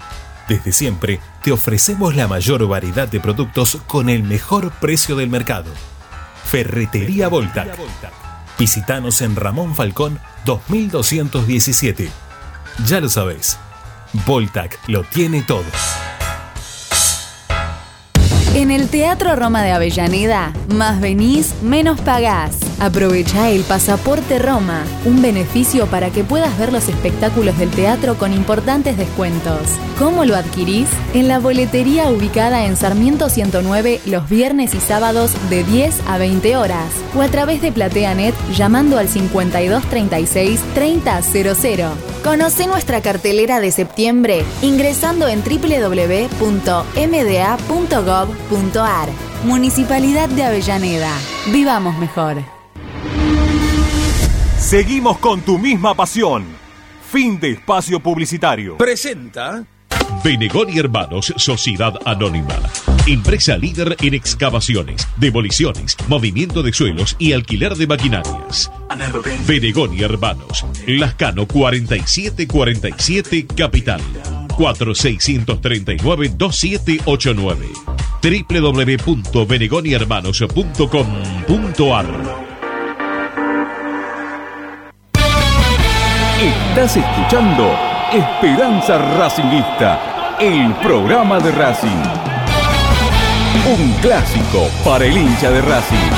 Desde siempre te ofrecemos la mayor variedad de productos con el mejor precio del mercado. Ferretería Voltac. Visítanos en Ramón Falcón 2217. Ya lo sabéis, Voltac lo tiene todo. En el Teatro Roma de Avellaneda, más venís, menos pagás. Aprovecha el Pasaporte Roma, un beneficio para que puedas ver los espectáculos del teatro con importantes descuentos. ¿Cómo lo adquirís? En la boletería ubicada en Sarmiento 109 los viernes y sábados de 10 a 20 horas o a través de PlateaNet llamando al 5236 3000. Conoce nuestra cartelera de septiembre ingresando en www.mda.gov.ar. Municipalidad de Avellaneda. Vivamos mejor. Seguimos con tu misma pasión. Fin de espacio publicitario. Presenta Benegón y Hermanos Sociedad Anónima. Empresa líder en excavaciones, demoliciones, movimiento de suelos y alquiler de maquinarias. Benegón y Hermanos. Lascano 4747 Capital. 4639-2789 www.benegonihermanos.com.ar Estás escuchando Esperanza Racingista, el programa de Racing. Un clásico para el hincha de Racing.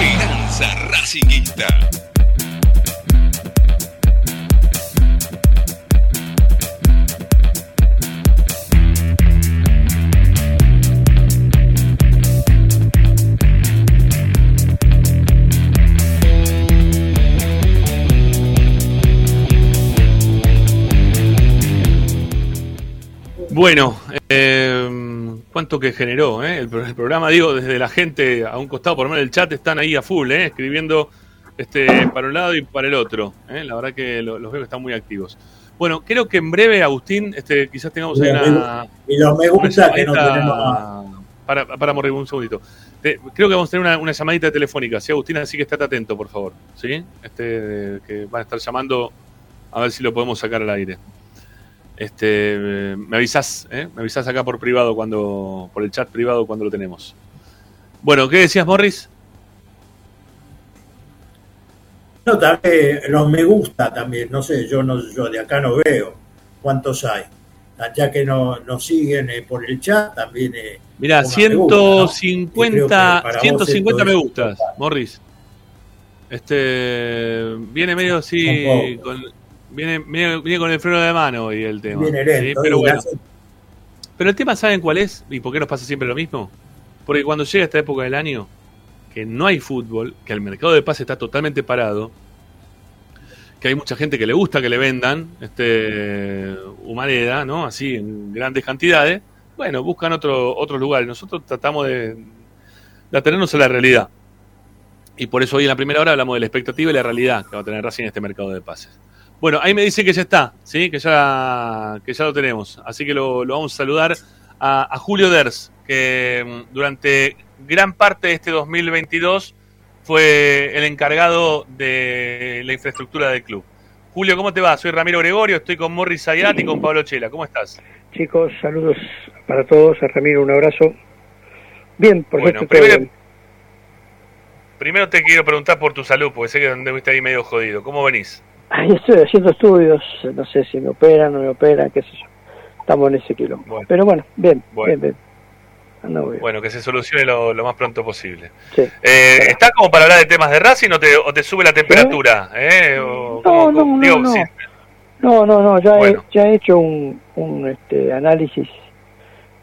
Esperanza Racingista. Bueno, eh, cuánto que generó eh? el, programa, digo, desde la gente a un costado, por lo menos el chat, están ahí a full, eh, escribiendo este, para un lado y para el otro. Eh. La verdad que los veo que están muy activos. Bueno, creo que en breve, Agustín, este, quizás tengamos ahí una. Y los me gusta que no tenemos. Para, para morir un segundito. creo que vamos a tener una, llamadita telefónica, ¿sí, Agustín? Así que estate atento, por favor. ¿Sí? Este, que van a estar llamando a ver si lo podemos sacar al aire. Este, me avisás, ¿eh? me avisás acá por privado cuando, por el chat privado cuando lo tenemos. Bueno, ¿qué decías, Morris? No, también los me gusta también, no sé, yo no, yo de acá no veo cuántos hay. Ya que nos no siguen eh, por el chat, también. Eh, Mira, 150, 150 me gustas, Morris. Este viene medio así con, Viene, viene, con el freno de mano y el tema. Pero bueno. Pero el tema, ¿saben cuál es? ¿Y por qué nos pasa siempre lo mismo? Porque cuando llega esta época del año, que no hay fútbol, que el mercado de pase está totalmente parado, que hay mucha gente que le gusta que le vendan este humareda, ¿no? Así en grandes cantidades, bueno, buscan otro, otros lugares. Nosotros tratamos de, de atenernos a la realidad. Y por eso hoy en la primera hora hablamos de la expectativa y la realidad que va a tener Racing en este mercado de pases. Bueno, ahí me dice que ya está, ¿sí? que, ya, que ya lo tenemos. Así que lo, vamos a saludar a, Julio Ders, que mm, durante gran parte de este 2022 fue el encargado de la infraestructura del club. Julio, ¿cómo te va? Soy Ramiro Gregorio, estoy con Morris Ayat y con Pablo Chela. ¿Cómo estás? Chicos, saludos para todos. A Ramiro, un abrazo. Bien, por bueno, primero, primero te quiero preguntar por tu salud, porque sé que estuviste ahí medio jodido. ¿Cómo venís? Ahí estoy haciendo estudios, no sé si me operan o no me operan, qué sé yo. Estamos en ese quilombo. Pero bueno, bien, bien, bien. Bueno, que se solucione lo, más pronto posible. Eh, ¿Está como para hablar de temas de Racing o te, o te sube la temperatura? ¿Eh? no, no, no, no, no, no, ya, he, ya he hecho un, un este, análisis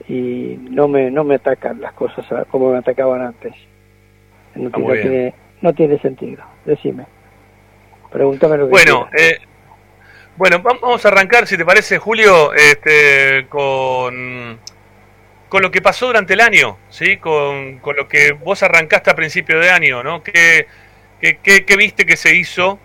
y no me, no me atacan las cosas como me atacaban antes. No, ah, tiene, no tiene sentido, decime. Pregúntame lo que Bueno, eh, bueno, vamos a arrancar, si te parece, Julio, este, con, con lo que pasó durante el año, ¿sí? Con, con lo que vos arrancaste a principio de año, ¿no? ¿Qué, qué, viste que se hizo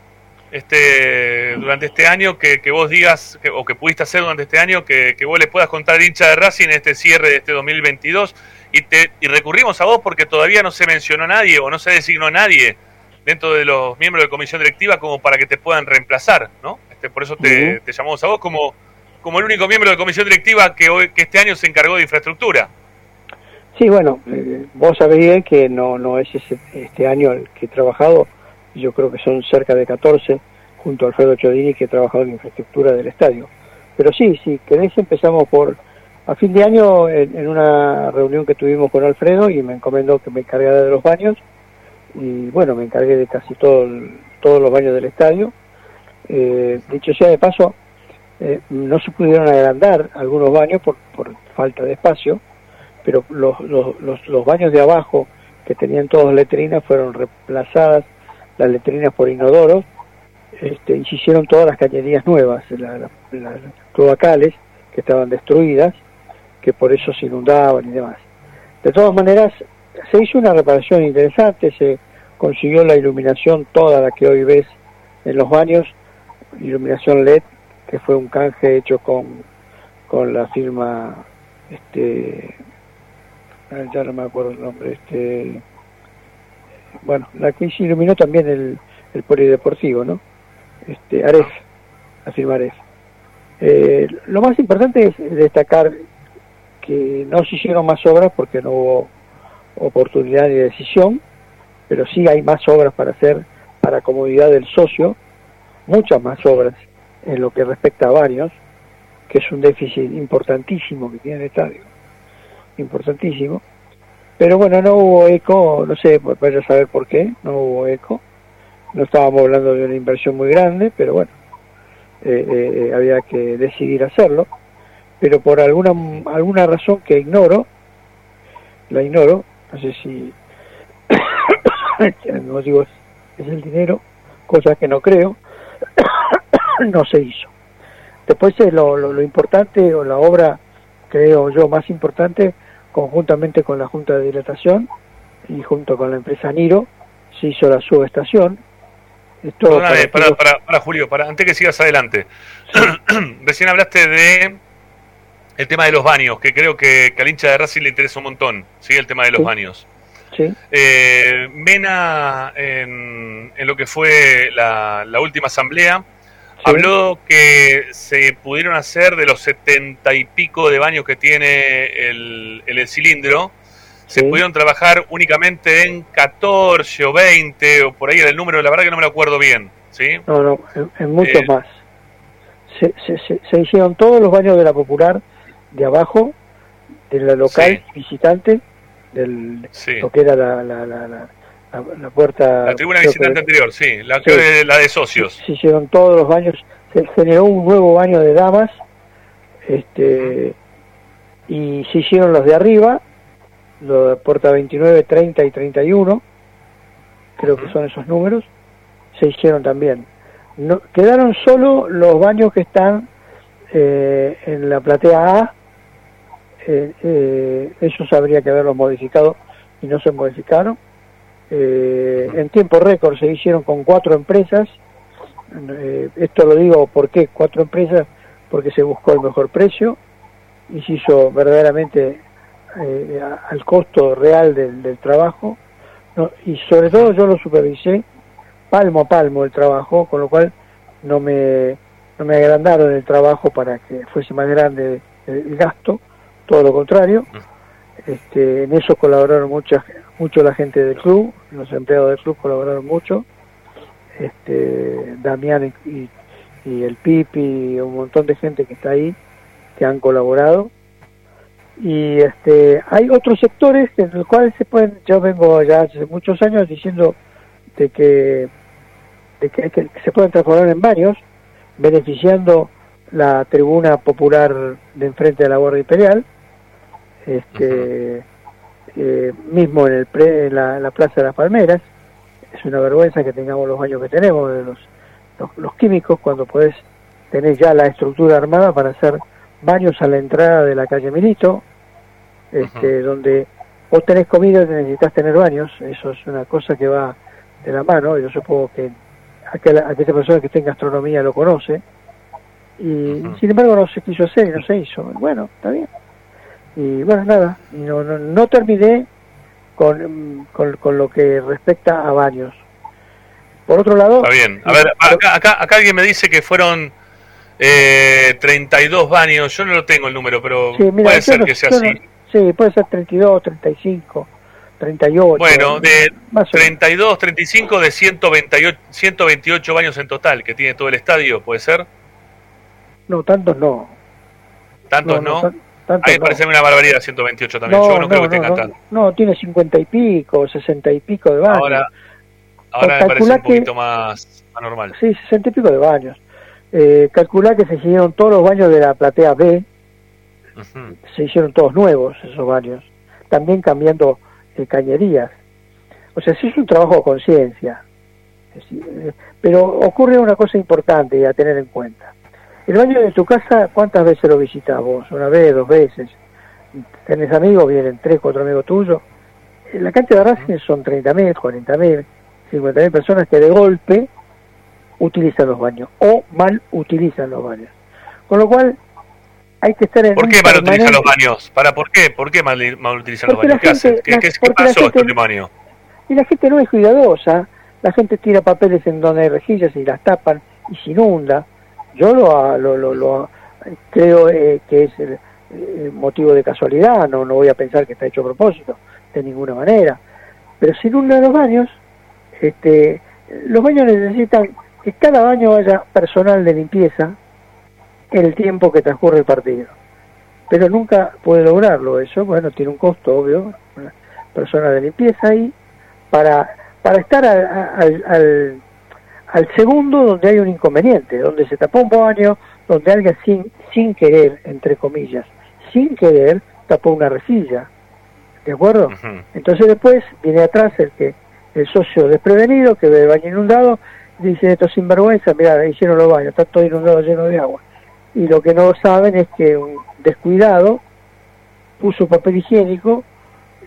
este, durante este año que, que vos digas, o que pudiste hacer durante este año, que, que vos le puedas contar hincha de Racing este cierre de este 2022? Y, te, y recurrimos a vos porque todavía no se mencionó nadie o no se designó nadie dentro de los miembros de comisión directiva como para que te puedan reemplazar, ¿no? Este, por eso te, llamamos a vos como, como el único miembro de comisión directiva que, hoy, que este año se encargó de infraestructura. Sí, bueno, eh, vos sabés bien que no, no es ese, este año el que he trabajado, yo creo que son cerca de 14, junto a Alfredo Chodini, que he trabajado en infraestructura del estadio. Pero sí, si queréis empezamos por, a fin de año, en, en una reunión que tuvimos con Alfredo y me encomendó que me encargara de los baños, y bueno, me encargué de casi todo todos los baños del estadio. Eh, dicho sea de paso, eh, no se pudieron agrandar algunos baños por, por falta de espacio, pero los, los, los, baños de abajo que tenían todas letrinas fueron reemplazadas las letrinas por inodoros este, y se hicieron todas las cañerías nuevas, las cloacales que estaban destruidas, que por eso se inundaban y demás. De todas maneras, se hizo una reparación interesante, se consiguió la iluminación toda la que hoy ves en los baños, iluminación LED, que fue un canje hecho con, con la firma, este, ya no me acuerdo el nombre, este, bueno, la que se iluminó también el, el polideportivo, ¿no? Este, Aref, la firma Aref. Eh, lo más importante es destacar que no se hicieron más obras porque no hubo oportunidad de decisión, pero sí hay más obras para hacer para comodidad del socio, muchas más obras en lo que respecta a varios, que es un déficit importantísimo que tiene el estadio, importantísimo. Pero bueno, no hubo eco, no sé, vaya a saber por qué, no hubo eco. No estábamos hablando de una inversión muy grande, pero bueno, eh, eh, eh, había que decidir hacerlo. Pero por alguna, alguna razón que ignoro, la ignoro, no sé si no digo es, el dinero, cosa que no creo, no se hizo. Después eh, lo, lo, importante o la obra creo yo, más importante, conjuntamente con la Junta de Dilatación y junto con la empresa Niro, se hizo la subestación. Esto para, para, para, Julio, para, antes que sigas adelante. Recién hablaste de el tema de los baños, que creo que, que al hincha de Racing le interesa un montón, ¿sí? El tema de los baños. Sí. Eh, Mena, en, lo que fue la, última asamblea, habló que se pudieron hacer de los setenta y pico de baños que tiene el, el, cilindro, se pudieron trabajar únicamente en 14 o 20 o por ahí el número, la verdad que no me lo acuerdo bien. ¿sí? No, no, en, muchos eh, más. Se, se, se, hicieron todos los baños de la popular de abajo, de la local visitante, del, lo que era la, la, la, la, puerta... La tribuna visitante anterior, sí, la, De, la de socios. Se, hicieron todos los baños, se generó un nuevo baño de damas, este y se hicieron los de arriba, los de puerta 29, 30 y 31, creo que son esos números, se hicieron también. No, quedaron solo los baños que están eh, en la platea A, eh, eh, ellos habría que haberlos modificado y no se modificaron. Eh, en tiempo récord se hicieron con cuatro empresas. Eh, esto lo digo porque cuatro empresas porque se buscó el mejor precio y se hizo verdaderamente al costo real del, trabajo y sobre todo yo lo supervisé palmo a palmo el trabajo con lo cual no me no me agrandaron el trabajo para que fuese más grande el gasto todo lo contrario. Este, en eso colaboraron mucha, mucho la gente del club, los empleados del club colaboraron mucho. Este, Damián y, el Pipi y un montón de gente que está ahí que han colaborado. Y este, hay otros sectores en los cuales se pueden, yo vengo ya hace muchos años diciendo de que, de que, se pueden transformar en baños, beneficiando la tribuna popular de enfrente de la Guardia Imperial, este, eh, mismo en, el pre, la, Plaza de las Palmeras. Es una vergüenza que tengamos los baños que tenemos, de los, los, químicos, cuando podés tener ya la estructura armada para hacer baños a la entrada de la calle Milito, este, donde vos tenés comida y necesitas tener baños, eso es una cosa que va de la mano, yo supongo que aquella, aquella persona que tenga gastronomía lo conoce, y sin embargo no se quiso hacer y no se hizo. Bueno, está bien y bueno, nada, no, no, no terminé con, con, lo que respecta a baños. Por otro lado... Está bien. A ver, acá, acá, alguien me dice que fueron eh, 32 baños. Yo no lo tengo el número, pero puede ser que sea así. sí, puede ser 32, 35, 38. Bueno, de 32, 35 de 128, 128 baños en total que tiene todo el estadio, ¿puede ser? No, tantos no. ¿Tantos no? A mí me parece una barbaridad 128 también. Yo no, creo que tenga tanto. No, tiene 50 y pico, 60 y pico de baños. Ahora, ahora me parece un poquito más anormal. Sí, 60 y pico de baños. Eh, calcula que se hicieron todos los baños de la platea B. Se hicieron todos nuevos esos baños. También cambiando eh, cañerías. O sea, sí es un trabajo de conciencia. Eh, pero ocurre una cosa importante a tener en cuenta el baño de tu casa, ¿cuántas veces lo visitas vos? ¿Una vez, dos veces? ¿Tenés amigos? Vienen tres, cuatro amigos tuyos. La cantidad de Racing son 30.000, 40.000, 50.000 personas que de golpe utilizan los baños o mal utilizan los baños. Con lo cual, hay que estar en ¿Por qué mal utilizan los baños? ¿Para por qué? ¿Por qué mal, utilizan los baños? ¿Qué, ¿Qué, pasó este último año? Y la gente no es cuidadosa, la gente tira papeles en donde hay rejillas y las tapan y se inunda yo lo, lo, lo, creo eh, que es el, motivo de casualidad, no, no voy a pensar que está hecho a propósito, de ninguna manera. Pero sin uno de los baños, este, los baños necesitan que cada baño haya personal de limpieza en el tiempo que transcurre el partido. Pero nunca puede lograrlo eso, bueno, tiene un costo obvio, una persona de limpieza ahí, para, para estar al al segundo donde hay un inconveniente, donde se tapó un baño, donde alguien sin, sin querer, entre comillas, sin querer, tapó una rejilla. ¿De acuerdo? Entonces después viene atrás el que el socio desprevenido que ve el baño inundado dice esto sinvergüenza, mira, hicieron los baños, está todo inundado lleno de agua. Y lo que no saben es que un descuidado puso papel higiénico,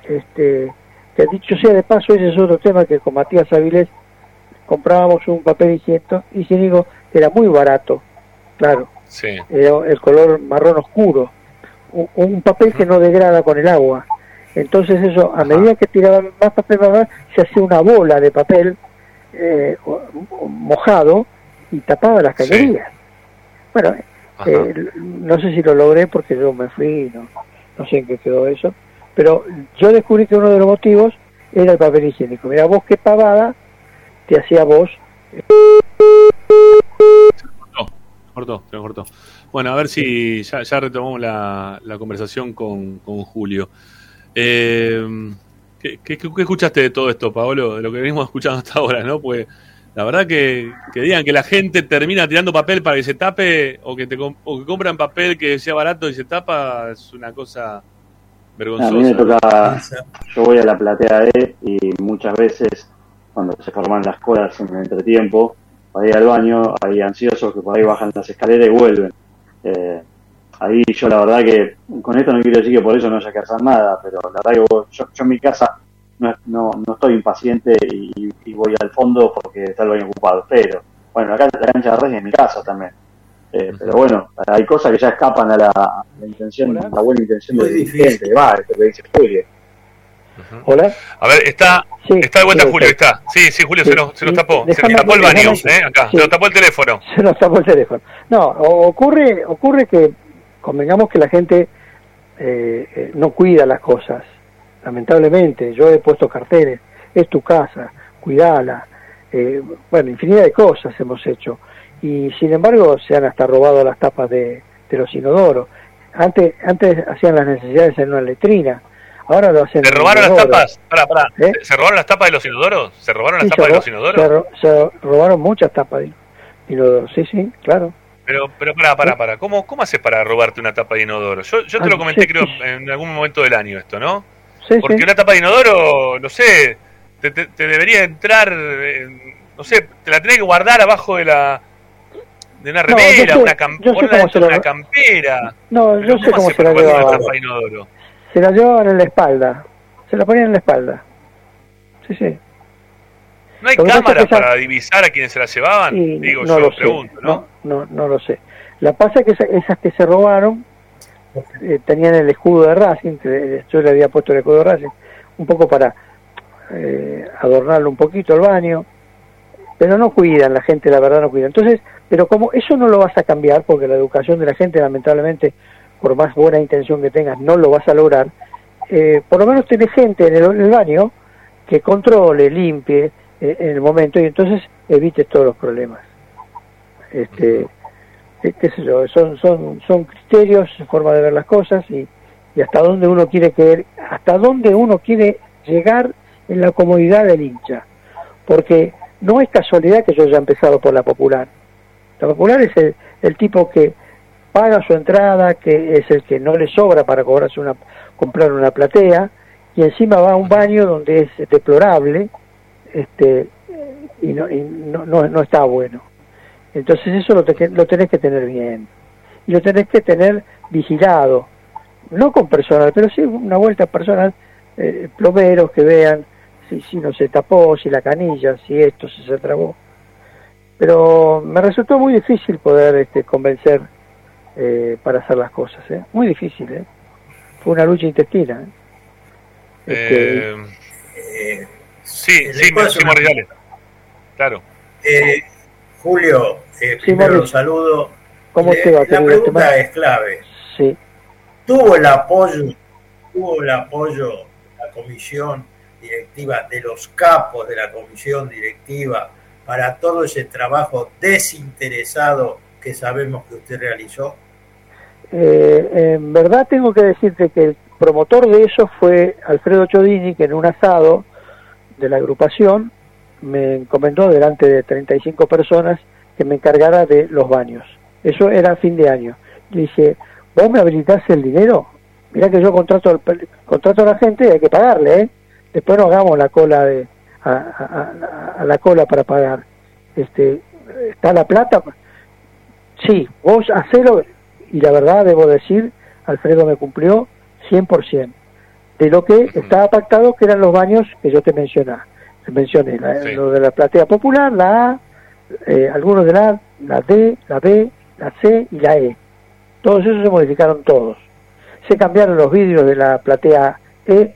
este, que dicho sea de paso, ese es otro tema que con Matías Avilés comprábamos un papel higiénico, higiénico que era muy barato, claro, Sí. era el color marrón oscuro, un, un papel que no degrada con el agua. Entonces eso, a medida que tiraban más papel, más, más, se hacía una bola de papel eh, mojado y tapaba las cañerías. Bueno, eh, no sé si lo logré porque yo me fui, no, no sé en qué quedó eso, pero yo descubrí que uno de los motivos era el papel higiénico. Mira, vos qué pavada te hacía vos. Cortó, se me cortó. Bueno, a ver si ya, ya retomamos la, la conversación con, con Julio. Eh, ¿qué, qué, qué escuchaste de todo esto, Paolo? De lo que venimos escuchando hasta ahora, ¿no? Pues la verdad que, que digan que la gente termina tirando papel para que se tape o que, te, com- o que compran papel que sea barato y se tapa es una cosa A vergonzosa. mí me toca, yo voy a la platea E y muchas veces cuando se forman las colas en el entretiempo, para ir al baño, hay ansiosos que por ahí bajan las escaleras y vuelven. Eh, ahí yo la verdad que, con esto no quiero decir que por eso no haya que hacer nada, pero la verdad que vos- yo, yo en mi casa no, no, no estoy impaciente y, y voy al fondo porque está el baño ocupado, pero bueno, la, la cancha de Racing es mi casa también. Eh, pero bueno, hay cosas que ya escapan a la, a la intención, la buena intención del dirigente, va, esto que dice Julio. Hola. A ver, está, está de vuelta sí, Julio, está. Sí, sí, Julio Sí, se nos, se nos tapó. Se nos tapó el baño, ¿eh? Acá, se nos tapó el teléfono. se nos tapó el teléfono. No, ocurre, ocurre que convengamos que la gente eh, eh, no cuida las cosas, lamentablemente. Yo he puesto carteles, es tu casa, cuidala. Eh, bueno, infinidad de cosas hemos hecho. Y sin embargo se han hasta robado las tapas de, de los inodoros. Antes, antes hacían las necesidades en una letrina, ahora lo hacen ¿Se robaron las tapas? Pará, pará. ¿Eh? ¿Se robaron las tapas de los inodoros? ¿Se robaron las Sí, tapas de los inodoros? se ro- se robaron muchas tapas de inodoro, sí, sí, claro. Pero, pero pará, pará, pará. ¿Cómo, ¿Cómo haces para robarte una tapa de inodoro? Yo, yo te Ah, lo comenté, sí, creo, sí. en algún momento del año esto, ¿no? Sí, Porque una tapa de inodoro, no sé, te, te- te debería entrar, eh, no sé, te la tenés que guardar abajo de la de una No, remera, sé- una, cam- la- una campera. No, yo sé cómo se la una llevaba. Se la llevaban en la espalda. Se la ponían en la espalda. Sí, sí. ¿No hay es cámaras esa- para divisar a quienes se la llevaban? Y Digo, no yo lo sé. pregunto, ¿no? No, no, no lo sé. La pasa es que esa- esas que se robaron eh, tenían el escudo de Racing, que yo le había puesto el escudo de Racing, un poco para eh, adornarlo un poquito el baño, pero no cuidan, la gente la verdad no cuida. Entonces, pero como eso no lo vas a cambiar, porque la educación de la gente lamentablemente, por más buena intención que tengas, no lo vas a lograr, eh, por lo menos tenés gente en el, baño que controle, limpie eh, en el momento y entonces evites todos los problemas. Este, qué, qué sé yo, son, son, son criterios, forma de ver las cosas y, y hasta dónde uno quiere querer, hasta dónde uno quiere llegar en la comodidad del hincha. Porque no es casualidad que yo haya empezado por la popular. La popular es el, el tipo que paga su entrada, que es el que no le sobra para cobrarse una, comprar una platea, y encima va a un baño donde es deplorable, este, y no, y no, no, no está bueno. Entonces eso lo, te- lo tenés que tener bien. Y lo tenés que tener vigilado. No con personal, pero sí una vuelta personal, eh, plomeros que vean si, si no se tapó, si la canilla, si esto, si se trabó. Pero me resultó muy difícil poder este, convencer eh, para hacer las cosas. ¿eh? Muy difícil. ¿eh? Fue una lucha intestina. ¿eh? Este, Eh, sí, sí, dale. Claro. Eh, Julio, eh, Sí, primero Mauricio. saludo. ¿Cómo te va, La querido pregunta es clave. Sí. ¿Tuvo el apoyo, tuvo el apoyo de la comisión directiva, de los capos de la comisión directiva, para todo ese trabajo desinteresado que sabemos que usted realizó? Eh, en verdad tengo que decirte que el promotor de eso fue Alfredo Chodini, que en un asado de la agrupación me encomendó delante de 35 personas que me encargara de los baños. Eso era fin de año. Le dije, ¿vos me habilitás el dinero? Mirá que yo contrato, al- contrato a la gente y hay que pagarle, ¿eh? Después no hagamos la cola de, a- a la cola para pagar. Este, ¿Está la plata? Sí, vos hacelo y la verdad debo decir, Alfredo me cumplió, 100%, de lo que estaba pactado que eran los baños que yo te mencioné. Te mencioné, la- lo de la platea popular, la A, eh, algunos de la A, la D, la B, la C y la E. Todos esos se modificaron todos. Se cambiaron los vidrios de la platea E,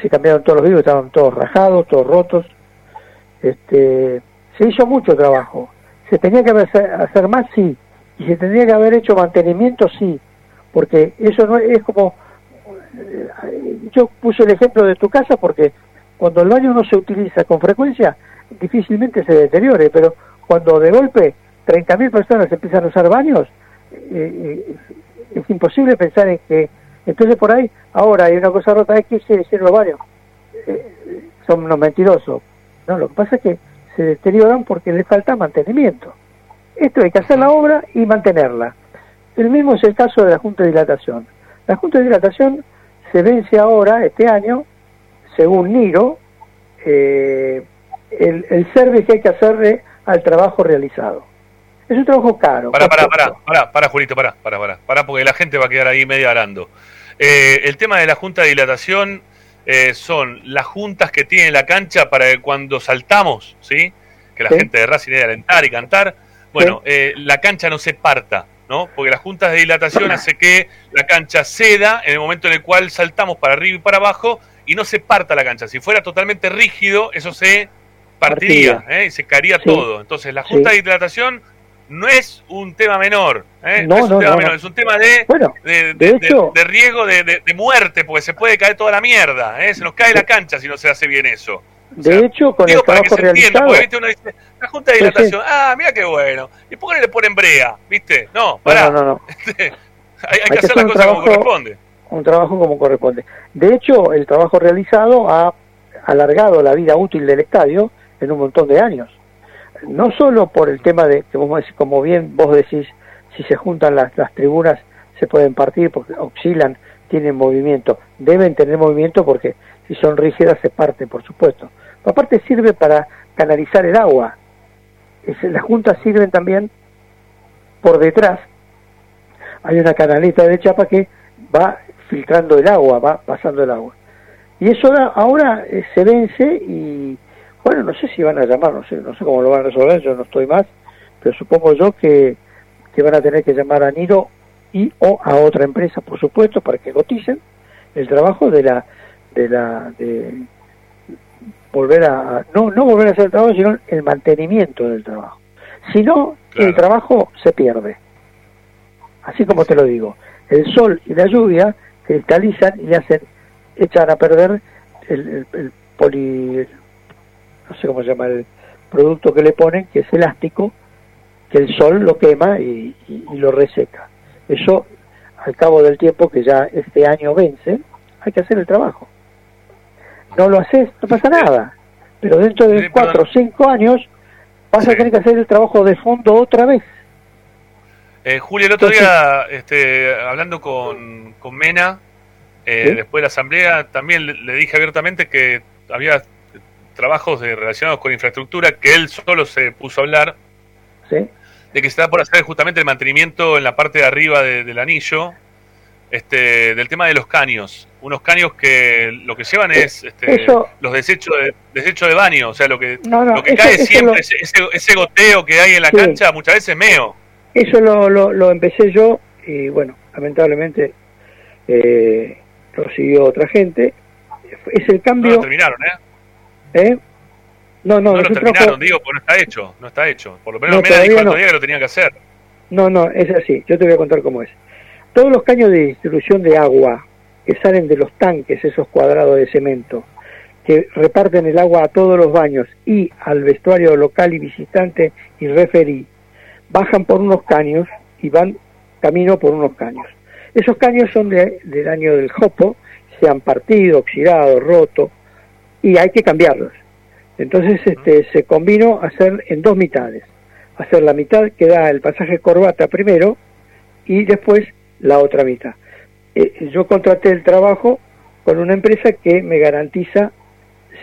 se cambiaron todos los vidrios, estaban todos rajados, todos rotos. Este, se hizo mucho trabajo. ¿Se tenía que hacer, hacer más? Sí. ¿Y se tendría que haber hecho mantenimiento? Sí. Porque eso no es, como... eh, Yo puse el ejemplo de tu casa porque cuando el baño no se utiliza con frecuencia, difícilmente se deteriore, pero cuando de golpe 30.000 personas empiezan a usar baños, eh, eh, es imposible pensar en que... Entonces por ahí, ahora hay una cosa rota, es que se hicieron los baños. Eh, son unos mentirosos. No, lo que pasa es que se deterioran porque les falta mantenimiento. Esto hay que hacer la obra y mantenerla. El mismo es el caso de la Junta de Dilatación. La Junta de Dilatación se vence ahora, este año, según Niro, eh, el, el service que hay que hacerle al trabajo realizado. Es un trabajo caro. Pará, costoso. pará, pará, pará, Julito, pará, pará, pará, pará, porque la gente va a quedar ahí medio arando. Eh, el tema de la junta de dilatación eh, son las juntas que tiene la cancha para que cuando saltamos, ¿sí? Que la Sí. gente de Racing debe alentar y cantar. Bueno, eh, la cancha no se parta, ¿no? Porque las juntas de dilatación hace que la cancha ceda en el momento en el cual saltamos para arriba y para abajo y no se parta la cancha. Si fuera totalmente rígido, eso se partiría. ¿eh? y se caería Sí. todo. Entonces, la junta Sí. de dilatación no es un tema menor, ¿eh? No, es un no, tema no, menor, no. es un tema de, Bueno, de, de de- hecho- de- de riesgo de muerte, porque se puede caer toda la mierda, ¿eh? se nos cae la cancha si no se hace bien eso. De hecho, con el que trabajo se entienda, realizado... porque ¿viste? uno dice, la junta de Sí, sí. dilatación, ah, mira qué bueno, ¿y por qué no le ponen brea? ¿Viste? No, pará, No, no, no. hay, hay que hacer la un cosa como corresponde. Un trabajo como corresponde. De hecho, el trabajo realizado ha alargado la vida útil del estadio en un montón de años. No solo por el tema de que, vos como bien vos decís, si se juntan las, las tribunas se pueden partir porque oscilan, tienen movimiento. Deben tener movimiento porque si son rígidas se parte, por supuesto. Aparte sirve para canalizar el agua. Es- las juntas sirven también por detrás. Hay una canaleta de chapa que va filtrando el agua, va pasando el agua. Y eso ahora, ahora eh, se vence y, bueno, no sé si van a llamar, no sé, no sé cómo lo van a resolver, yo no estoy más, pero supongo yo que, que van a tener que llamar a Niro y o a otra empresa, por supuesto, para que coticen el trabajo de la, de la, de volver a, no, no volver a hacer el trabajo, sino el mantenimiento del trabajo. Si no, el trabajo se pierde. Así como te lo digo, el sol y la lluvia cristalizan y hacen, echan a perder el, el- el poli, no sé cómo se llama el producto que le ponen, que es elástico, que el sol lo quema y, y- y lo reseca. Eso, al cabo del tiempo que ya este año vence, hay que hacer el trabajo. No lo haces, no pasa nada. Pero dentro de cuatro o cinco años vas a tener que hacer el trabajo de fondo otra vez. Eh, Julio, el otro Entonces- día, este, hablando con, con Mena, eh, ¿Sí? después de la asamblea, también le, le dije abiertamente que había trabajos de- relacionados con infraestructura que él solo se puso a hablar, de que se está por hacer justamente el mantenimiento en la parte de arriba de- del anillo, este, del tema de los caños. Unos caños que lo que llevan es este, Eso- los desechos de, desechos de baño, o sea, lo que, No, no, lo que eso- cae eso siempre, lo- ese, ese- goteo que hay en la Sí. cancha, muchas veces meo. Eso lo, lo, lo empecé yo y bueno, lamentablemente eh, lo siguió otra gente. Es el No cambio... lo terminaron, ¿eh? ¿eh? No, no, No, lo terminaron, digo, porque no está hecho, no está hecho. Por lo menos No, Mena dijo no. día que lo tenía que hacer. No, no, es así. Yo te voy a contar cómo es. Todos los caños de distribución de agua que salen de los tanques, esos cuadrados de cemento, que reparten el agua a todos los baños y al vestuario local y visitante y referí, bajan por unos caños y van camino por unos caños. Esos caños son de- del año del Jopo, se han partido, oxidado, roto, y hay que cambiarlos. Entonces este, se combinó hacer en dos mitades. Hacer la mitad que da el pasaje corbata primero y después la otra mitad. Eh, yo contraté el trabajo con una empresa que me garantiza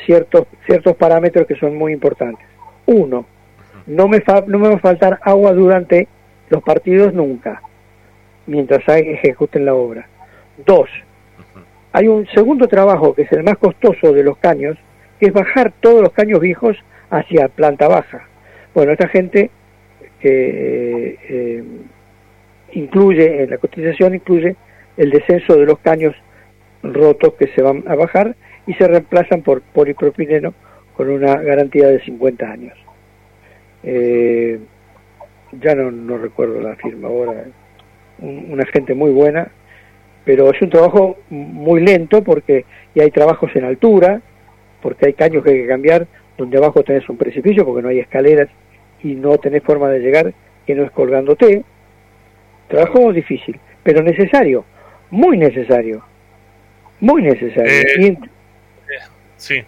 ciertos, ciertos parámetros que son muy importantes. Uno, no me, fa- no me va a faltar agua durante los partidos nunca, mientras hay- ejecuten la obra. Dos, Hay un segundo trabajo que es el más costoso de los caños, que es bajar todos los caños viejos hacia planta baja. Bueno, esta gente que eh, incluye, en la cotización incluye el descenso de los caños rotos que se van a bajar y se reemplazan por polipropileno con una garantía de 50 años. Eh, ya no, no, recuerdo la firma ahora, una gente muy buena, pero es un trabajo muy lento porque y hay trabajos en altura, porque hay caños que hay que cambiar, donde abajo tenés un precipicio porque no hay escaleras y no tenés forma de llegar que no es colgándote. Trabajo difícil, pero necesario, muy necesario, muy necesario. Eh, sí.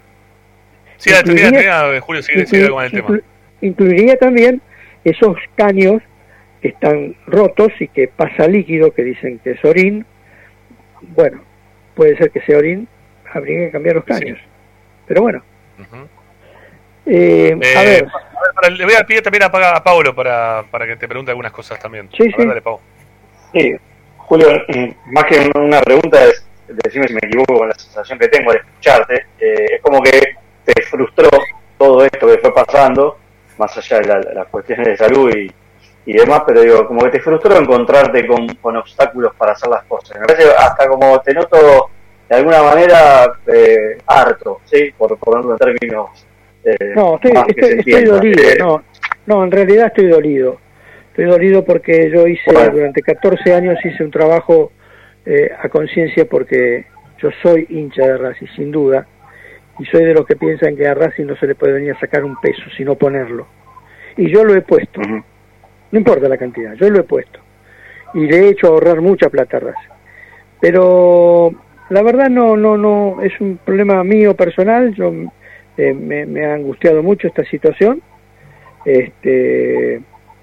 Sí, incluiría, Julio, sigue, con el tema. Incluiría también esos caños que están rotos y que pasa líquido, que dicen que es orín. Bueno, puede ser que sea orín, habría que cambiar los caños. Pero bueno. eh, a ver. le voy a pedir también a, a Paulo para, para que te pregunte algunas cosas también. Sí, sí. Sí. Julio, mm, más que una pregunta es decime si me equivoco con la sensación que tengo de escucharte, eh, es como que te frustró todo esto que fue pasando, más allá de las cuestiones de salud y, y, demás, pero digo, como que te frustró encontrarte con, con, obstáculos para hacer las cosas. Me parece hasta como te noto de alguna manera eh, harto, ¿sí? Por ponerlo en términos... Eh, no, estoy, estoy, dolido, no, no, en realidad estoy dolido. Estoy dolido porque yo hice, durante 14 años hice un trabajo eh, a conciencia porque yo soy hincha de Racing, sin duda, y soy de los que piensan que a Racing no se le puede venir a sacar un peso, sino ponerlo. Y yo lo he puesto, no importa la cantidad, yo lo he puesto. Y le he hecho ahorrar mucha plata a Racing. Pero la verdad no, no, no, es un problema mío personal, yo eh, me, me, ha angustiado mucho esta situación. Este,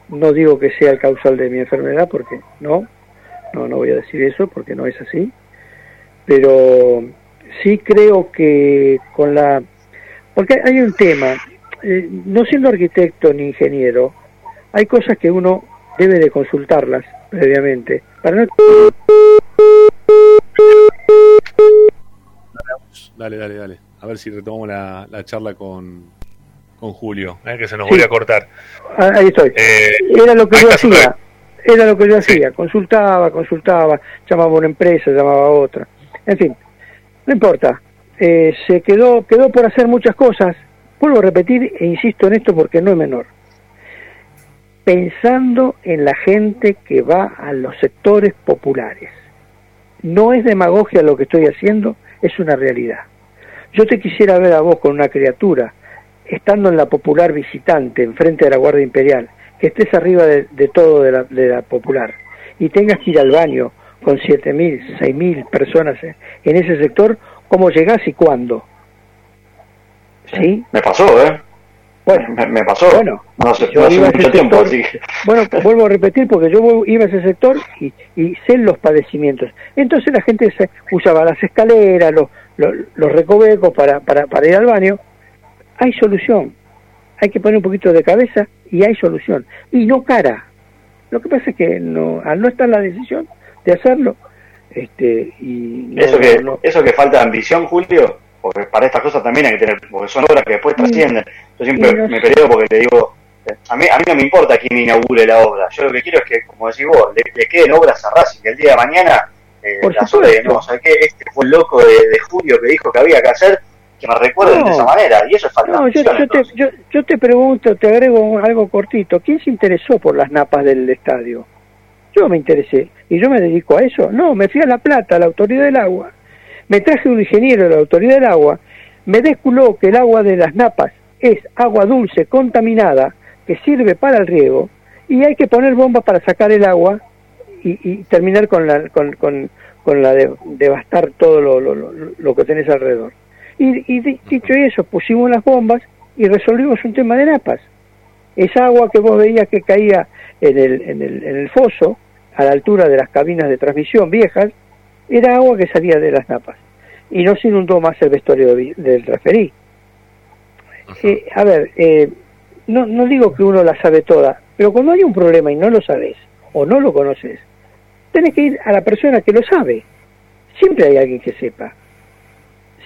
no digo que sea el causal de mi enfermedad, porque no, no, no voy a decir eso porque no es así, pero sí creo que con la... Porque hay un tema, eh, no siendo arquitecto ni ingeniero, hay cosas que uno debe de consultarlas previamente para no... Dale, dale, dale. A ver si retomamos la, la charla con, con Julio, eh, que se nos sí. a cortar. Ah, ahí estoy. Eh, Era lo que yo hacía era lo que yo hacía, consultaba, consultaba, llamaba a una empresa, llamaba a otra, en fin, no importa, eh, se quedó, quedó por hacer muchas cosas, vuelvo a repetir e insisto en esto porque no es menor, pensando en la gente que va a los sectores populares. No es demagogia lo que estoy haciendo, es una realidad. Yo te quisiera ver a vos con una criatura, estando en la popular visitante, enfrente de la Guardia Imperial, que estés arriba de, todo de la, de la, popular y tengas que ir al baño con 7.000, 6.000 personas en ese sector, ¿cómo llegás y cuándo? ¿Sí? Me pasó, ¿eh? Bueno, me, pasó. Bueno, no yo iba mucho tiempo, Bueno, vuelvo a repetir porque yo iba a ese sector y, y sé los padecimientos. Entonces la gente se, usaba las escaleras, los, los, los recovecos para, para, para ir al baño. Hay solución. Hay que poner un poquito de cabeza y hay solución. Y no cara. Lo que pasa es que no, al no estar la decisión de hacerlo, este, y eso, que, eso que falta de ambición, Julio, porque para estas cosas también hay que tener, porque son obras que después trascienden. Yo siempre me peleo porque le digo, a mí, a mí no me importa quién inaugure la obra, yo lo que quiero es que, como decís vos, le, queden obras a Racing, que el día de mañana, eh, las obras no, ¿sabes qué? Este fue el loco de, de Julio que dijo que había que hacer, que me recuerden de esa manera, y eso es falta no, yo, yo, te, yo, yo, te pregunto, te agrego algo cortito, ¿quién se interesó por las napas del estadio? Yo me interesé, y yo me dedico a eso. No, me fui a La Plata, a la Autoridad del Agua, me traje un ingeniero de la Autoridad del Agua, me desculó que el agua de las napas es agua dulce, contaminada, que sirve para el riego, y hay que poner bombas para sacar el agua y, y terminar con la, con, con, con la de devastar todo lo, lo, lo, lo que tenés alrededor. Y, y dicho eso, pusimos las bombas y resolvimos un tema de napas. Esa agua que vos veías que caía en el, en el, en el foso, a la altura de las cabinas de transmisión viejas, era agua que salía de las napas. Y no se inundó más el vestuario del referí. Eh, a ver, eh, no, no digo que uno la sabe toda, pero cuando hay un problema y no lo sabes, o no lo conoces, tenés que ir a la persona que lo sabe. Siempre hay alguien que sepa.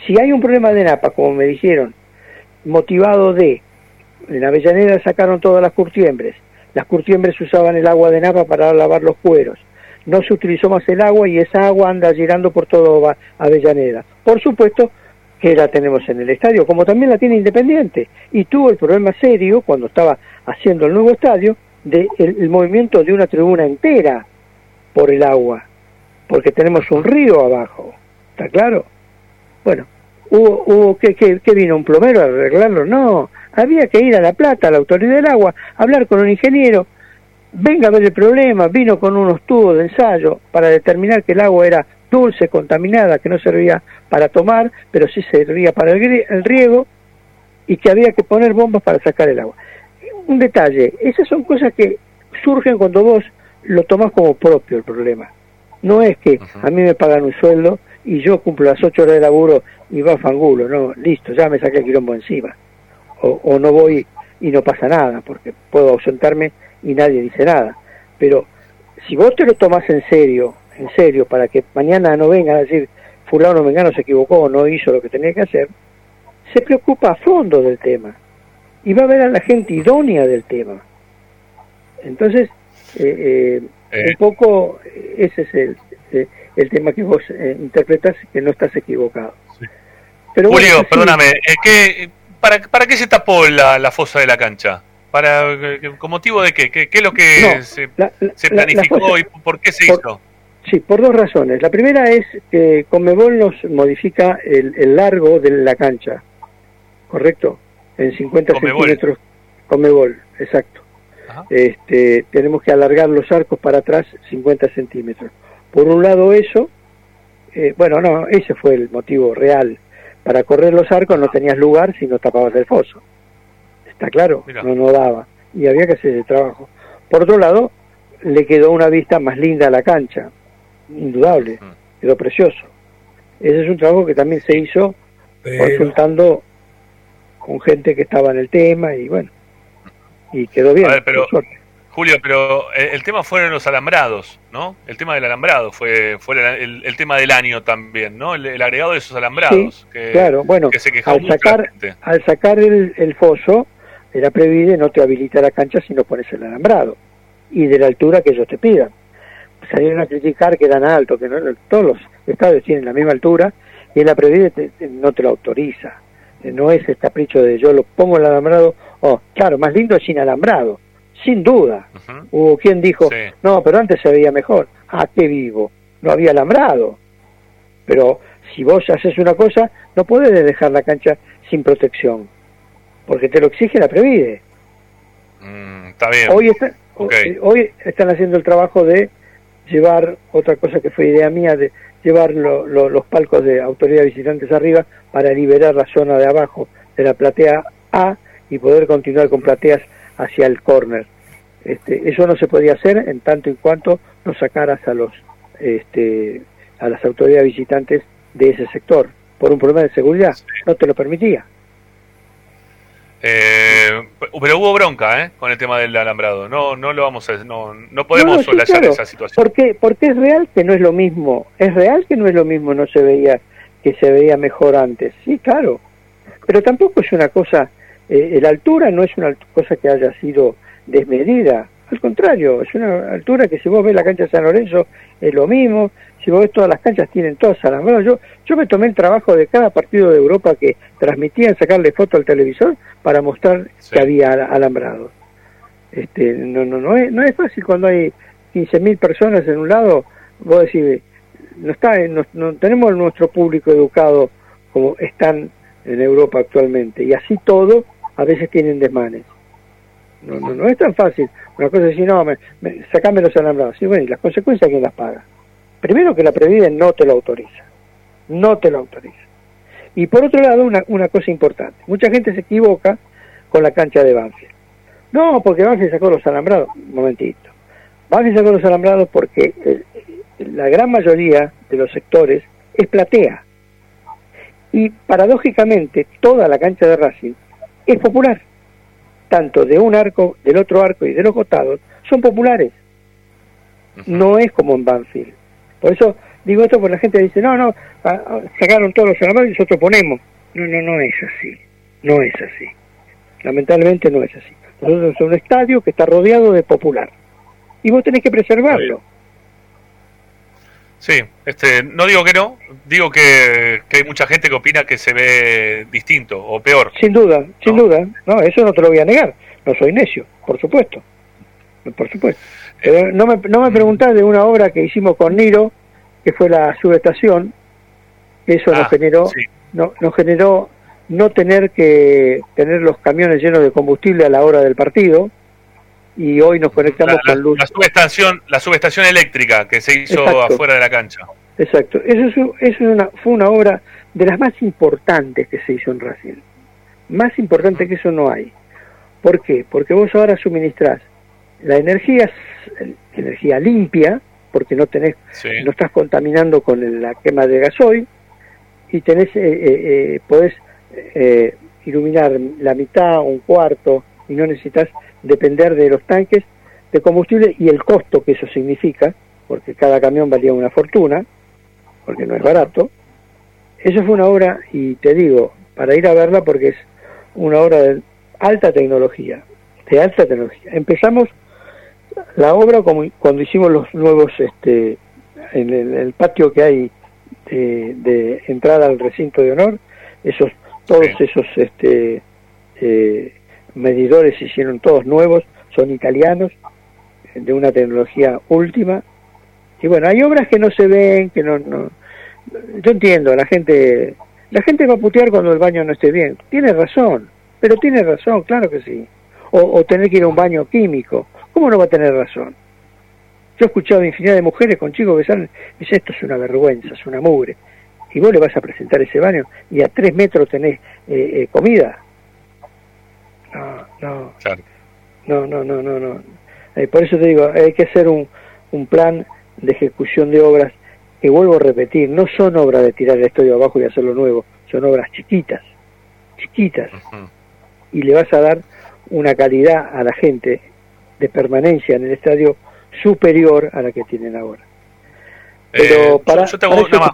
Si hay un problema de napa, como me dijeron, motivado de, en Avellaneda sacaron todas las curtiembres, las curtiembres usaban el agua de napa para lavar los cueros, no se utilizó más el agua y esa agua anda girando por todo Avellaneda. Por supuesto que la tenemos en el estadio, como también la tiene Independiente, y tuvo el problema serio cuando estaba haciendo el nuevo estadio del el movimiento de una tribuna entera por el agua, porque tenemos un río abajo, ¿está claro? Bueno, hubo, hubo que, que, vino un plomero a arreglarlo, no, había que ir a La Plata, a la autoridad del agua, hablar con un ingeniero, venga a ver el problema, vino con unos tubos de ensayo para determinar que el agua era dulce, contaminada, que no servía para tomar, pero sí servía para el, riego y que había que poner bombas para sacar el agua. Un detalle, esas son cosas que surgen cuando vos lo tomás como propio el problema. No es que a mí me pagan un sueldo y yo cumplo las ocho horas de laburo y va fangulo, no, listo, ya me saqué el quilombo encima. O, o no voy y no pasa nada, porque puedo ausentarme y nadie dice nada. Pero si vos te lo tomás en serio en serio, para que mañana no venga a decir fulano vengano se equivocó o no hizo lo que tenía que hacer, se preocupa a fondo del tema y va a ver a la gente idónea del tema. Entonces, eh, eh, un poco ese es el, eh, el tema que vos interpretas, que no estás equivocado. Pero Julio, perdóname, ¿qué, para, ¿para qué se tapó la, la fosa de la cancha? ¿Para, ¿Con motivo de qué? ¿Qué, es lo que se, se, planificó y por qué se hizo? Sí, por dos razones. La primera es que Conmebol nos modifica el, largo de la cancha, ¿correcto? En 50 centímetros. Conmebol, exacto. Este, tenemos que alargar los arcos para atrás 50 centímetros. Por un lado eso, eh, bueno, no, ese fue el motivo real. Para correr los arcos no tenías lugar si no tapabas el foso. ¿Está claro? No, no daba. Y había que hacer ese trabajo. Por otro lado, le quedó una vista más linda a la cancha indudable, quedó precioso. Ese es un trabajo que también se hizo consultando con gente que estaba en el tema y bueno, y quedó bien. pero, Julio, pero el, tema fueron los alambrados, ¿no? El tema del alambrado fue, fue el, tema del año también, ¿no? El, agregado de esos alambrados. que, claro, bueno, al, sacar, al sacar el, el foso, era previde no te habilita la cancha si no pones el alambrado y de la altura que ellos te pidan salieron a criticar que eran altos, que no, todos los estados tienen la misma altura y la Previde no te lo autoriza. Eh, no es el capricho de yo lo pongo el alambrado, oh, claro, más lindo es sin alambrado, sin duda. Hubo quien dijo, no, pero antes se veía mejor. Ah, qué vivo, no había alambrado. Pero si vos haces una cosa, no puedes dejar la cancha sin protección, porque te lo exige la Previde. Mm, está bien. Hoy, hoy están haciendo el trabajo de llevar, otra cosa que fue idea mía, de llevar los palcos de autoridad visitantes arriba para liberar la zona de abajo de la platea A y poder continuar con plateas hacia el corner. Este, eso no se podía hacer en tanto y cuanto no sacaras a los este, a las autoridades visitantes de ese sector por un problema de seguridad no te lo permitía eh, pero hubo bronca ¿eh? con el tema del alambrado. No, no lo vamos a, no, no podemos no, esa situación. Porque, porque es real que no es lo mismo. Es real que no es lo mismo. No se veía que se veía mejor antes. Sí, claro. Pero tampoco es una cosa. Eh, la altura no es una cosa que haya sido desmedida. Al contrario, es una altura que si vos ves la cancha de San Lorenzo es lo mismo, si vos ves todas las canchas tienen todas alambrados. Yo, yo me tomé el trabajo de cada partido de Europa que transmitían sacarle foto al televisor para mostrar que había alambrado. Este, no, no, no, es, no es fácil cuando hay 15.000 personas en un lado, vos decís, no, está, no, no tenemos nuestro público educado como están en Europa actualmente, y así todo a veces tienen desmanes. No, no, no es tan fácil. Una cosa es decir, no, me, sacame los alambrados. Sí, bueno, y las consecuencias, ¿quién las paga? Primero que la Previde no te lo autoriza, no te lo autoriza. Y por otro lado, una, una cosa importante, mucha gente se equivoca con la cancha de Banfield. No, porque Banfield sacó los alambrados. Un momentito. Banfield sacó los alambrados porque la gran mayoría de los sectores es platea. Y paradójicamente, toda la cancha de Racing es popular. Tanto de un arco, del otro arco y de los costados son populares. No es como en Banfield. Por eso Digo esto porque la gente dice, no, no, ah, ah, sacaron todos los armados y nosotros ponemos. No, no, no es así. No es así. Lamentablemente no es así. Nosotros somos un estadio que está rodeado de popular. Y vos tenés que preservarlo. Sí, este, no digo que no, digo que, hay mucha gente que opina que se ve distinto o peor. Sin duda, sin duda. No, eso no te lo voy a negar. No soy necio, por supuesto. Por supuesto. Pero no me, no me preguntás de una obra que hicimos con Niro, que fue la subestación. Eso nos ah, generó, no, nos generó no tener que tener los camiones llenos de combustible a la hora del partido y hoy nos conectamos con luz. La subestación, la subestación eléctrica que se hizo afuera de la cancha. Exacto, eso, es, eso una, fue una obra de las más importantes que se hizo en Racing. Más importante que eso no hay. ¿Por qué? Porque vos ahora suministrás la energía, energía limpia, porque no tenés, no estás contaminando con la quema de gasoil y tenés, eh, eh, eh podés eh, iluminar la mitad, un cuarto, y no necesitas depender de los tanques de combustible y el costo que eso significa, porque cada camión valía una fortuna, porque no es barato. Eso fue una obra, y te digo, para ir a verla porque es una obra de alta tecnología, de alta tecnología. Empezamos la obra como cuando hicimos los nuevos, este, en el, patio que hay de, de, entrada al recinto de honor, esos todos esos este, eh, medidores se hicieron todos nuevos, son italianos, de una tecnología última. Y bueno, hay obras que no se ven, que no, no... Yo entiendo, la gente, la gente va a putear cuando el baño no esté bien. Tiene razón, pero tiene razón, claro que sí. O, o tener que ir a un baño químico. ¿Cómo no va a tener razón? Yo he escuchado infinidad de mujeres con chicos que salen y dicen, esto es una vergüenza, es una mugre y vos le vas a presentar ese baño y a tres metros tenés eh, eh, comida. No, no. No, no, no, no, no. Eh, por eso te digo, hay que hacer un, un plan de ejecución de obras que vuelvo a repetir, no son obras de tirar el estadio abajo y hacerlo nuevo, son obras chiquitas, chiquitas. Y le vas a dar una calidad a la gente de permanencia en el estadio superior a la que tienen ahora. Pero para, yo, tengo una más,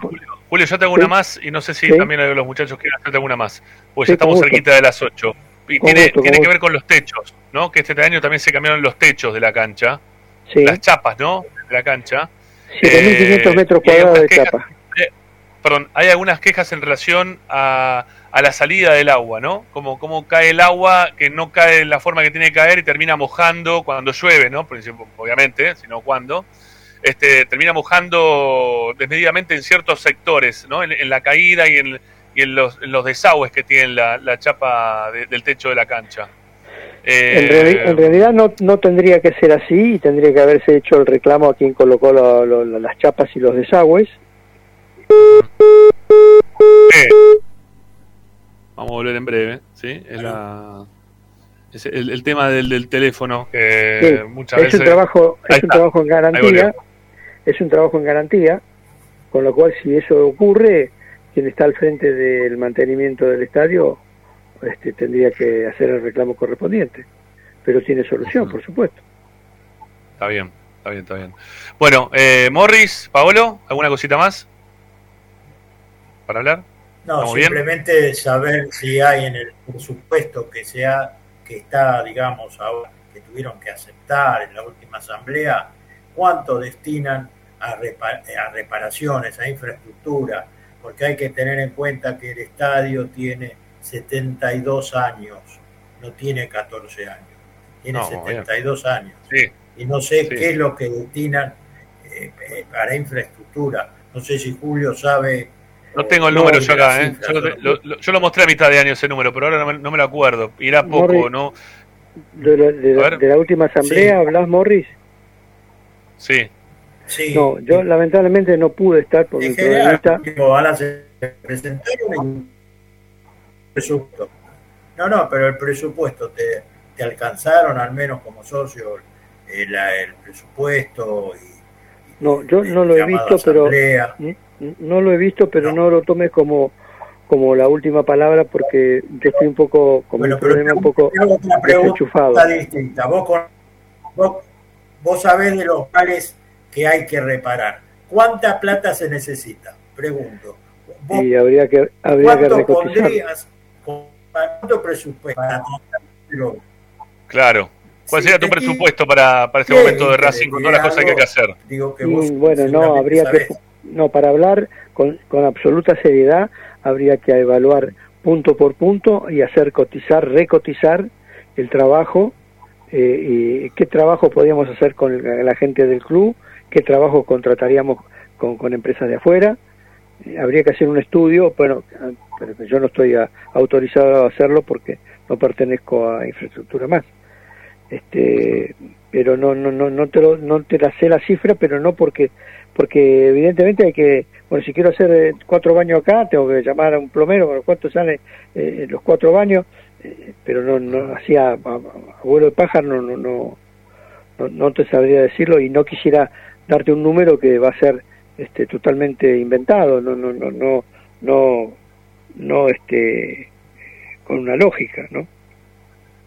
Julio, yo tengo una más y no sé si también hay los muchachos quieren hacer una más, ya estamos cerquita de las 8. Y tiene, tiene que ver con los techos, ¿no? Que este año también se cambiaron los techos de la cancha, las chapas, ¿no? De la cancha. 7.500 eh, metros cuadrados de chapa. Eh, perdón, hay algunas quejas en relación a, a la salida del agua, ¿no? Como, como cae el agua, que no cae en la forma que tiene que caer y termina mojando cuando llueve, ¿no? obviamente, sino cuando este, termina mojando desmedidamente en ciertos sectores, ¿no? en, la caída y en, y en, los, los, desagües que tiene la, la chapa del techo de la cancha. Eh, en, realidad no, no tendría que ser así y tendría que haberse hecho el reclamo a quien colocó las chapas y los desagües. Vamos a volver en breve, ¿sí? Es la el, tema del, del, teléfono que muchas es Un trabajo, es un trabajo en garantía es un trabajo en garantía, con lo cual si eso ocurre, quien está al frente del mantenimiento del estadio este, tendría que hacer el reclamo correspondiente, pero tiene solución, por supuesto. Está bien, está bien, está bien. Bueno, eh, Morris, Paolo, ¿alguna cosita más para hablar? No, simplemente saber si hay en el presupuesto que sea que está, digamos, ahora que tuvieron que aceptar en la última asamblea, cuánto destinan a, reparaciones, a infraestructura, porque hay que tener en cuenta que el estadio tiene 72 años, no tiene 14 años, tiene 72 años. Y no sé qué es lo que destinan eh, eh, para infraestructura. No sé si Julio sabe. No tengo el número yo acá, ¿eh? Yo lo, mostré a mitad de año ese número, pero ahora no me, lo acuerdo. Irá poco, ¿no? De, la, última asamblea, ¿hablas, Morris? Sí. No, yo lamentablemente no pude estar por mi problemita. presupuesto. No, no, pero el presupuesto, ¿te, te alcanzaron al menos como socio el, el presupuesto? Y, no, yo no lo he visto, pero no lo he visto, pero no, lo tomes como como la última palabra porque yo estoy un poco con bueno, un problema un poco desenchufado. distinta. Vos, con, vos, vos sabés de los cuales que hay que reparar. ¿cuánta plata se necesita? Pregunto. Y habría que, habría que recotizar. ¿Cuánto presupuesto para Claro. ¿Cuál sería tu presupuesto para, para este momento de Racing con todas las cosas que hay que hacer? Digo que bueno, no, habría que, no, para hablar con, con absoluta seriedad, habría que evaluar punto por punto y hacer cotizar, recotizar el trabajo, eh, y qué trabajo podríamos hacer con la gente del club, qué trabajo contrataríamos con, con empresas de afuera, eh, habría que hacer un estudio, bueno, pero yo no estoy autorizado a hacerlo porque no pertenezco a infraestructura más. Este, pero no no no no te lo, no te la sé la cifra, pero no porque porque evidentemente hay que bueno si quiero hacer eh, cuatro baños acá tengo que llamar a un plomero bueno cuánto sale eh, los cuatro baños eh, pero no no hacía abuelo de pájaro no, no no no te sabría decirlo y no quisiera darte un número que va a ser este totalmente inventado no no no no no no este con una lógica no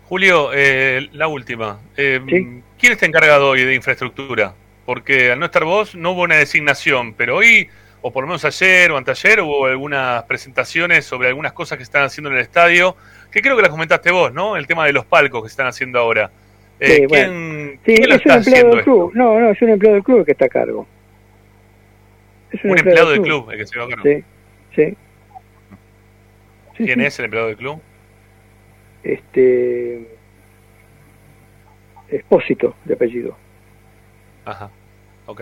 Julio, eh, la última. Eh, ¿Quién está encargado hoy de infraestructura? Porque al no estar vos no hubo una designación, pero hoy, o por lo menos ayer o anteayer, hubo algunas presentaciones sobre algunas cosas que están haciendo en el estadio, que creo que las comentaste vos, ¿no? El tema de los palcos que están haciendo ahora. Eh, ¿Quién, sí, es un empleado del club. No, no, es un empleado del club que está a cargo. Es un, empleado, del club. el que se va a cargo. Sí, sí. ¿Quién es el empleado del club? este Expósito de apellido. Ajá, ok.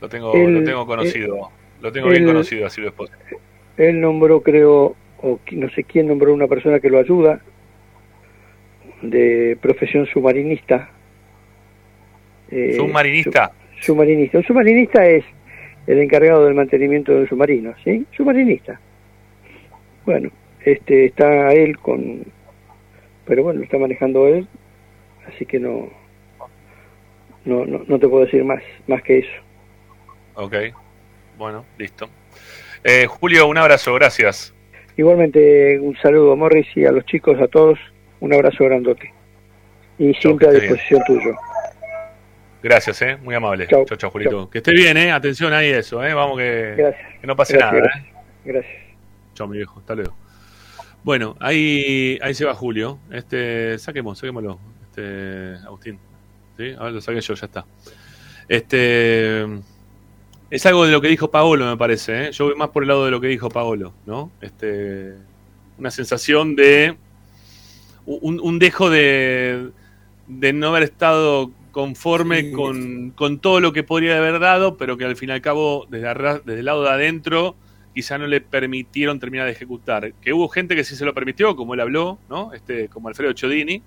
Lo tengo, lo tengo conocido, lo tengo bien conocido, así lo Expósito. Él nombró, creo, o no sé quién nombró una persona que lo ayuda, de profesión submarinista. Eh, ¿Submarinista? submarinista. Un submarinista es el encargado del mantenimiento de un submarino, ¿sí? Submarinista. Bueno, este está él con pero bueno lo está manejando él así que no no no, te puedo decir más más que eso ok bueno listo eh, Julio un abrazo gracias igualmente un saludo a Morris y a los chicos a todos un abrazo grandote y siempre a disposición tuyo Gracias, eh, muy amable. Chao, chao, Julito. Que esté bien, eh. Atención ahí eso, eh. Vamos que, que no pase nada, gracias. Eh. Gracias. Chao, mi viejo. Hasta luego. Bueno, ahí, ahí se va Julio. Este, saquemos, saquémoslo, este, Agustín. ¿Sí? A ver, lo saqué yo, ya está. Este, es algo de lo que dijo Paolo, me parece. ¿eh? Yo voy más por el lado de lo que dijo Paolo, ¿no? Este, una sensación de un, dejo de, de no haber estado conforme con, con, todo lo que podría haber dado, pero que al fin y al cabo, desde, desde el lado de adentro, quizá no le permitieron terminar de ejecutar. Que hubo gente que sí se lo permitió, como él habló, ¿no? Este, como Alfredo Chodini,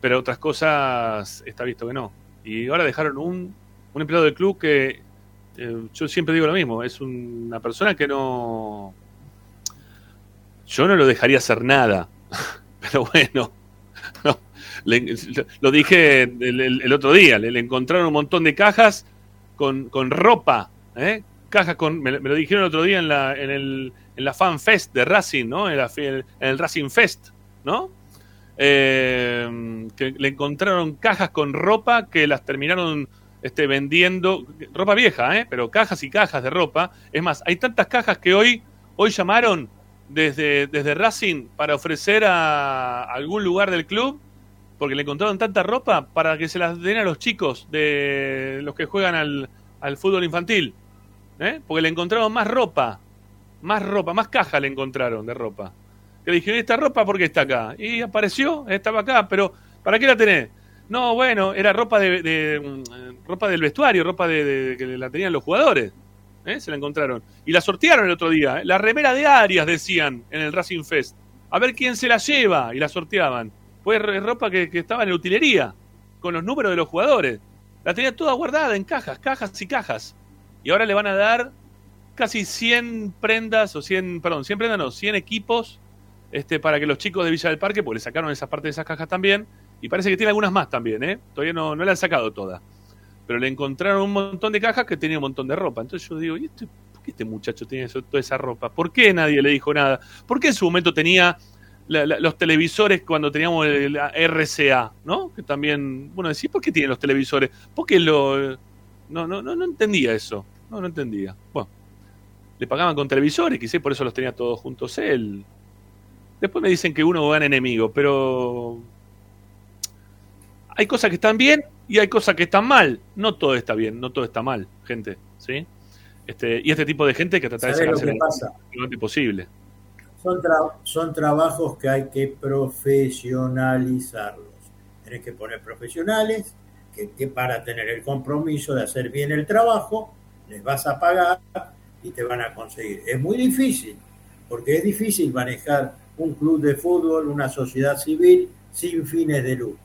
pero otras cosas está visto que no. Y ahora dejaron un, un empleado del club que eh, yo siempre digo lo mismo, es una persona que no... Yo no lo dejaría hacer nada, pero bueno, lo dije el, otro día, le, encontraron un montón de cajas con, con ropa, ¿eh? cajas con. Me, lo dijeron el otro día en la, en el, en la Fan Fest de Racing, ¿no? En, el Racing Fest, ¿no? Eh, que le encontraron cajas con ropa que las terminaron este, vendiendo. Ropa vieja, ¿eh? Pero cajas y cajas de ropa. Es más, hay tantas cajas que hoy, hoy llamaron desde, desde Racing para ofrecer a algún lugar del club. Porque le encontraron tanta ropa para que se las den a los chicos de los que juegan al, al fútbol infantil. ¿eh? Porque le encontraron más ropa, más ropa, más caja le encontraron de ropa. Le dije, ¿esta ropa por qué está acá? Y apareció, estaba acá, pero ¿para qué la tenés? No, bueno, era ropa de, mm, ropa del vestuario, ropa de, que la tenían los jugadores. ¿Eh? Se la encontraron. Y la sortearon el otro día. ¿eh? La remera de Arias, decían en el Racing Fest. A ver quién se la lleva. Y la sorteaban. Fue ropa que, estaba en la utilería, con los números de los jugadores. La tenía toda guardada en cajas, cajas y cajas. Y ahora le van a dar casi 100 prendas, o 100, perdón, 100 prendas no, 100 equipos este, para que los chicos de Villa del Parque, porque le sacaron esa parte de esas cajas también, y parece que tiene algunas más también, ¿eh? Todavía no, no le han sacado todas. Pero le encontraron un montón de cajas que tenían un montón de ropa. Entonces yo digo, ¿y este, ¿por qué este muchacho tiene toda esa ropa? ¿Por qué nadie le dijo nada? ¿Por qué en su momento tenía los televisores cuando teníamos el, RCA, ¿no? Que también, bueno, decís, ¿por qué tiene los televisores? ¿Por qué lo, No, no, no, no entendía eso. No, no entendía. Bueno, le pagaban con televisores, quizás por eso los tenía todos juntos él. Después me dicen que uno gana enemigo, pero hay cosas que están bien y hay cosas que están mal. No todo está bien, no todo está mal, gente, ¿sí? Este, y este tipo de gente que trata de sacarse lo posible. Son, son trabajos que hay que profesionalizarlos. Tienes que poner profesionales que, que para tener el compromiso de hacer bien el trabajo, les vas a pagar y te van a conseguir. Es muy difícil, porque es difícil manejar un club de fútbol, una sociedad civil sin fines de lucro.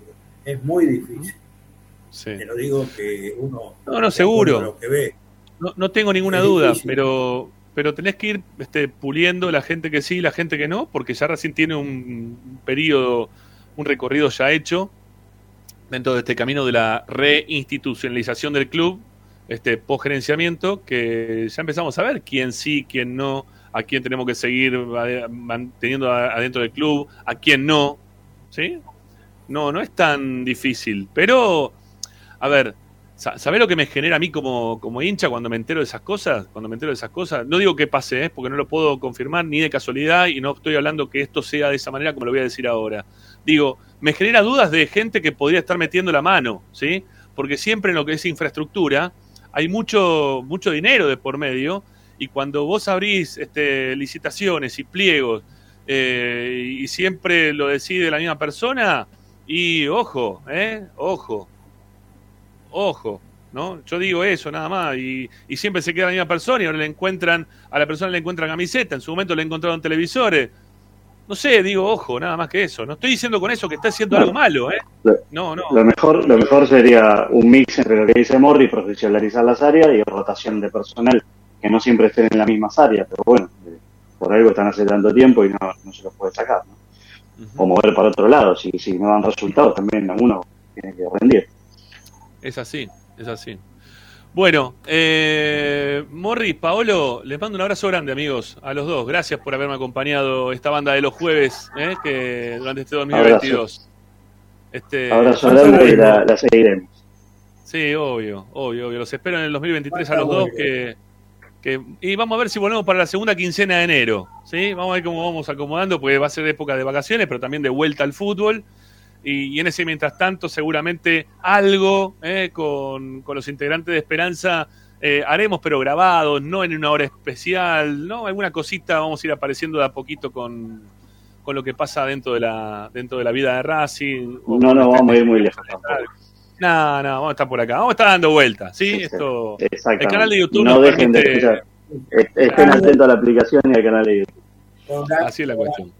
Es muy difícil. Te lo digo que uno... No, no, seguro. Lo que ve. No, no tengo ninguna duda, pero pero tenés que ir este, puliendo la gente que sí y la gente que no, porque ya recién tiene un periodo, un recorrido ya hecho dentro de este camino de la reinstitucionalización del club, este post-gerenciamiento, que ya empezamos a ver quién sí, quién no, a quién tenemos que seguir manteniendo adentro del club, a quién no, ¿sí? No, no es tan difícil, pero, a ver, ¿Sabés lo que me genera a mí como, como, hincha cuando me entero de esas cosas? Cuando me entero de esas cosas, no digo que pase, ¿eh? porque no lo puedo confirmar ni de casualidad y no estoy hablando que esto sea de esa manera como lo voy a decir ahora. Digo, me genera dudas de gente que podría estar metiendo la mano, ¿sí? Porque siempre en lo que es infraestructura hay mucho, mucho dinero de por medio y cuando vos abrís este, licitaciones y pliegos eh, y siempre lo decide la misma persona, y ojo, ¿eh? Ojo Ojo, ¿no? Yo digo eso nada más. Y, siempre se queda la misma persona y ahora le encuentran, a la persona le encuentran camiseta, en su momento le encontraron televisores. No sé, digo, ojo, nada más que eso. No estoy diciendo con eso que está haciendo algo malo, ¿eh? no, no. Lo mejor, lo mejor sería un mix entre lo que dice Morri, profesionalizar las áreas y rotación de personal, que no siempre estén en las mismas áreas, pero bueno, eh, por algo están hace tanto tiempo y no, se los puede sacar, ¿no? O mover para otro lado, si, si no dan resultados también alguno tiene que rendir. Es así, es así. Bueno, eh, Morris, Paolo, les mando un abrazo grande, amigos, a los dos. Gracias por haberme acompañado esta banda de los jueves eh, que durante este 2022. Este, abrazo grande y la, seguiremos. Sí, obvio, obvio, obvio. Los espero en el 2023 a los dos que, que, y vamos a ver si volvemos para la segunda quincena de enero. ¿sí? Vamos a ver cómo vamos acomodando, porque va a ser época de vacaciones, pero también de vuelta al fútbol. Y, en ese mientras tanto, seguramente algo eh, con, los integrantes de Esperanza eh, haremos, pero grabados, no en una hora especial, ¿no? Alguna cosita vamos a ir apareciendo de a poquito con, con lo que pasa dentro de la, dentro de la vida de Racing. No, no, vamos a ir muy lejos. No, no, vamos a estar por acá. Vamos a estar dando vueltas, ¿sí? Esto, el canal de YouTube no dejen de escuchar. Estén atentos a la aplicación y al canal de YouTube. Así es la cuestión.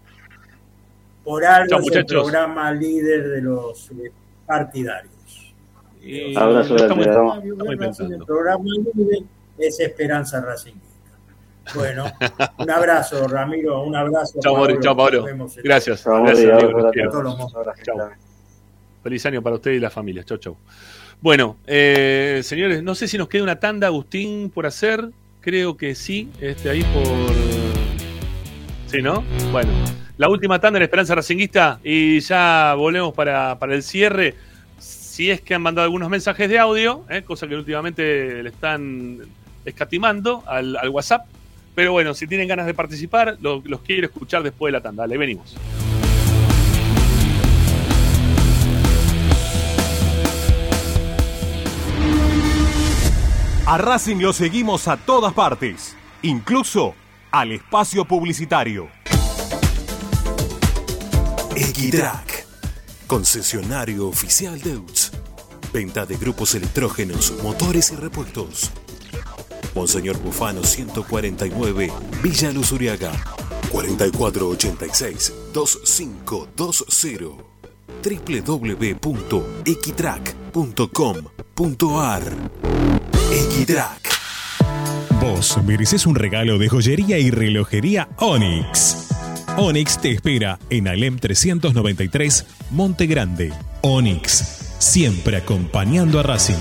Por algo es el programa líder de los eh, partidarios. Y Abrazo El programa líder es Esperanza Racingista. Bueno, un abrazo, Ramiro, un abrazo. Chao, Pablo. Chao, Pablo. Gracias. Gracias, Feliz año para usted y la familia. Chau, chau. Bueno, eh, señores, no sé si nos queda una tanda, Agustín, por hacer. Creo que sí. Este, ahí por. Sí, ¿no? Bueno. La última tanda en Esperanza Racinguista y ya volvemos para, el cierre. Si es que han mandado algunos mensajes de audio, eh, cosa que últimamente le están escatimando al, WhatsApp. Pero bueno, si tienen ganas de participar, los quiero escuchar después de la tanda. Le venimos. A Racing lo seguimos a todas partes, incluso al espacio publicitario. Equitrack, concesionario oficial Deutz. Venta de grupos electrógenos, motores y repuestos. Monseñor Bufano 149, Villa Luz Uriaga. 4486-2520. www.equitrack.com.ar Equitrack. Vos mereces un regalo de joyería y relojería Onyx. Onyx te espera en Alem 393, Monte Grande. Onyx, siempre acompañando a Racing.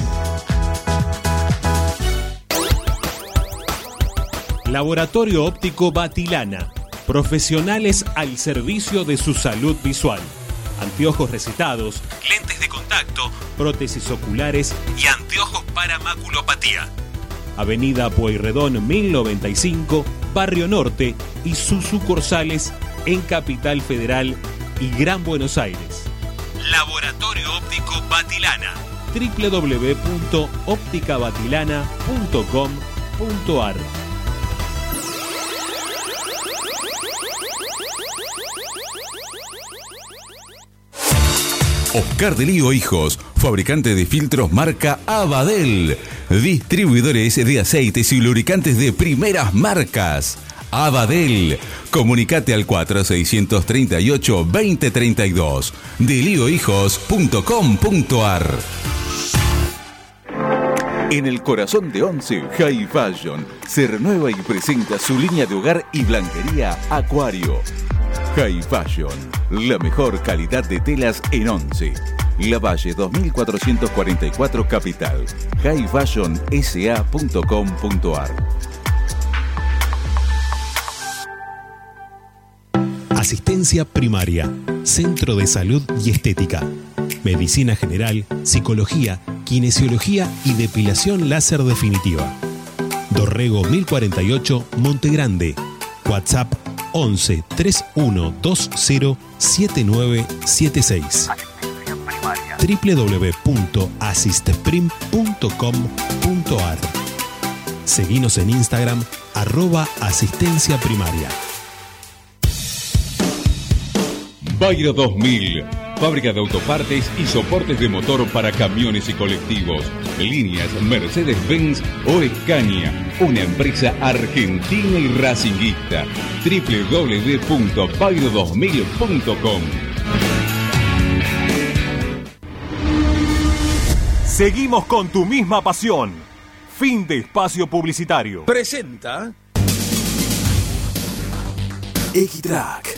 Laboratorio Óptico Batilana. Profesionales al servicio de su salud visual. Anteojos recetados, lentes de contacto prótesis oculares y anteojos para maculopatía. Avenida Pueyrredón 1095, Barrio Norte y sus sucursales en Capital Federal y Gran Buenos Aires. Laboratorio Óptico Batilana www.opticabatilana.com.ar Oscar de Lío Hijos, fabricante de filtros marca Abadel, distribuidores de aceites y lubricantes de primeras marcas. Abadel, comunicate al 4638-2032, deliohijos.com.ar. En el corazón de Once, High Fashion se renueva y presenta su línea de hogar y blanquería Acuario. High Fashion, la mejor calidad de telas en Once. La Valle 2444 Capital. highfashionsa.com.ar Asistencia primaria, Centro de Salud y Estética. Medicina General, Psicología, Kinesiología y Depilación Láser Definitiva. Dorrego 1048, Monte Grande. WhatsApp 11 3120 7976 www.asisteprim.com.ar Seguinos en Instagram arroba asistencia primaria. Bayra 2000, fábrica de autopartes y soportes de motor para camiones y colectivos. Líneas Mercedes-Benz o Escaña, una empresa argentina y racinguista. www.bayro2000.com Seguimos con tu misma pasión. Fin de espacio publicitario. Presenta Equitrack,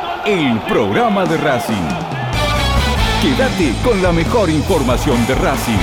el programa de Racing. Quédate con la mejor información de Racing.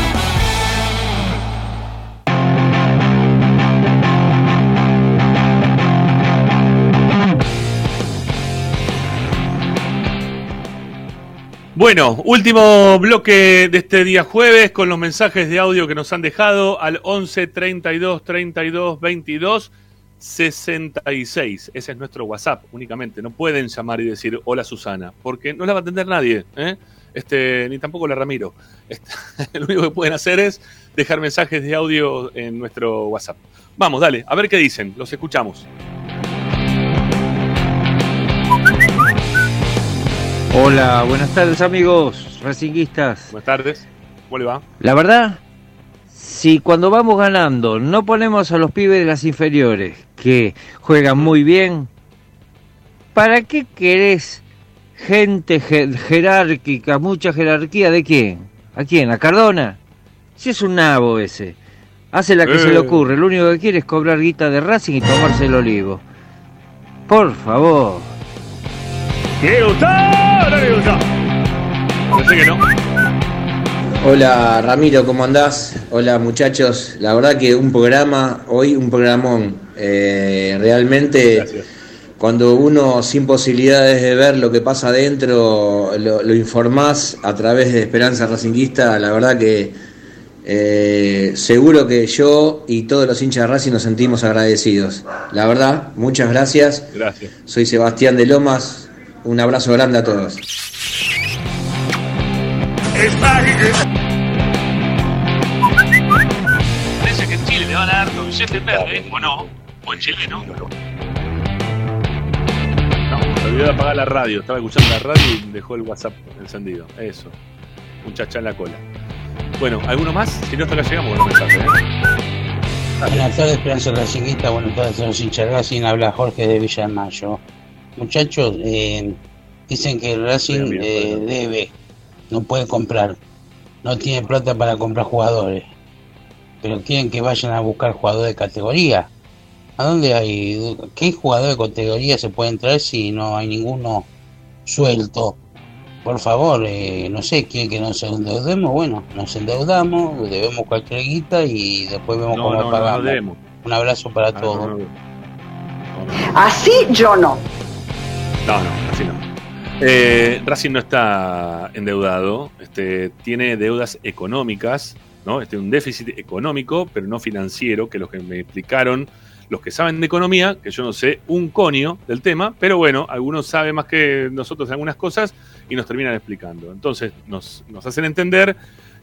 Bueno, último bloque de este día jueves con los mensajes de audio que nos han dejado al 11 32 32 22 66. Ese es nuestro WhatsApp únicamente. No pueden llamar y decir hola Susana, porque no la va a atender nadie, ¿eh? este, ni tampoco la Ramiro. Este, lo único que pueden hacer es dejar mensajes de audio en nuestro WhatsApp. Vamos, dale, a ver qué dicen, los escuchamos. Hola, buenas tardes amigos racinguistas. Buenas tardes, ¿cómo le va? La verdad, si cuando vamos ganando no ponemos a los pibes de las inferiores que juegan muy bien, ¿para qué querés gente je- jerárquica, mucha jerarquía? ¿De quién? ¿A quién? ¿A Cardona? Si es un nabo ese. Hace la que Eh. se le ocurre, lo único que quiere es cobrar guita de Racing y tomarse el olivo. Por favor. Que no. Hola Ramiro, ¿cómo andás? Hola muchachos, la verdad que un programa, hoy un programón, Eh, realmente cuando uno sin posibilidades de ver lo que pasa adentro, lo, lo informás a través de Esperanza Racinguista, la verdad que eh, seguro que yo y todos los hinchas de Racing nos sentimos agradecidos. La verdad, muchas gracias. Gracias. Soy Sebastián de Lomas, un abrazo grande a todos. Parece que en Chile le van a dar con billete verde, o no, o en Chile no. No, me olvidé de apagar la radio. Estaba escuchando la radio y dejó el WhatsApp encendido. Eso. Muchacha en la cola. Bueno, ¿alguno más? Si no, hasta acá llegamos con los mensajes. ¿eh? Buenas tardes, Esperanza Racinguista. Buenas tardes a los hinchas de Racing. Habla Jorge de Villa de Mayo. Muchachos, eh, dicen que el Racing eh, debe, no puede comprar. no tiene plata para comprar jugadores, pero quieren que vayan a buscar jugadores de categoría. ¿A dónde hay? ¿Qué jugador de categoría se puede entrar si no hay ninguno suelto? Por favor, eh, no sé, quieren que nos endeudemos. Bueno, nos endeudamos, debemos cualquier guita y después vemos No, cómo no, no, pagamos. no. Un abrazo para Ah, todos. no, no, Así yo no. No, no, así no. Eh, Racing no está endeudado, este, tiene deudas económicas, ¿no? Este, un déficit económico, pero no financiero, que los que me explicaron, los que saben de economía, que yo no sé un conio del tema, pero bueno, algunos saben más que nosotros de algunas cosas y nos terminan explicando. Entonces, nos, hacen entender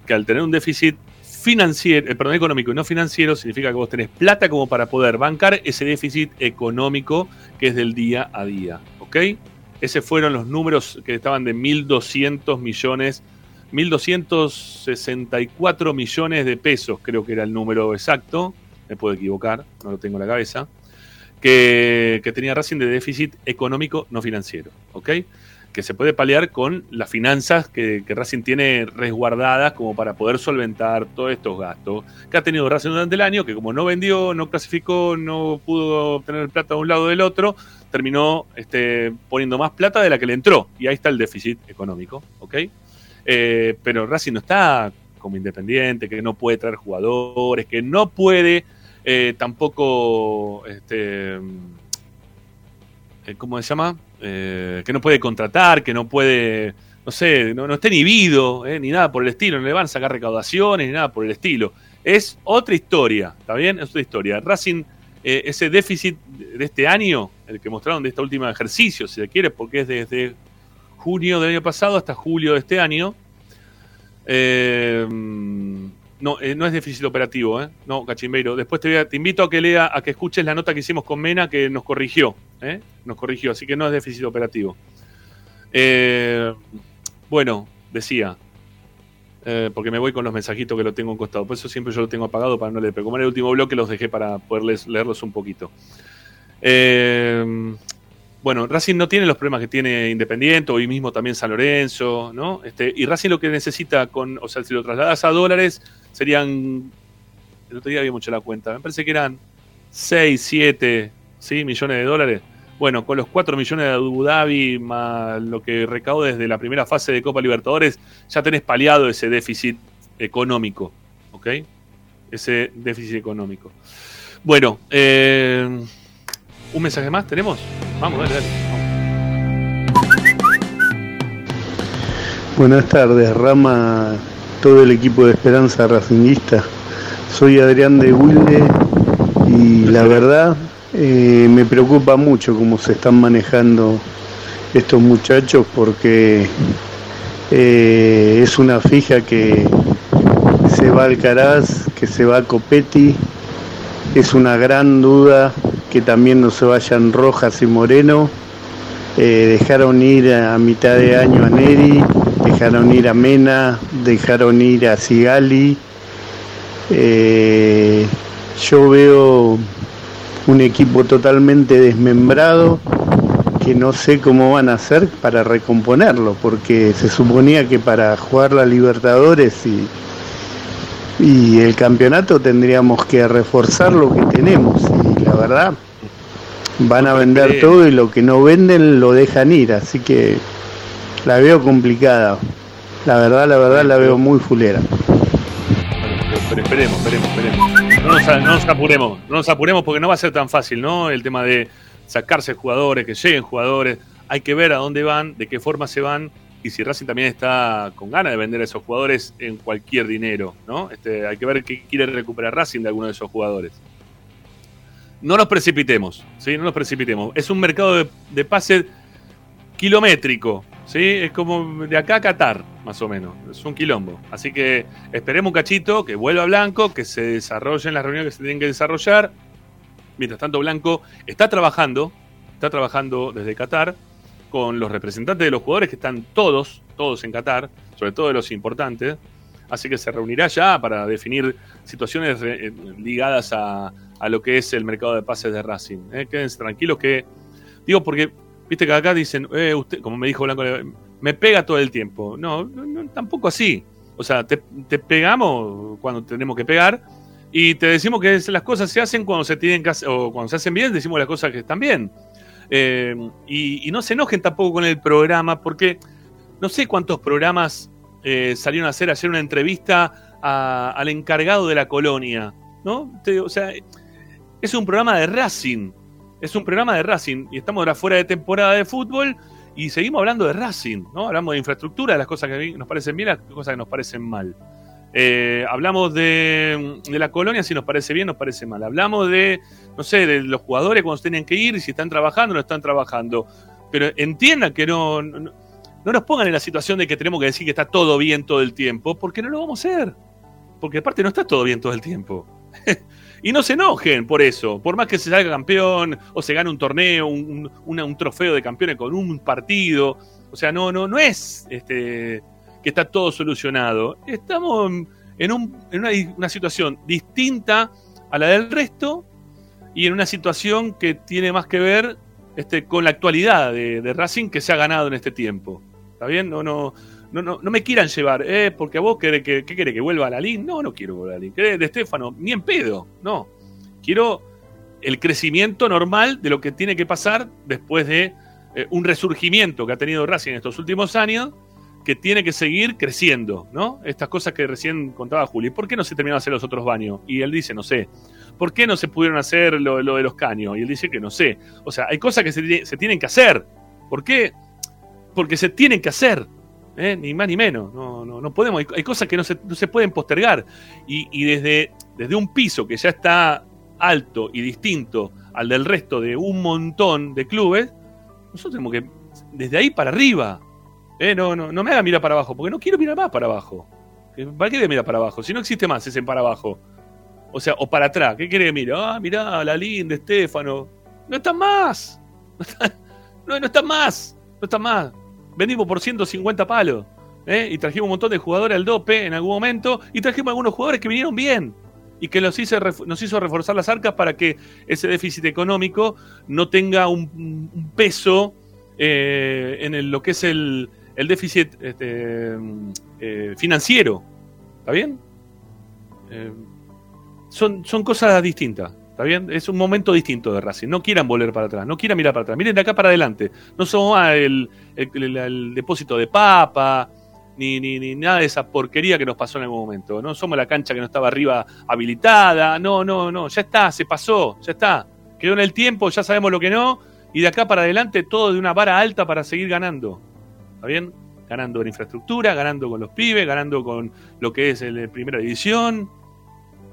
que al tener un déficit financiero, eh, económico y no financiero, significa que vos tenés plata como para poder bancar ese déficit económico que es del día a día, ¿ok? Ese fueron los números que estaban de 1.200 millones, 1.264 millones de pesos, creo que era el número exacto, me puedo equivocar, no lo tengo en la cabeza, que, que tenía Racing de déficit económico no financiero, ¿ok? Que se puede paliar con las finanzas que, Racing tiene resguardadas como para poder solventar todos estos gastos que ha tenido Racing durante el año, que como no vendió, no clasificó, no pudo obtener plata de un lado o del otro, terminó este, poniendo más plata de la que le entró. Y ahí está el déficit económico, ¿ok? Eh, pero Racing no está como independiente, que no puede traer jugadores, que no puede eh, tampoco, este, eh, ¿cómo se llama? Eh, que no puede contratar, que no puede, no sé, no, no está inhibido, eh, ni nada por el estilo, no le van a sacar recaudaciones, ni nada por el estilo. Es otra historia, ¿está bien? Es otra historia. Racing, eh, ese déficit de este año, el que mostraron de este último ejercicio, si se quiere, porque es desde junio del año pasado hasta julio de este año, eh, no, no es déficit operativo. No, Cachimbeiro. Después te, voy a- te invito a que lea, a que escuches la nota que hicimos con Mena que nos corrigió, ¿eh? Nos corrigió, así que no es déficit operativo. Eh, bueno, decía, eh, porque me voy con los mensajitos que lo tengo en costado, por eso siempre yo lo tengo apagado para no leer, pero como era el último bloque los dejé para poderles leerlos un poquito. Bueno, Racing no tiene los problemas que tiene Independiente, hoy mismo también San Lorenzo, ¿no? Este, y Racing lo que necesita con, o sea, si lo trasladas a dólares, serían, el otro día había mucho la cuenta, me parece que eran 6, 7, ¿sí? millones de dólares. Bueno, con los 4 millones de Abu Dhabi más lo que recaudo desde la primera fase de Copa Libertadores, ya tenés paliado ese déficit económico, ¿ok? Ese déficit económico. Bueno, eh, ¿un mensaje más tenemos? Vamos, dale, dale. Buenas tardes, Rama, todo el equipo de Esperanza Racinguista. Soy Adrián de Wilde y la verdad eh, me preocupa mucho cómo se están manejando estos muchachos porque eh, es una fija que se va Alcaraz, que se va Copetti, es una gran duda que también no se vayan Rojas y Moreno. Eh, dejaron ir a mitad de año a Neri, dejaron ir a Mena, dejaron ir a Sigali. Yo veo un equipo totalmente desmembrado que no sé cómo van a hacer para recomponerlo, porque se suponía que para jugar la Libertadores y, y el campeonato tendríamos que reforzar lo que tenemos y la verdad van a vender todo y lo que no venden lo dejan ir, así que la veo complicada. La verdad, la verdad la veo muy fulera. Pero esperemos, esperemos, esperemos. No nos, no nos apuremos, no nos apuremos porque no va a ser tan fácil, ¿no? El tema de sacarse jugadores, que lleguen jugadores. Hay que ver a dónde van, de qué forma se van y si Racing también está con ganas de vender a esos jugadores en cualquier dinero, ¿no? Este, hay que ver qué quiere recuperar Racing de alguno de esos jugadores. No nos precipitemos, ¿sí? No nos precipitemos. Es un mercado de, de pase kilométrico, ¿sí? Es como de acá a Qatar, más o menos. Es un quilombo. Así que esperemos un cachito, que vuelva Blanco, que se desarrollen las reuniones que se tienen que desarrollar. Mientras tanto, Blanco está trabajando, está trabajando desde Qatar con los representantes de los jugadores que están todos, todos en Qatar, sobre todo de los importantes. Así que se reunirá ya para definir situaciones eh, ligadas a, lo que es el mercado de pases de Racing. ¿eh? Quédense tranquilos que, digo, porque viste que acá dicen, eh, como me dijo Blanco, me pega todo el tiempo. No, no, tampoco así. O sea, te, pegamos cuando tenemos que pegar y te decimos que las cosas se hacen cuando se tienen que hacer, o cuando se hacen bien, decimos las cosas que están bien. Eh, y, no se enojen tampoco con el programa, porque no sé cuántos programas eh, salieron a hacer ayer una entrevista al encargado de la colonia, ¿no? O sea, es un programa de Racing, es un programa de Racing, y estamos ahora fuera de temporada de fútbol y seguimos hablando de Racing, ¿no? Hablamos de infraestructura, de las cosas que nos parecen bien, las cosas que nos parecen mal. Eh, hablamos de, de la colonia, si nos parece bien, nos parece mal. Hablamos de, no sé, de los jugadores cuando tienen que ir, si están trabajando o no están trabajando. Pero entiendan que no, no, no nos pongan en la situación de que tenemos que decir que está todo bien todo el tiempo, porque no lo vamos a hacer. Porque aparte no está todo bien todo el tiempo. y no se enojen por eso. Por más que se salga campeón o se gane un torneo, un, un- trofeo de campeones con un partido. O sea, no, no, no es este, que está todo solucionado. Estamos en, un- en una, una situación distinta a la del resto y en una situación que tiene más que ver este, con la actualidad de, de Racing que se ha ganado en este tiempo. ¿Está bien? No, no, no, no, me quieran llevar, eh, porque a vos querés que, ¿qué querés? ¿Que vuelva a la LIN? No, no quiero volver a la LIN. ¿Querés de Estefano? Ni en pedo, no. Quiero el crecimiento normal de lo que tiene que pasar después de eh, un resurgimiento que ha tenido Racing en estos últimos años, que tiene que seguir creciendo, ¿no? Estas cosas que recién contaba Juli. ¿Por qué no se terminaron de hacer los otros baños? Y él dice, no sé. ¿Por qué no se pudieron hacer lo, lo de los caños? Y él dice que no sé. O sea, hay cosas que se, se tienen que hacer. ¿Por qué? Porque se tienen que hacer. ¿Eh? Ni más ni menos. No, no, no podemos. Hay, cosas que no se, no se pueden postergar. Y, y desde, desde un piso que ya está alto y distinto al del resto de un montón de clubes, nosotros tenemos que. Desde ahí para arriba. ¿eh? No, no, no me haga mirar para abajo, porque no quiero mirar más para abajo. ¿Qué- ¿Para qué de mirar para abajo? Si no existe más ese para abajo. O sea, o para atrás. ¿Qué quiere que mire? Ah, mirá, la linda, Estefano. No están más. No están, no, no están más. No están más. Vendimos por 150 palos. ¿eh? Y trajimos un montón de jugadores al dope en algún momento. Y trajimos algunos jugadores que vinieron bien. Y que nos hizo, nos hizo reforzar las arcas para que ese déficit económico no tenga un, peso eh, en el- lo que es el, el déficit este, eh, financiero. ¿Está bien? Eh, son cosas distintas. ¿Está bien? Es un momento distinto de Racing. No quieran volver para atrás, no quieran mirar para atrás. Miren de acá para adelante. No somos el- el- el depósito de papa, ni, ni, ni nada de esa porquería que nos pasó en algún momento. No somos la cancha que no estaba arriba habilitada. No, no, no. Ya está, se pasó, ya está. Quedó en el tiempo, ya sabemos lo que no. Y de acá para adelante todo de una vara alta para seguir ganando. ¿Está bien? Ganando en infraestructura, ganando con los pibes, ganando con lo que es el, primera división.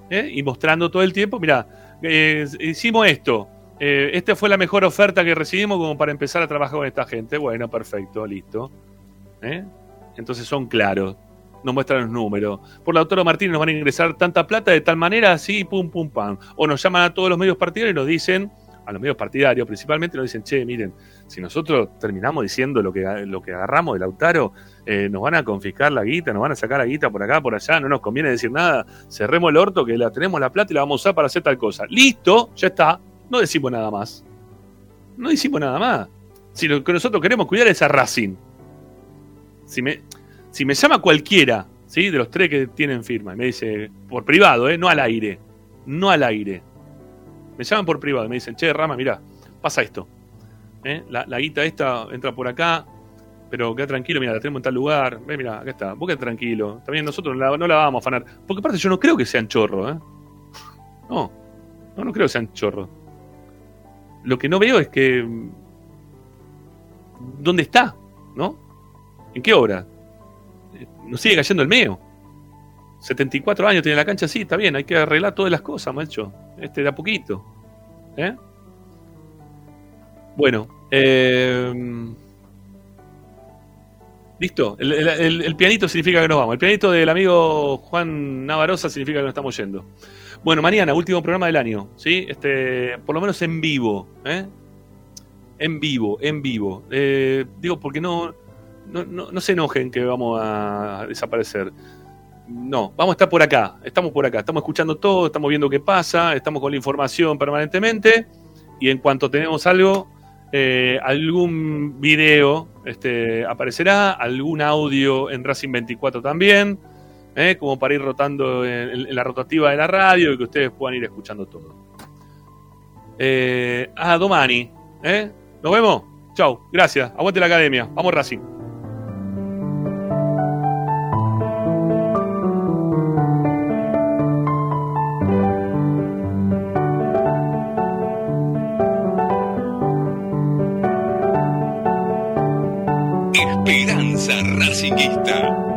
¿eh? Y mostrando todo el tiempo, mira, hicimos esto. eh, esta fue la mejor oferta que recibimos como para empezar a trabajar con esta gente. Bueno, perfecto, listo. ¿eh? Entonces son claros. Nos muestran los números. Por la autora Martínez nos van a ingresar tanta plata de tal manera, así, pum, pum, pam. O nos llaman a todos los medios partidarios y nos dicen, a los medios partidarios principalmente, nos dicen, che, miren, si nosotros terminamos diciendo lo que, lo que agarramos de Lautaro, eh, nos van a confiscar la guita, nos van a sacar la guita por acá, por allá, no nos conviene decir nada, cerremos el orto que la tenemos la plata y la vamos a usar para hacer tal cosa. Listo, ya está, no decimos nada más. No decimos nada más. Si lo que nosotros queremos cuidar es a Racing. Si me, si me llama cualquiera, ¿sí? De los tres que tienen firma, y me dice, por privado, ¿eh? No al aire. No al aire. Me llaman por privado, me dicen, che, Rama, mirá, pasa esto. ¿eh? La, la guita esta entra por acá, pero queda tranquilo, mira, la tenemos en tal lugar. Ve, mira, acá está, vos quedá tranquilo. También nosotros no la vamos a afanar. Porque aparte yo no creo que sean chorros, ¿eh? No, no, no creo que sean chorros. Lo que no veo es que... mm, ¿Dónde está? ¿No? ¿En qué hora? Eh, Nos sigue cayendo el meo. 74 años tiene la cancha, sí, está bien, hay que arreglar todas las cosas, macho. Este de a poquito. ¿Eh? Bueno, eh, listo. El, pianito significa que nos vamos. El pianito del amigo Juan Navarosa significa que nos estamos yendo. Bueno, mañana, último programa del año, ¿sí? Este, por lo menos en vivo, ¿eh? En vivo, en vivo. Eh, digo, porque no, no, no se enojen que vamos a desaparecer. No, vamos a estar por acá, estamos por acá, estamos escuchando todo, estamos viendo qué pasa, estamos con la información permanentemente y en cuanto tenemos algo, eh, algún video este, aparecerá, algún audio en Racing 24 también. ¿eh? como para ir rotando en, la rotativa de la radio y que ustedes puedan ir escuchando todo. Eh, ah, Domani. ¿Nos vemos? Chau, gracias. Aguante la academia. Vamos Racing. Racingista.